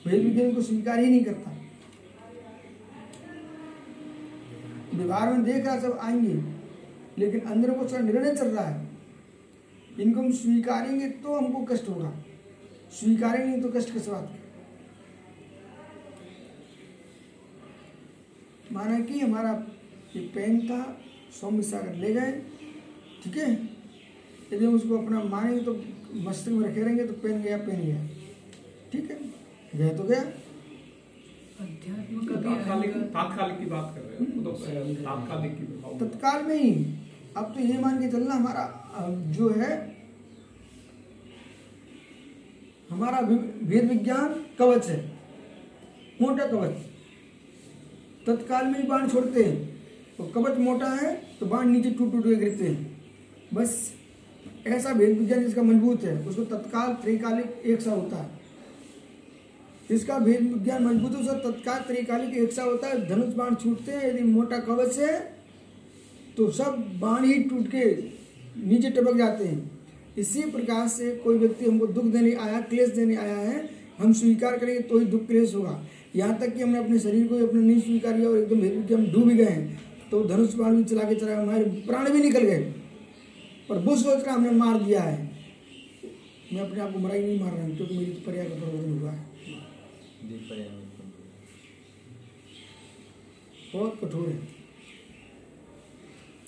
भेद विज्ञान को स्वीकार ही नहीं करता। व्यवहार में देख रहा सब आएँगे। लेकिन अंदर को सब निर्णय चल रहा है। इनको हम स्वीकारेंगे तो हमको कष्ट होगा। स्वीकारेंगे नहीं तो कष्ट किस बात का? माना कि हमारा ये पेन था सौम्य सागर ले गए। ठीक है? यदि हम उसको अपना मानेंगे तो मस्तिष्क में रखे रहेंगे तो पेन गया पेन गया। ठीक है? गया तो गया। अध्यात्म का भी तात्कालिक की बात कर रहे हैं। वो तो तात्कालिक की तत्काल में ही। अब तो ये मान के चलना हमारा जो है हमारा वेद विज्ञान कवच है। मोटा कवच। तत्काल में ही बाण छोड़ते हैं। तो कवच मोटा है तो बाण नीचे टूट टूट के गिरते हैं। बस। ऐसा वेद विज्ञान जिसका मज़बूत है, उसको तत्काल त्रिकालिक एक सा होता है। जिसका भेद विज्ञान मज़बूत है, उसका तत्काल त्रिकालिक एक सा होता है। धनुष बाण छूटते हैं, यदि मोटा कवच है तो सब बाण ही टूट के नीचे टपक जाते हैं। इसी प्रकार से कोई व्यक्ति हमको दुख देने आया, क्लेश देने आया है, हम स्वीकार करेंगे तो ही दुख क्लेश होगा। यहाँ तक कि हमने अपने शरीर को अपने नहीं स्वीकार किया और एकदम भेद विज्ञान डूब गए हैं तो धनुष बाण भी चला के चला, हमारे प्राण भी निकल गए। और वो सोच रहा हमने मार दिया है। मैं अपने आप को मरा ही नहीं मार रहा हूँ क्योंकि मेरी तो पर्याय का प्रवर्तन हुआ है। बहुत कठोर है।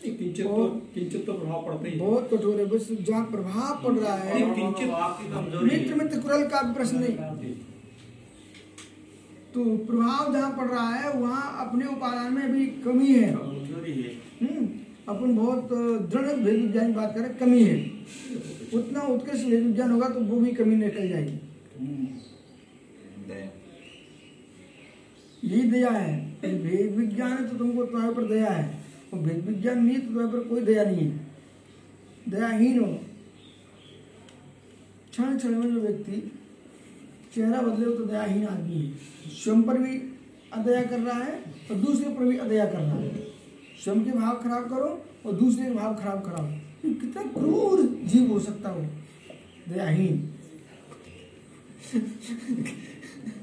किंचित तो किंचित तो प्रभाव पड़ता ही। बहुत कठोर है बस जहाँ प्रभाव पड़ रहा है। मित्र मित्र कुरल का भी प्रश्न नहीं। तो प्रभाव जहाँ पड़ रहा है वहाँ अपने उपादान में अभी कमी है। कमज़ोरी है। हम्म, अपन बहुत दृढ़ विज्ञान की बात करें, कमी है। उतना उत्कृष्ट विज्ञान होगा तो वो भी कमी निकल जाएगी। यही दया है। भेद विज्ञान है तो तुमको तुम्हारे ऊपर दया है। और भेद विज्ञान नहीं तो तुम्हारे ऊपर कोई दया नहीं है। दयाहीन हो। क्षण क्षण में जो व्यक्ति चेहरा बदले तो दयाहीन आदमी है। स्वयं पर भी अदया कर रहा है और दूसरे पर भी अदया कर रहा है। स्वयं के भाव खराब करो और दूसरे के भाव खराब कराओ। ये कितना क्रूर जीव हो सकता हो। दयाहीन।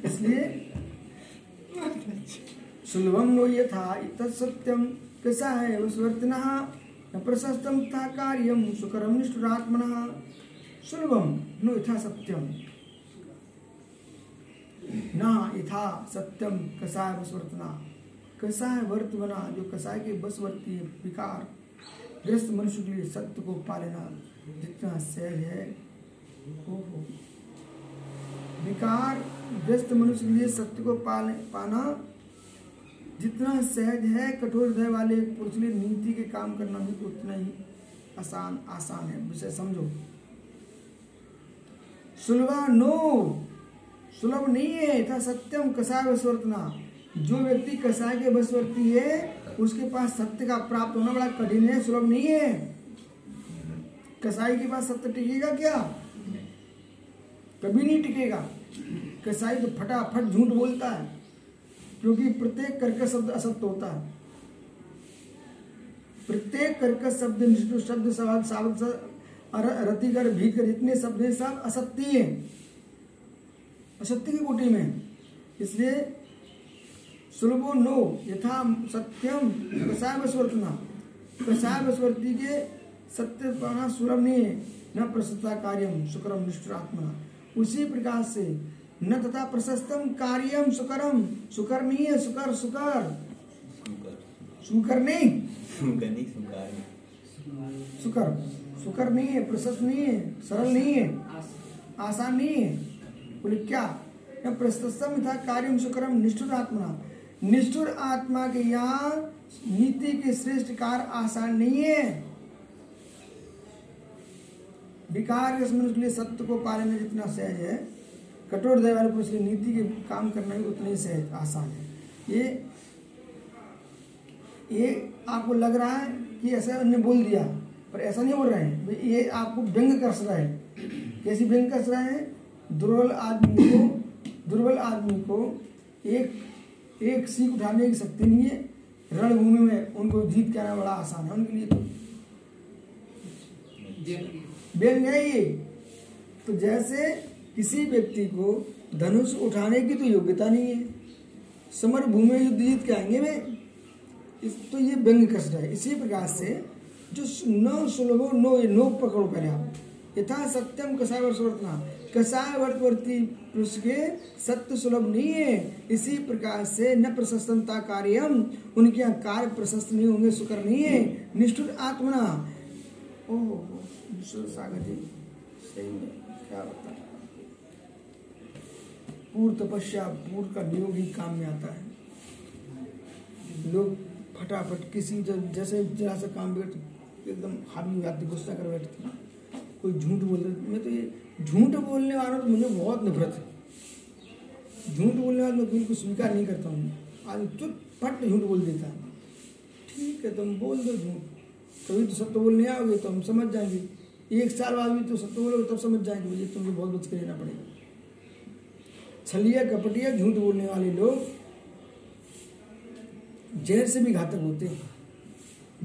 इसलिए सुलभम नो यथा तत्सत्यम कैसा है? वसवर्तिन न प्रशस्तम था कार्यम। सुकरम निष्ठुरात्मन। सुलभम नो यथा सत्यम। न यथा सत्यम। कसा कसाय वसवर्तना कसाय वर्त बना, जो कसाय के बस वर्ती है, विकार। ग्रस्त मनुष्य के लिए सत्य को पा लेना जितना सहज है हो हो। विकार ग्रस्त मनुष्य के लिए सत्य को पाना जितना सहज है, कठोर हृदय वाले पुरुष लिए नीति के काम करना भी उतना ही आसान आसान है। विषय समझो। सुलभा नो, सुलभ नहीं है था सत्यम कसाय वशवर्तना जो व्यक्ति कसाय के वशवर्ती है, उसके पास सत्य का प्राप्त होना बड़ा कठिन है, सुलभ नहीं है। कसाई के पास सत्य टिकेगा क्या? कभी नहीं टिकेगा। कसाई तो फटाफट झूठ बोलता है, क्योंकि प्रत्येक कर्कश शब्द असत्य होता है। प्रत्येक कर्कश शब्द शब्द सवाल सावध रतिकर भीकर जितने शब्द सब असत्य हैं। असत्य की कोटि में। इसलिए सुलभो नो यथा सत्यम कसाय बसवर्तना कसाय बसवर्ती के सत्य पाना सुलभ नहीं है न प्रसन्नता कार्यम सुकरम निष्ठुरात्मा उसी प्रकार से न तथा प्रशस्तम कार्यम सुकरम सुकर नहीं है सुकर सुकर। सुकर नहीं सुकर सुकर। नहीं है प्रशस्त नहीं है सरल नहीं है आसान नहीं है बोले क्या? न प्रशस्तम था कार्यम सुकरम निष्ठुर आत्मा निष्ठुर आत्मा के यहाँ नीति के श्रेष्ठ कार्य आसान नहीं है। विकार के मनुष्य के लिए सत्य को पालना जितना सहज है, कठोर दया वाले पुरुष के नीति के काम करना भी उतना ही सहज, आसान है। ये ये आपको लग रहा है कि ऐसा उन्होंने बोल दिया, पर ऐसा नहीं बोल रहे हैं। ये आपको व्यंग कस रहा है। कैसी व्यंग कस रहा है? दुर्बल आदमी को, दुर्बल आदमी को एक एक सीख उठाने की शक्ति नहीं है। रणभूमि में उनको जीत के आना बड़ा आसान है उनके लिए तो। है ये। तो जैसे किसी व्यक्ति को धनुष उठाने की तो योग्यता नहीं है। समर भूमि युद्ध जीत के आएँगे वे। इस तो ये व्यंग कष्ट है। इसी प्रकार से जो नौ सुलभो, नो ये नो पकड़ो पहले आप। यथा सत्यम कसाय वर्षवर्तना कसाय वर्तवर्ती पुरुष के सत्य सुलभ नहीं है। इसी प्रकार से न प्रशस्तनता कार्यम, उनके यहाँ कार्य प्रशस्त नहीं होंगे, सुकर नहीं है। निष्ठुर आत्मना। ओहो सागर जी सही में, क्या बता पूर्व तपस्या पूर्व का नियोग ही काम में आता है। लोग फटाफट किसी जैसे जरा सा काम तो एकदम हावी हो जाती गुस्सा कर बैठती कोई झूठ बोल रहे मैं तो ये झूठ बोलने वालों तो मुझे बहुत नफरत है। झूठ बोलने वाले मैं बिल्कुल स्वीकार नहीं करता हूँ आदमी चुप फट झूठ बोल देता है। ठीक है, तुम बोल दो झूठ। कभी तो सत्य बोलने आओगे तो हम समझ जाएँगे। एक साल बाद भी तो सत्य बोलोगे तब समझ जाएँगे। मुझे तुमको बहुत बच के रहना पड़ेगा। छलिया कपटिया झूठ बोलने वाले लोग जहर से भी घातक होते हैं।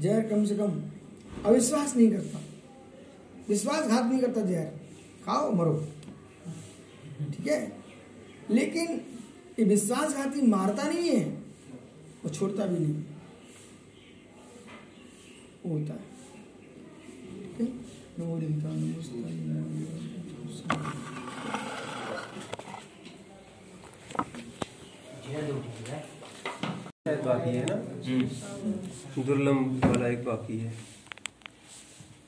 जहर कम से कम अविश्वास नहीं करता। विश्वासघात नहीं करता जहर। खाओ मरो। ठीक है? लेकिन ये विश्वासघाती मारता नहीं है वो छोड़ता भी नहीं। वो होता है। शायद बाकी है ना? दुर्लभ वाला एक बाकी है।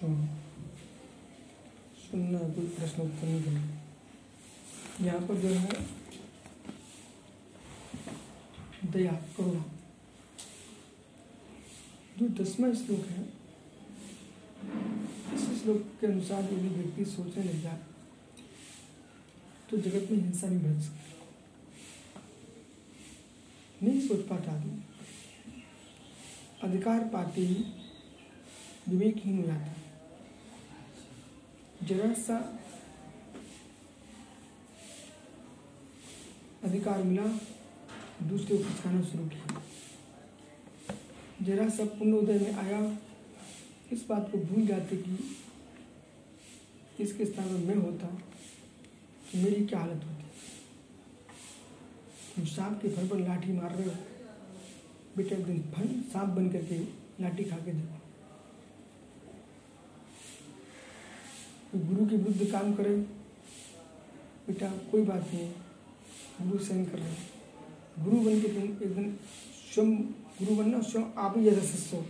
सुनना कोई प्रश्न उत्तर नहीं करना यहाँ पर जो है, दया करुणा। जो दसवा श्लोक है, इस श्लोक के अनुसार यदि व्यक्ति सोचने लग जाए तो जगत में हिंसा नहीं बढ़ सकती। नहीं सोच पाता आदमी। अधिकार पाते ही विवेकहीन हो जाता जरा अधिकार मिला, दूसरे को खिसकाना शुरू किया। जरा सा पुण्य उदय में आया। इस बात को भूल जाते कि इसके स्थान में मैं होता मेरी क्या हालत होती। तुम सांप के फर पर लाठी मार रहे हो। बेटा एक दिन फन सांप बन करके लाठी खा के देखो। कोई गुरु के विरुद्ध काम करे। बेटा, कोई बात नहीं। गुरु सहन कर रहे गुरु बन के तुम एक दिन स्वयं गुरु बनना, स्वयं आप ही जैसा हो।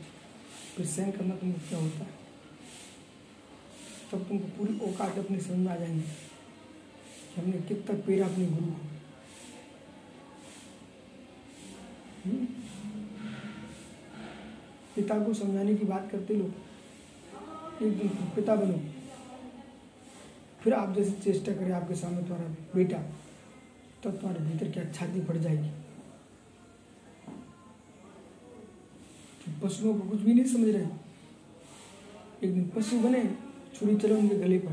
फिर सहन करना तुमको क्या होता है? तब तुमको पूरी औकात अपनी समझ में आ जाएँगे कि हमने कितना पेरा अपने गुरु को। हम्म? पिता को समझाने की बात करते लोग, एक दिन पिता बनो। फिर आप जैसे चेष्टा करें आपके सामने तुम्हारा बेटा, तब तुम्हारे भीतर क्या छाती पड़ जाएगी। तो पशुओं को कुछ भी नहीं समझ रहे। एक दिन पशु बने, छुरी चलो उनके गले पर।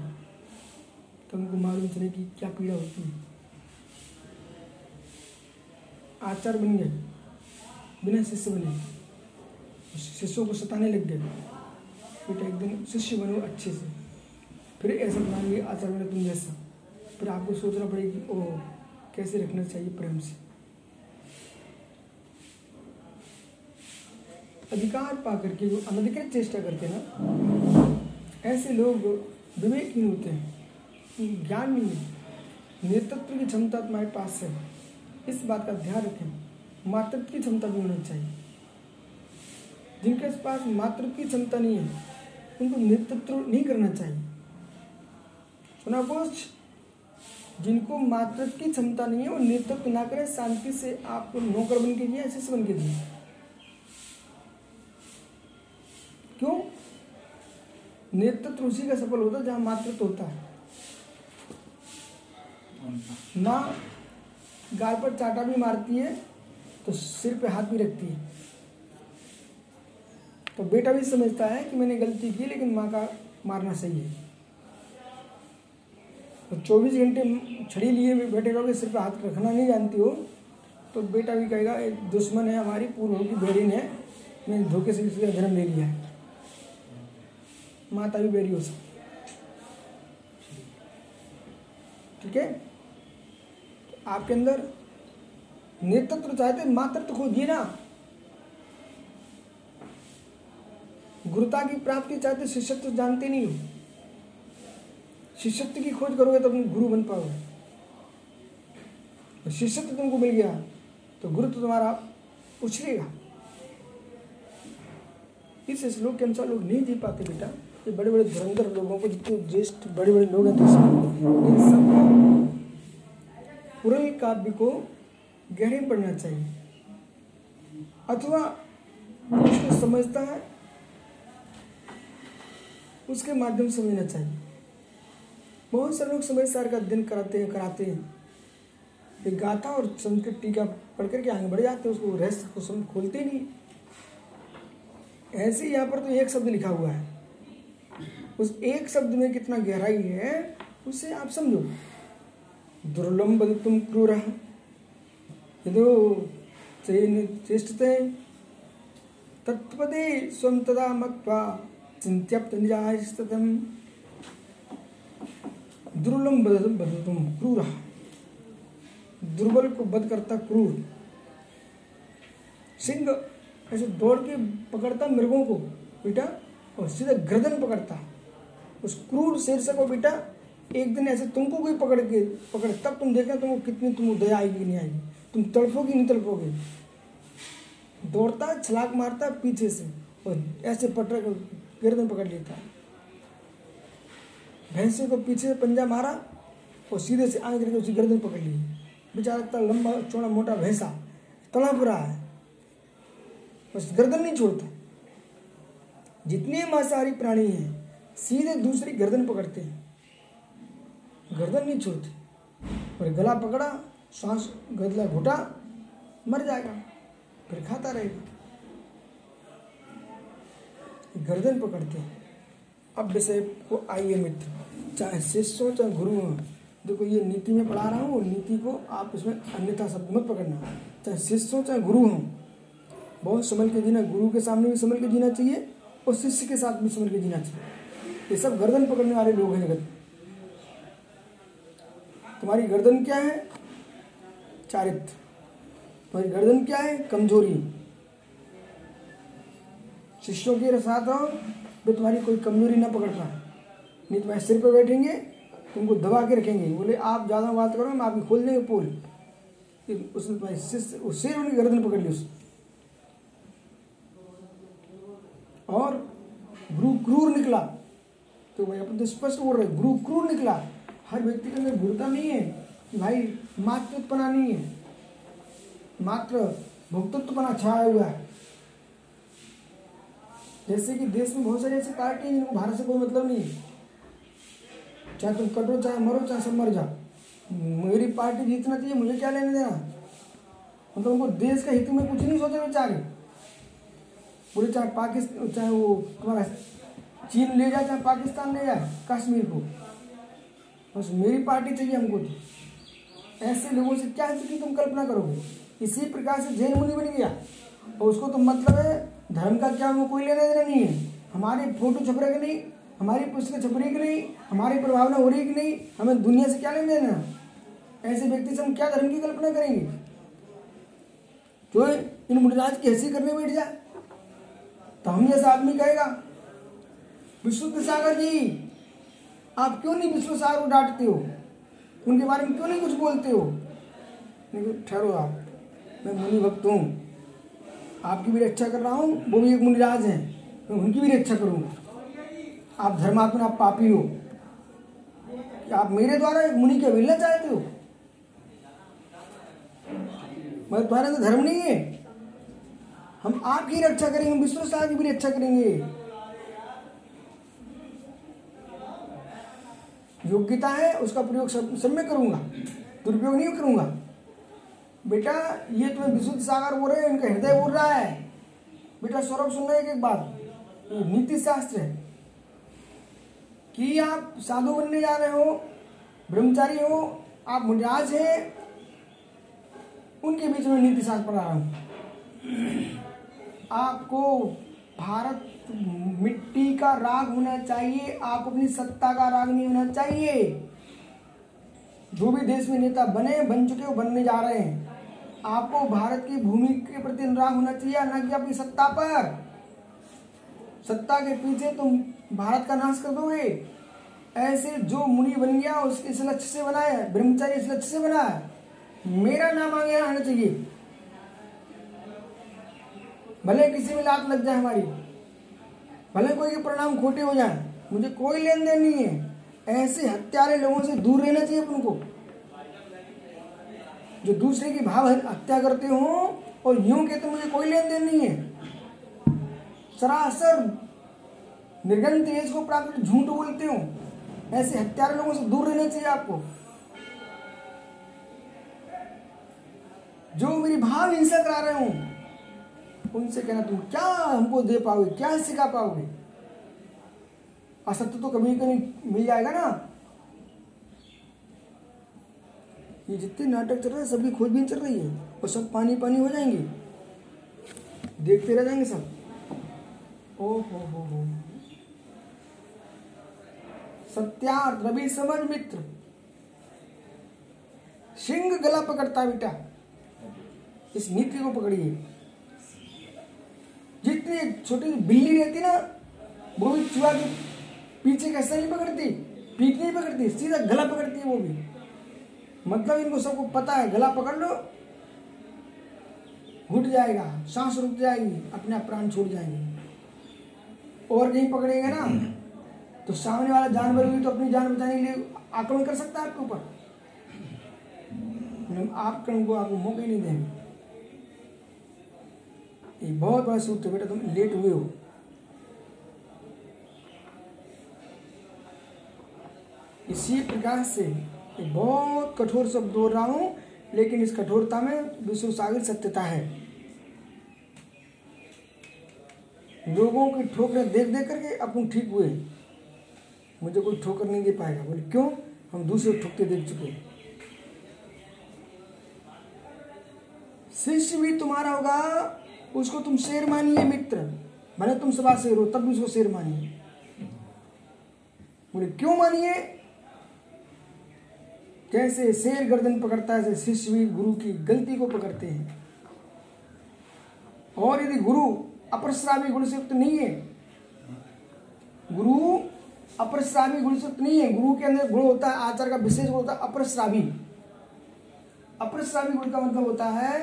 तब उनको मालूम चले कि क्या पीड़ा होती है। आचार बन गए, बिना शिष्य बने। शिष्यों को सताने लग गए। बेटा, एक दिन शिष्य बनो अच्छे से। फिर ऐसा बनाएँगे आचार बने तुम जैसा फिर आपको सोचना पड़ेगा कि ओ कैसे रखना चाहिए प्रेम से? अधिकार पा करके जो अनधिकृत चेष्टा करते ना, ऐसे लोग विवेकहीन होते हैं, ज्ञान नहीं है। नेतृत्व की क्षमता तुम्हारे पास है। इस बात का ध्यान रखें, मातृत्व की क्षमता भी होनी चाहिए। जिनके पास मातृत्व की क्षमता नहीं है, उनको नेतृत्व नहीं करना चाहिए। कुछ जिनको मातृत्व की क्षमता नहीं है, वो नेतृत्व ना करें, शांति से आपको नौकर बन के दिया शिष्य बन के दिया क्यों? नेतृत्व उसी का सफल होता है जहाँ मातृत्व होता है। माँ गाल पर चाटा भी मारती है तो सिर पे हाथ भी रखती है। तो बेटा भी समझता है कि मैंने गलती की, लेकिन माँ का मारना सही है। तो चौबीस घंटे छड़ी लिए भी बैठे रहोगे सिर्फ़ हाथ रखना नहीं जानती हो? तो बेटा भी कहेगा, एक दुश्मन है हमारी, पूर्व की बेरीन है, मैंने धोखे से इसका जन्म ले लिया है। माता भी बेरी हो सकती ठीक है? तो आपके अंदर नेतृत्व चाहते, मातृत्व खोजिए ना। गुरुता की प्राप्ति चाहते, शिष्यत्व जानते नहीं हो। शिष्यत्व की खोज करोगे तो तुम गुरु बन पाओगे। तो शिष्यत्व तुमको मिल गया तो गुरु तो तुम्हारा उछलेगा। इस श्लोक के अनुसार लोग नहीं जी पाते बेटा। ये बड़े बड़े धुरंधर लोगों को, जितने ज्येष्ठ बड़े बड़े लोग हैं तो सब- इन सबको पुरल काव्य को गहरे पढ़ना चाहिए। अथवा उसको समझता है, उसके माध्यम से समझना चाहिए। बहुत सारे लोग समय सार का अध्ययन कराते हैं कराते हैं। एक गाथा और संस्कृत टीका पढ़ करके आगे बढ़ जाते हैं, उसको रहस्य को समझ खोलते नहीं। ऐसे यहाँ पर तो एक शब्द लिखा हुआ है। उस एक शब्द में कितना गहराई है, उसे आप समझो। दुर्लभ तुम क्रूर यदो चेष्टते तत्पदे स्वं तदा मत्वा चिन्त्यप्त निजाय स्ततम दुर्लम बदतुम बदतुम क्रूर। दुर्बल को बद करता क्रूर। सिंह ऐसे दौड़ के पकड़ता मृगों को बेटा और सीधा गर्दन पकड़ता। उस क्रूर शीर्ष को बेटा एक दिन ऐसे तुमको कोई पकड़ के पकड़, तब तुम देखना तुमको कितनी तुमको दया आएगी, नहीं आएगी। तुम तड़पोगी नहीं तड़पोगे दौड़ता, छलाक मारता पीछे से और ऐसे पटक गर्दन पकड़ लेता। भैंसे को पीछे से पंजा मारा और सीधे से आगे करके उसकी गर्दन पकड़ ली। बेचारा इतना लंबा, चौड़ा, मोटा भैंसा तड़प रहा है। बस गर्दन नहीं छोड़ता। जितने मांसाहारी प्राणी हैं, सीधे दूसरी गर्दन पकड़ते हैं। गर्दन नहीं छोड़ते। और गला पकड़ा, सांस गदला घुटा, मर जाएगा, फिर खाता रहेगा। गर्दन पकड़ते हैं। अब विषय को आइए मित्र। चाहे शिष्य हो, चाहे गुरु हो, देखो ये नीति में पढ़ा रहा हूँ नीति को आप इसमें अन्यथा शब्द मत पकड़ना। चाहे शिष्य हो, चाहे गुरु हो, बहुत संभल के जीना, गुरु के सामने भी संभल के जीना चाहिए, और शिष्य के साथ भी संभल के जीना चाहिए। ये सब गर्दन पकड़ने वाले लोग हैं जगत। तुम्हारी गर्दन क्या है? चारित्र। तुम्हारी गर्दन क्या है? कमज़ोरी। शिष्यों के साथ हो तो तुम्हारी कोई कमज़ोरी ना पकड़ पाए नहीं तुम्हारे सिर पर बैठेंगे, तुमको दबा के रखेंगे। बोले, आप ज़्यादा बात करो, मैं आपकी खोल देंगे पोल। उसने तुम्हारी शिष्य उस सिर उनकी गर्दन पकड़ ली उसने। और गुरु क्रूर निकला। तो भाई अपन तो स्पष्ट बोल रहे गुरु क्रूर निकला। हर व्यक्ति के अंदर गुरुता नहीं है कि भाई मातृत्वपना नहीं है। मात्र भक्तत्वपना छाया हुआ है। जैसे कि देश में बहुत सारी ऐसी पार्टी हैं जिनको भारत से कोई मतलब नहीं है। चाहे तुम कटो, चाहे मरो, चाहे सब मर जाओ। मेरी पार्टी जीतना चाहिए, मुझे क्या लेने देना? मतलब उनको देश के हित में कुछ नहीं सोचे बेचारे। बोले, चाहे पाकिस्तान चाहे वो तुम्हारा चीन ले जाए, चाहे पाकिस्तान ले जाए, कश्मीर को। बस मेरी पार्टी चाहिए हमको तो। ऐसे लोगों से क्या की तुम कल्पना करोगे? इसी प्रकार से जैन मुनि बन गया। और उसको तो मतलब है, धर्म का क्या वो कोई लेना देना नहीं है। हमारे फ़ोटो छप रहे नहीं हमारी पुस्तक छप रही कि नहीं हमारी प्रभावना हो रही कि नहीं हमें दुनिया से क्या लेना देना ऐसे व्यक्ति से हम क्या धर्म की कल्पना करेंगे? जो इन मुनिराज की हैसी करने बैठ जाए तो हम जैसा आदमी कहेगा विशुद्ध सागर जी, आप क्यों नहीं विश्व सागर को डांटते हो? उनके बारे में क्यों नहीं कुछ बोलते हो? ठहरो आप, मैं मुनि भक्त हूँ। आपकी भी रक्षा कर रहा हूँ, वो भी एक मुनिराज हैं। मैं उनकी भी रक्षा करूँगा। आप धर्मात्मा आप पापी हो। आप मेरे द्वारा मुनि के मिलना चाहते हो? मगर तुम्हारे अंदर धर्म नहीं है। हम आपकी रक्षा करेंगे विश्व सागर की भी रक्षा करेंगे। योग्यता है, उसका प्रयोग सब में करूँगा। दुरुपयोग नहीं करूँगा। बेटा, ये तुम्हें विशुद्ध सागर बोल रहे हैं, इनका हृदय बोल रहा है। बेटा, सौरभ सुन रहे एक बात। नीति शास्त्र है। कि आप साधु बनने जा रहे हो, ब्रह्मचारी हो, आप मुनिराज हैं, उनके बीच में नीति शास्त्र पढ़ा रहा हूँ। आपको भारत मिट्टी का राग होना चाहिए, आप अपनी सत्ता का राग नहीं होना चाहिए। जो भी देश में नेता बने, बन चुके हो, बनने जा रहे हैं। आपको भारत की भूमि के प्रति अनुराग होना चाहिए, ना कि अपनी सत्ता पर। सत्ता के पीछे तुम भारत का नाश कर दोगे। ऐसे जो मुनि बन गया उस इस लक्ष्य से बना है, ब्रह्मचारी इस लक्ष्य से बना है। मेरा नाम आगे आना चाहिए। भले किसी में लात लग जाए हमारी, भले कोई के परिणाम खोटे हो जाए, मुझे कोई लेन देन नहीं है। ऐसे हत्यारे लोगों से दूर रहना चाहिए अपन को। जो दूसरे की भाव हत्या करते हो, और यूँ कहते मुझे कोई लेन देन नहीं है। सरासर निर्गन तेज को प्राप्त झूठ बोलते हो। ऐसे हत्यारे लोगों से दूर रहना चाहिए आपको। जो मेरी भाव हिंसा करा रहे हो, उनसे कहना तुम क्या हमको दे पाओगे, क्या सिखा पाओगे? असत्य तो कभी कभी मिल जाएगा ना। ये जितने नाटक चल रहे हैं सबकी खोजबीन चल रही है, और सब पानी पानी हो जाएँगे। देखते रह जाएँगे सब। हो हो। हो समझ मित्र। सिंह गला पकड़ता बेटा। इस नीति को पकड़िए। जितनी छोटी बिल्ली रहती ना, वो भी चूहा के पीछे कैसे नहीं पकड़ती, पीठ नहीं पकड़ती, सीधा गला पकड़ती है वो भी। मतलब इनको सबको पता है, गला पकड़ लो, घुट जाएगा, सांस रुक जाएगी, अपने आप प्राण छोड़ जाएँगे। और कहीं पकड़ेंगे ना? तो सामने वाला जानवर भी तो अपनी जान बचाने के लिए आक्रमण कर सकता है आपके ऊपर। हम आक्रमण को आपको मौका नहीं देंगे। ये बहुत बड़ा सूत्र है बेटा तुम लेट हुए हो। इसी प्रकार से बहुत कठोर शब्द बोल रहा हूँ लेकिन इस कठोरता में विश्व सागर सत्यता है। लोगों की ठोकरें देख देख करके अपन ठीक हुए। मुझे कोई ठोकर नहीं दे पाएगा। बोले, क्यों? हम दूसरे ठोकते देख चुके हैं। शिष्य भी तुम्हारा होगा, उसको तुम शेर मानिए मित्र। भले तुम सभा शेर हो, तब भी उसको शेर मानिए। बोले, क्यों मानिए? जैसे शेर गर्दन पकड़ता है शिष्य भी गुरु की गलती को पकड़ते हैं। और यदि गुरु अपरश्रावी गुण से युक्त नहीं है। गुरु अपरश्रावी गुण से युक्त नहीं है। गुरु के अंदर गुण होता है, आचार का विशेष गुण होता है अपरश्रावी अपरश्रावी गुण का मतलब होता है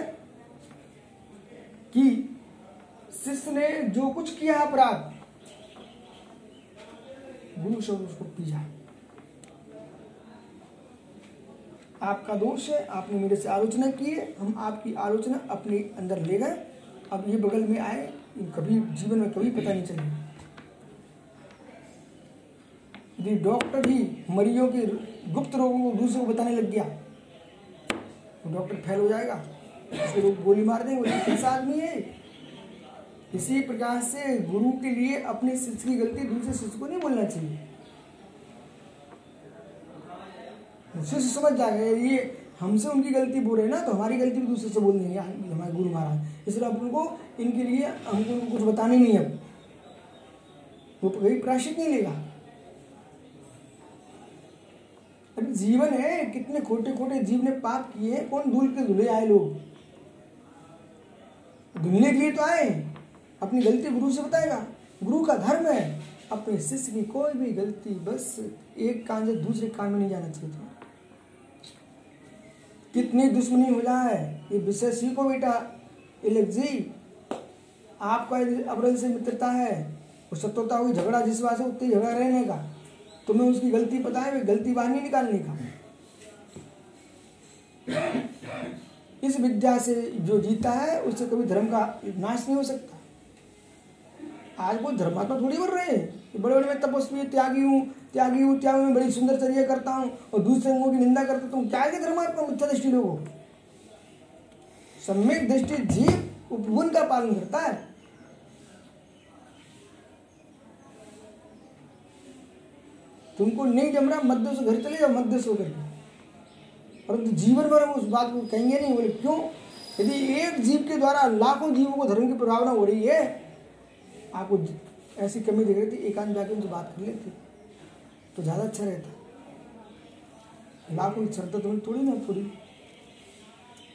कि शिष्य ने जो कुछ किया है अपराध, गुरु से उसको पीछा आपका दोष है, आपने मेरे से आलोचना की है, हम आपकी आलोचना अपने अंदर ले गए। अब ये बगल में आए कभी जीवन में कभी पता नहीं चलेगा यदि डॉक्टर ही मरीजों के गुप्त रोगों को दूसरे को बताने लग गया। तो डॉक्टर फेल हो जाएगा। उसके लोग गोली मार देंगे कैसा आदमी है। इसी प्रकार से गुरु के लिए अपने शिष्य की गलती दूसरे शिष्य को नहीं बोलना चाहिए। शिष्य समझ जाएगा, ये हमसे उनकी गलती बोल रहे हैं ना तो हमारी गलती भी दूसरे से बोल देंगे हमारे गुरु महाराज। इसलिए अब उनको, इनके लिए हमको कुछ बताने नहीं अब। वो कभी प्राशित नहीं लेगा। अरे जीवन है, कितने खोटे खोटे जीव ने पाप किए हैं, कौन धूल के धुले आए लोग? धुलने के लिए तो आए अपनी गलती गुरु से बताएगा। गुरु का धर्म है, अपने शिष्य की कोई भी गलती बस एक कान से दूसरे कान में नहीं जाना चाहिए था। कितनी दुश्मनी हो जाए, ये विषय सीखो बेटा। इलेक जी आपका यदि से मित्रता है वो सत्यता हुई झगड़ा जिस बात से उतनी झगड़ा रहने का, तुम्हें उसकी गलती पता है गलती बाहर नहीं निकालने का। इस विद्या से जो जीता है, उससे कभी धर्म का नाश नहीं हो सकता। आज वो धर्मात्मा थोड़ी बोल रहे हैं बड़े बड़े मैं तपस्वी, त्यागी हूँ त्यागी हूँ, त्यागी में बड़ी सुंदर चर्या करता हूँ और दूसरे अंगों की निंदा करता हूँ। क्या के धर्मात्मा मिथ्या दृष्टि लोगों सम्यक दृष्टि जीव उपगुण का पालन करता है। तुमको नहीं जम रहा मध्य से घर चले जाओ मध्य से होकर परंतु जीवन भर हम उस बात को कहेंगे नहीं, बोले, क्यों? यदि एक जीव के द्वारा लाखों जीवों को धर्म की प्रभावना हो रही है, आपको ऐसी कमी दिख रही थी, एकांत जाके उनसे बात कर लेते। तो ज़्यादा अच्छा रहता। लाखों की क्षमता तुम्हें थोड़ी ना थोड़ी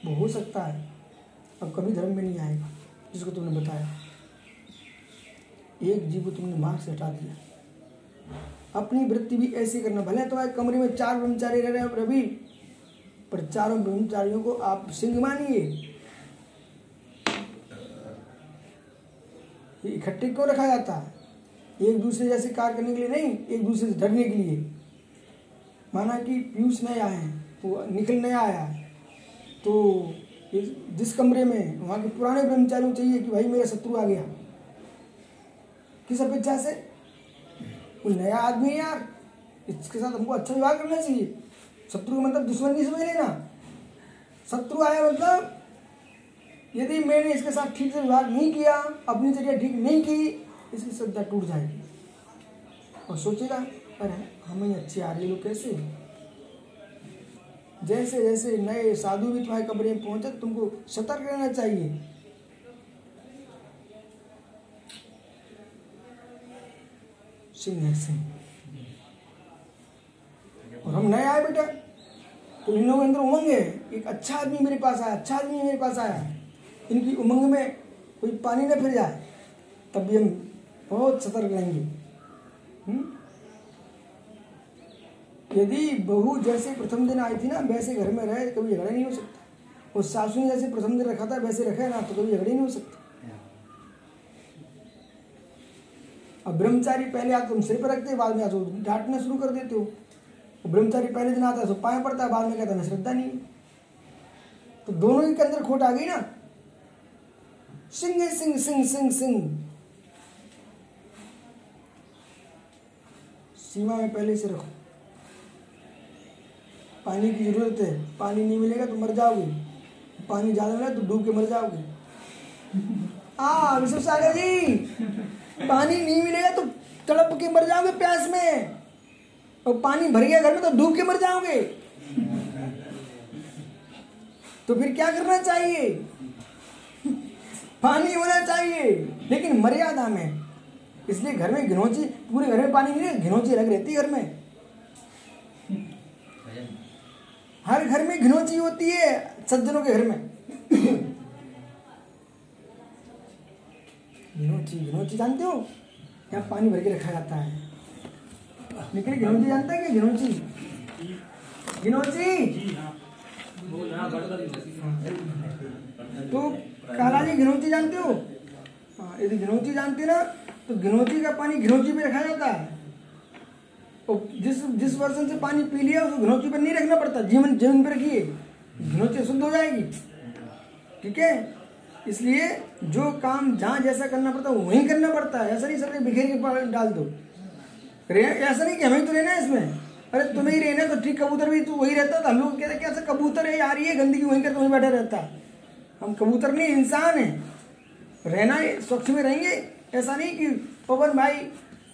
वो हो सकता है। अब कभी धर्म में नहीं आएगा, जिसको तुमने बताया। एक जीव को तुमने मार्ग से हटा दिया। अपनी वृत्ति भी ऐसी करना, भले तो आज कमरे में चार ब्रह्मचारी रह रहे हैं, रवि, पर चारों ब्रह्मचारियों को आप सिंह मानिए। इकट्ठे क्यों रखा जाता है? एक दूसरे जैसे कार्य करने के लिए नहीं, एक दूसरे से डरने के लिए। माना कि पीयूष नया है वो निकल नया आया तो जिस कमरे में वहाँ के पुराने ब्रह्मचारी चाहिए कि भाई मेरा शत्रु आ गया। किस अपेक्षा से? कोई नया आदमी है यार। इसके साथ हमको अच्छा व्यवहार करना चाहिए। शत्रु का मतलब दुश्मन नहीं समझ लेना। शत्रु आया मतलब यदि मैंने इसके साथ ठीक से व्यवहार नहीं किया, अपनी जगह ठीक नहीं की, इसकी श्रद्धा टूट जाएगी। और सोचेगा, अरे, हमें अच्छे आ रही लोग कैसे जैसे जैसे नए साधु भी तुम्हारे कमरे में पहुँचे, तुमको सतर्क रहना चाहिए। सिंह सिंह और हम नए आए बेटा। तो इन लोगों के अंदर उमंग है। एक अच्छा आदमी मेरे पास आया अच्छा आदमी मेरे पास आया। इनकी उमंग में कोई पानी न फिर जाए, तब भी हम बहुत सतर्क रहेंगे। हम्म? यदि बहू जैसे प्रथम दिन आई थी ना वैसे घर में रहे, कभी झगड़ा नहीं हो सकता। और सासू ने जैसे प्रथम दिन रखा था, वैसे रखे ना तो कभी झगड़े नहीं हो सकते। अब ब्रह्मचारी पहले आते, तुम सिर पर रखते, बाद में आते डांटना शुरू कर देते हो। ब्रह्मचारी पहले दिन आता है तो पाए पड़ता है, बाद में कहता है श्रद्धा नहीं तो दोनों ही के अंदर खोट आ गई ना। सिंह सिंह सिंह सिंह सिंह। सीमा में पहले से रखो। पानी की ज़रूरत है। पानी नहीं मिलेगा तो मर जाओगे। पानी ज़्यादा मिलेगा तो डूब के मर जाओगे। आ [laughs] विश्व सागर जी, पानी नहीं मिलेगा तो तड़प के मर जाओगे प्यास में। और पानी भर गया घर में तो डूब के मर जाओगे। [laughs] तो फिर क्या करना चाहिए? [laughs] पानी होना चाहिए। लेकिन मर्यादा में। इसलिए घर में घिनौची, पूरे घर में पानी नहीं है, घिनौची अलग रहती है घर में। हर घर में घिनौची होती है, सज्जनों के घर में। घिनौची घिनौची जानते हो? यहाँ पानी भर के रखा जाता है। लेकिन घिनौची जानता है क्या घिनौची घिनौची तो काला जी घिनौची जानते हो? हाँ यदि घिनौची जानते ना तो घिनौची का पानी घिनौची में रखा जाता है। और जिस जिस वर्षन से पानी पी लिया, उसको घिनौची पर नहीं रखना पड़ता, जीवन जीवन पर रखिए। घिनौची शुद्ध हो जाएगी। ठीक है? इसलिए जो काम जहाँ जैसा करना पड़ता है वहीं करना पड़ता है। ऐसा नहीं, सर, बिखेर के डाल दो। ऐसा नहीं कि हमें तो रहना है इसमें। अरे, तुम्हें ही रहना तो ठीक, कबूतर भी तो वही रहता था हम लोग कहते कैसे कबूतर है, यार, ये गंदगी वहीं कर वहीं बैठा रहता हम कबूतर नहीं, इंसान है। रहना स्वच्छ में रहेंगे। ऐसा नहीं कि पवन भाई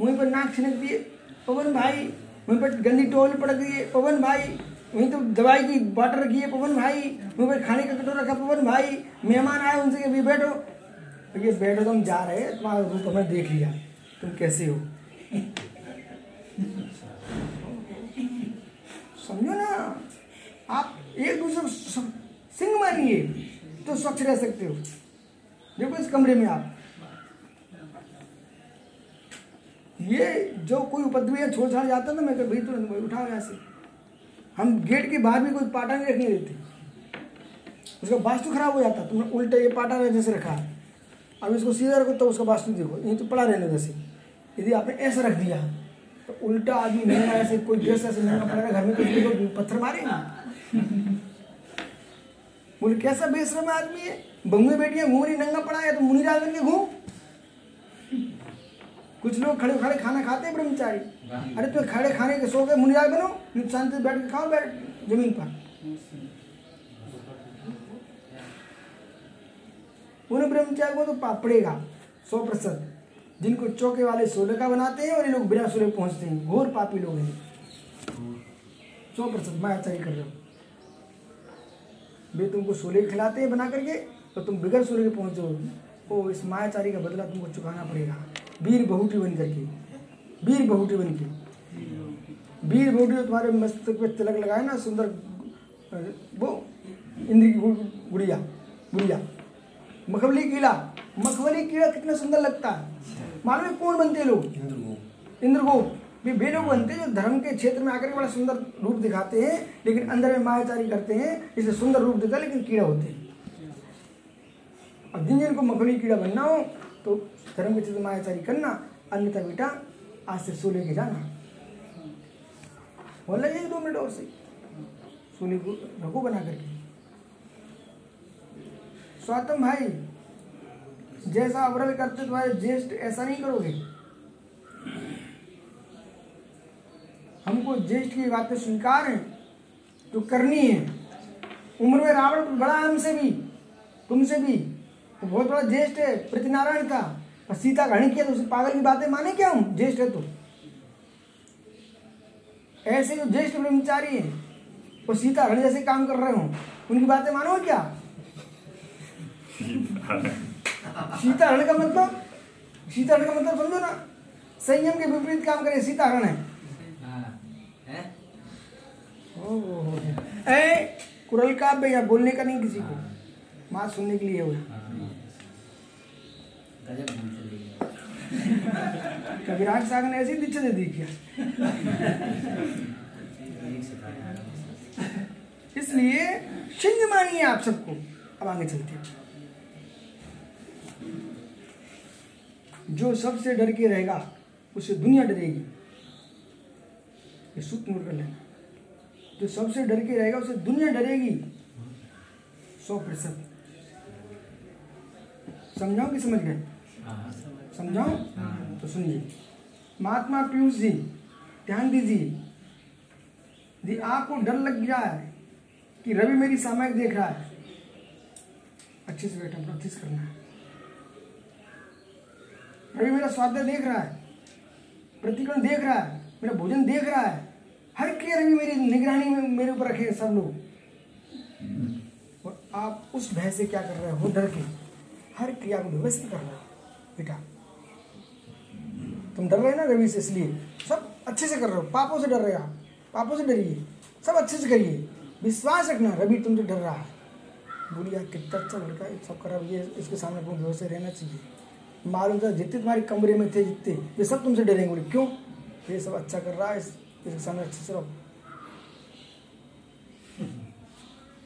वहीं पर नाक छिनक दिए पवन भाई वहीं पर गंदी टोल पड़ गई है। पवन भाई, वहीं तो दवाई की बाटर रखी है। पवन भाई वहीं पर खाने का कटोरा रखा। पवन भाई, मेहमान आए उनसे कभी बैठो? तो ये बैठो तुम जा रहे हैं। तुम्हारा रूप हमें देख लिया। तुम कैसे हो? समझो ना, आप एक दूसरे को सिंह मानिए तो स्वच्छ रह सकते हो। देखो इस कमरे में आप। ये जो कोई उपद्रवी या छोड़ छाड़ जाता है ना, मैं कभी तुरंत उठाओ यहाँ से। हम गेट के बाहर भी कोई पाटा नहीं रखने देते। उसका वास्तु खराब हो जाता, तुमने उल्टे ये पाटा जैसे रखा। अब इसको सीधा रखो तो उसका वास्तु देखो। ये तो पड़ा रहने जैसे यदि आपने ऐसा रख दिया तो उल्टा आदमी महँगा ऐसे कोई ड्रेस ऐसे महँगा पड़ेगा घर में तो पत्थर मारेंगे बोले, कैसा बेशरम आदमी है? बंगुए बेटियाँ घूम रही नंगा पड़ा है तो मुनि राज बन घूम। कुछ लोग खड़े खड़े खाना खाते हैं ब्रह्मचारी। अरे तो खड़े खाने के सो गए मुनिराज बनो शांति से बैठ के खाओ बैठ ज़मीन पर। उन ब्रह्मचारी को तो पापड़ेगा सौ प्रतिशत। जिनको चौके वाले सोले का बनाते हैं और ये लोग बिना सोले पहुँचते हैं घोर पापी लोग हैं। सौ प्रतिशत मायाचारी कर रहे हो। वे तुमको सोले खिलाते हैं बना करके तो तुम बिगड़ सोले के पहुंचो ओ इस मायाचारी का बदला तुमको चुकाना पड़ेगा। वीर बहुटी बन करके। वीर बहुटी बन के। वीर बहुटी तुम्हारे मस्तक पे तिलक लगाए ना सुंदर वो इंद्र की गुड़िया गुड़िया। मखमली कीड़ा। मखमली कीड़ा कितना सुंदर लगता है। मालूम है कौन बनते लोग? इंद्रगोप। वे वे लोग बनते हैं जो धर्म के क्षेत्र में आकर बड़ा सुंदर रूप दिखाते हैं लेकिन अंदर में मायाचारी करते हैं इसलिए सुंदर रूप देता है लेकिन कीड़ा होते हैं। अब जिन जिनको मखमली कीड़ा बनना हो तो धर्म के मायाचारी करना, अन्यथा बेटा आज से सो लेके जाना। बोल, एक दो मिनट और से। सोने को रखो बना करके। स्वातम भाई, जैसा अवरल करते तुम्हारे ज्येष्ठ, ऐसा नहीं करोगे? हमको ज्येष्ठ की बातें स्वीकार है तो करनी है। उम्र में रावण बड़ा हमसे भी, तुमसे भी। वो बहुत बड़ा ज्येष्ठ है प्रतिनारायण था और सीता का हरण किया तो उसे पागल की बातें माने क्या हम? ज्येष्ठ है तो। ऐसे जो ज्येष्ठ ब्रह्मचारी हैं वो सीता हरण जैसे काम कर रहे हो उनकी बातें मानो क्या? सीता हरण का मतलब? सीता हरण का मतलब समझो ना संयम के विपरीत काम करे सीता हरण है। हाँ हैं? ओ, ओ, ओ, ए कुरल का भैया बोलने का नहीं किसी को। बात सुनने के लिए भूल कविराज सागर ने ऐसी दीक्षा दे दी क्या इसलिए सिंह मानिए आप सबको। अब आगे चलते हैं। जो सबसे डर के रहेगा उसे दुनिया डरेगी। ये सूत्र नोट कर लेना जो सबसे डर के रहेगा उसे दुनिया डरेगी। सौ प्रतिशत। समझाओ कि समझ गए? समझाओ तो सुनिए। महात्मा पीयूष जी, ध्यान दीजिए। यदि आपको डर लग गया है कि रवि मेरी सामयिक देख रहा है। अच्छे से बेटा, प्रैक्टिस करना है। रवि मेरा स्वाध्याय देख रहा है प्रतिक्रमण देख रहा है, मेरा भोजन देख रहा है। हर क्रिया रवि मेरी निगरानी में मेरे ऊपर रखे सब लोग। और आप उस भय से क्या कर रहे हो? डर के। हर क्रिया को व्यवस्थित कर रहे हो बेटा। तुम डर रहे ना रवि से इसलिए। सब अच्छे से कर रहे हो। पापों से डर रहे आप। पापों से डरिए। सब अच्छे से करिए। विश्वास रखना रवि तुमसे डर रहा है। बोलिए कितना अच्छा लड़का है सब करा ये इसके सामने अपने व्यवस्था रहना चाहिए। मालूम था जितने तुम्हारे कमरे में थे जितने ये सब तुमसे डरेंगे। बोले क्यों? ये सब अच्छा कर रहा है इस, इसके सामने अच्छे से रहो।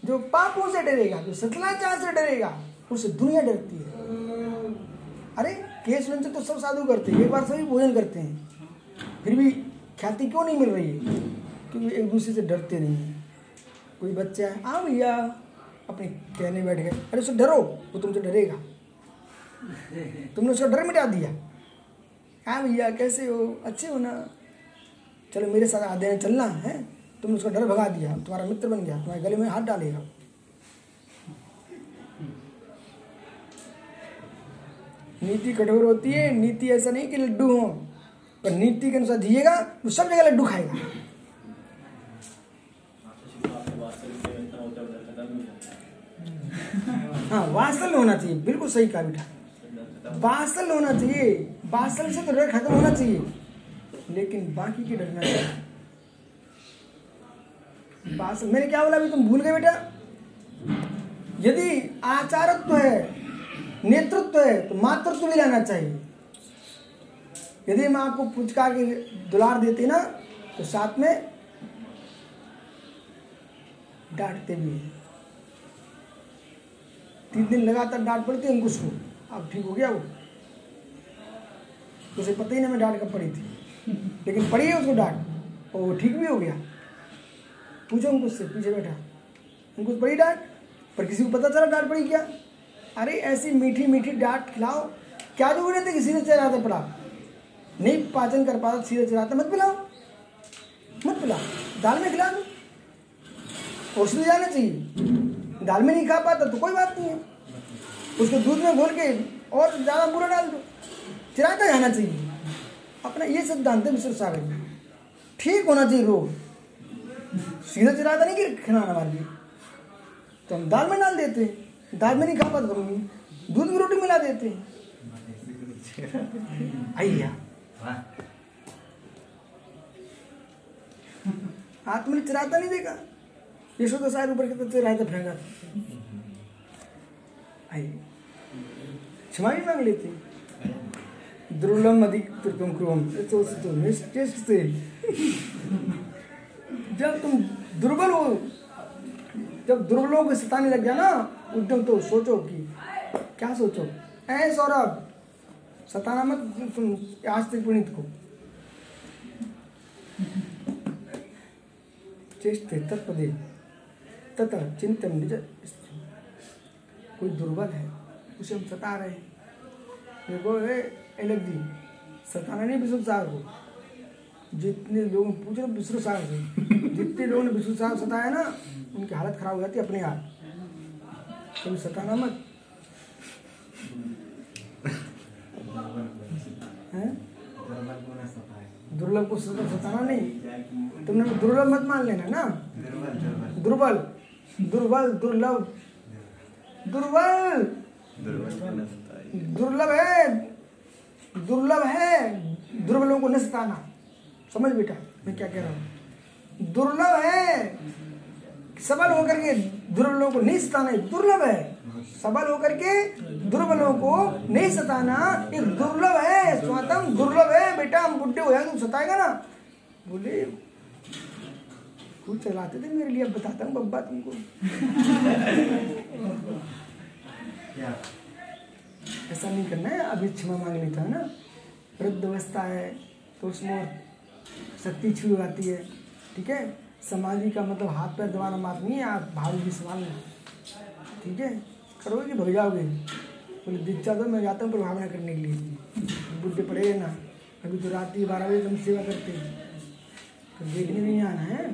जो पापों से डरेगा जो सतलाचार से डरेगा उससे दुनिया डरती है। अरे, केस लंच तो सब साधु करते हैं, एक बार सभी भोजन करते हैं। फिर भी ख्याति क्यों नहीं मिल रही है? क्योंकि एक दूसरे से डरते नहीं हैं। कोई बच्चा है हाँ भैया, अपने कहने बैठ गए अरे उससे डरो, वो तुमसे डरेगा। तुमने उसका डर मिटा दिया? हाँ भैया, कैसे हो? अच्छे हो ना? चलो, मेरे साथ आधे चलना है, तुमने उसका डर भगा दिया, तुम्हारा मित्र बन गया, तुम्हारे गले में हाथ डालेगा। नीति कठोर होती है, नीति ऐसा नहीं कि लड्डू हो। पर नीति के अनुसार जिएगा तो सब जगह लड्डू खाएगा। हाँ वात्सल्य होना चाहिए, बिल्कुल सही कहा बेटा। वात्सल्य होना चाहिए वात्सल्य से तो डर खत्म होना चाहिए। लेकिन बाकी के डरना चाहिए वात्सल्य मैंने क्या बोला अभी, तुम भूल गए बेटा? यदि आचारत्व है नेतृत्व है तो मातृत्व भी लाना चाहिए। यदि हम आपको पुचकार के दुलार देती ना तो साथ में डांटते भी हैं। तीन दिन लगातार डांट पड़ती अंकुश को अब ठीक हो गया वो। उसे पता ही नहीं मैं डांट कब पड़ी थी। लेकिन पड़ी है उसको डांट, और वो ठीक भी हो गया। पूछो अंकुश से पीछे बैठा। अंकुश पड़ी डांट, पर किसी को पता चला डांट पड़ी क्या? अरे ऐसी मीठी मीठी डांट खिलाओ। क्या जो बोले थे कि सीधे चढ़ाता पड़ा? नहीं, पाचन कर पाता, सीधे चढ़ाता मत पिलाओ। मत पिलाओ। दाल में खिला दो। औषधि जाना चाहिए। दाल में नहीं खा पाता तो कोई बात नहीं है। उसको दूध में घोल के और ज़्यादा बुरा डाल दो। चिराता जाना चाहिए। अपना ये सिद्धांत है मिश्र में ठीक होना चाहिए रोग सीधा चिराता नहीं कि खिलाना वाली। तो हम दाल में डाल देते हैं। दाल में नहीं खा पाता तो हम दूध में रोटी मिला देते हैं। आइया हाथ में चिराता नहीं देखा? यशोदा साहब ऊपर के चिराता फेंका आइए क्षमा भी मांग लेते दुर्लभ अधिक तुम क्रोम तो तो निश्चित से। जब तुम दुर्बल हो जब दुर्बलों को सताने लग गया ना उद्यम तो सोचो कि क्या सोचो? ऐ सौरभ, सताना मत आज तक पुणित को। चेष्टे तत्पदे तथा चिंतन निज कोई दुर्बल है, उसे हम सता रहे हैं। देखो ए अलग जी। सताना नहीं विष्णु सागर को। जितने लोग पूछ रहे विष्णु सागर से। जितने लोगों ने विष्णु सागर सताया ना, उनकी हालत खराब हो जाती है अपने आप। कभी सताना मत दुर्लभ को सताना नहीं तुमने दुर्लभ मत मान लेना ना दुर्बल दुर्बल दुर्लभ दुर्बल दुर्लभ है दुर्लभ है दुर्बलों को न सताना समझ बेटा मैं क्या कह रहा हूँ दुर्लभ है सबल होकर के दुर्बलों को नहीं सताना दुर्लभ है। सबल होकर के दुर्बलों को नहीं सताना ये दुर्लभ है स्वातम दुर्लभ है, बेटा, हम बुढ़े हो जाएँगे सताएगा ना। बोले फूल चलाते थे मेरे लिए बताता हूँ बब्बा तुमको। ऐसा नहीं करना है, अभी क्षमा मांग लेता है ना। वृद्ध अवस्था है तो उसमें शक्ति छू आती है, ठीक है? समाधि का मतलब हाथ पैर दबाना बात नहीं है, आप भाव भी संभालना ठीक है? करोगे भग जाओगे? बोले, दीक्षा दो, मैं जाता हूँ प्रभावना करने के लिए। बुढ़े पड़े ना, अभी तो रात ही बारह बजे तुम सेवा करते हैं। तो देखने नहीं आना है?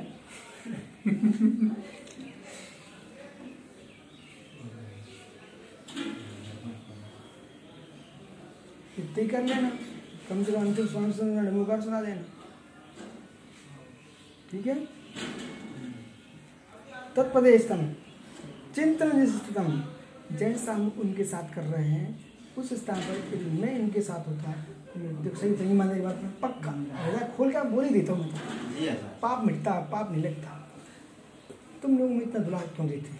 इतने ही कर लेना। कम से कम अंतिम स्वामी सुना नमोकार सुना देना। ठीक है? तत्पदेशतम चिंतन स्थितम जैसा हम उनके साथ कर रहे हैं उस स्थान पर यदि मैं इनके साथ होता। तो देखो सही सही मानने की बात में पक्का। ऐसा खोल कर बोल ही देता हूँ मैं तो। पाप मिटता पाप नहीं लगता। तुम लोग में इतना दुलार क्यों देते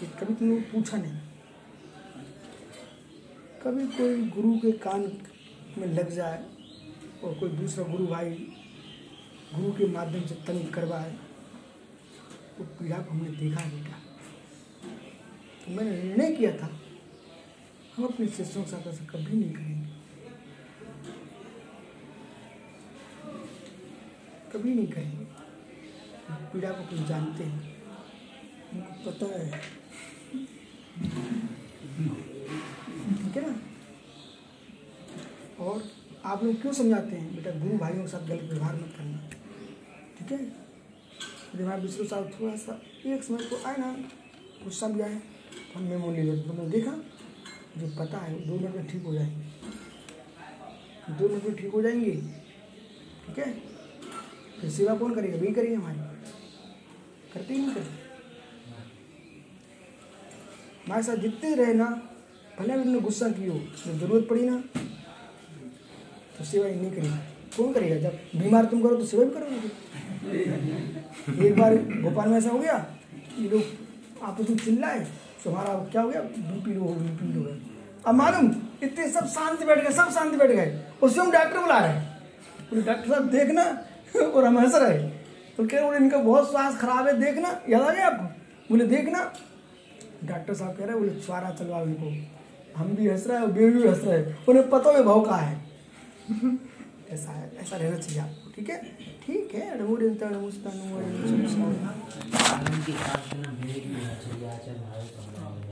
कि कभी तुम लोग पूछा नहीं। कभी कोई गुरु के कान में लग जाए और कोई दूसरा गुरु भाई गुरु के माध्यम से तंग करवाए वो पीड़ा को हमने देखा बेटा। तो मैंने निर्णय किया था, हम अपने शिष्यों के साथ ऐसा कभी नहीं करेंगे। कभी नहीं करेंगे। पीड़ा को कुछ जानते हैं? उनको पता है। ठीक है ना? और आप लोग क्यों समझाते हैं? बेटा, गुरु भाइयों के साथ गलत व्यवहार मत करना। ठीक है? जब हमारे विष्णु साहब थोड़ा सा एक समय को आए ना गुस्सा भी आए तो हम मेमो ले लेते तुमने देखा, जो पता है, दो मिनट में ठीक हो जाएँगे। दो मिनट में ठीक हो जाएँगे, ठीक है? फिर सेवा कौन करेगा? वही करेंगे हमारी। करते ही नहीं हमारे साथ जितने रहे ना, भले भी तुमने गुस्सा की हो जब ज़रूरत पड़ी ना। तो सेवा नहीं करेगा। कौन करेगा? जब बीमार तुम करो तो सेवा भी करोगे। [laughs] एक बार भोपाल में ऐसा हो गया ये लोग आपस में चिल्लाए तो हमारा क्या हो गया? बीपी लो बीपी लो अब मालूम, इतने सब शांति बैठ गए, सब शांति बैठ गए। उससे हम डॉक्टर बुला रहे हैं। डॉक्टर साहब, देखना। [laughs] और हम हंस रहे तो कह रहे इनका बहुत स्वास्थ्य खराब है, देखना। याद आ गया आपको? बोले, देखना। डॉक्टर साहब कह रहे बोले, स्वारा चलवाओ इनको। हम भी हंस रहे हैं बेबी भी हंस रहे हैं। उन्हें पता है भाव कहा है? ऐसा है, ऐसा रहना चाहिए आपको, ठीक है? ठीक है नमो नमो आनंद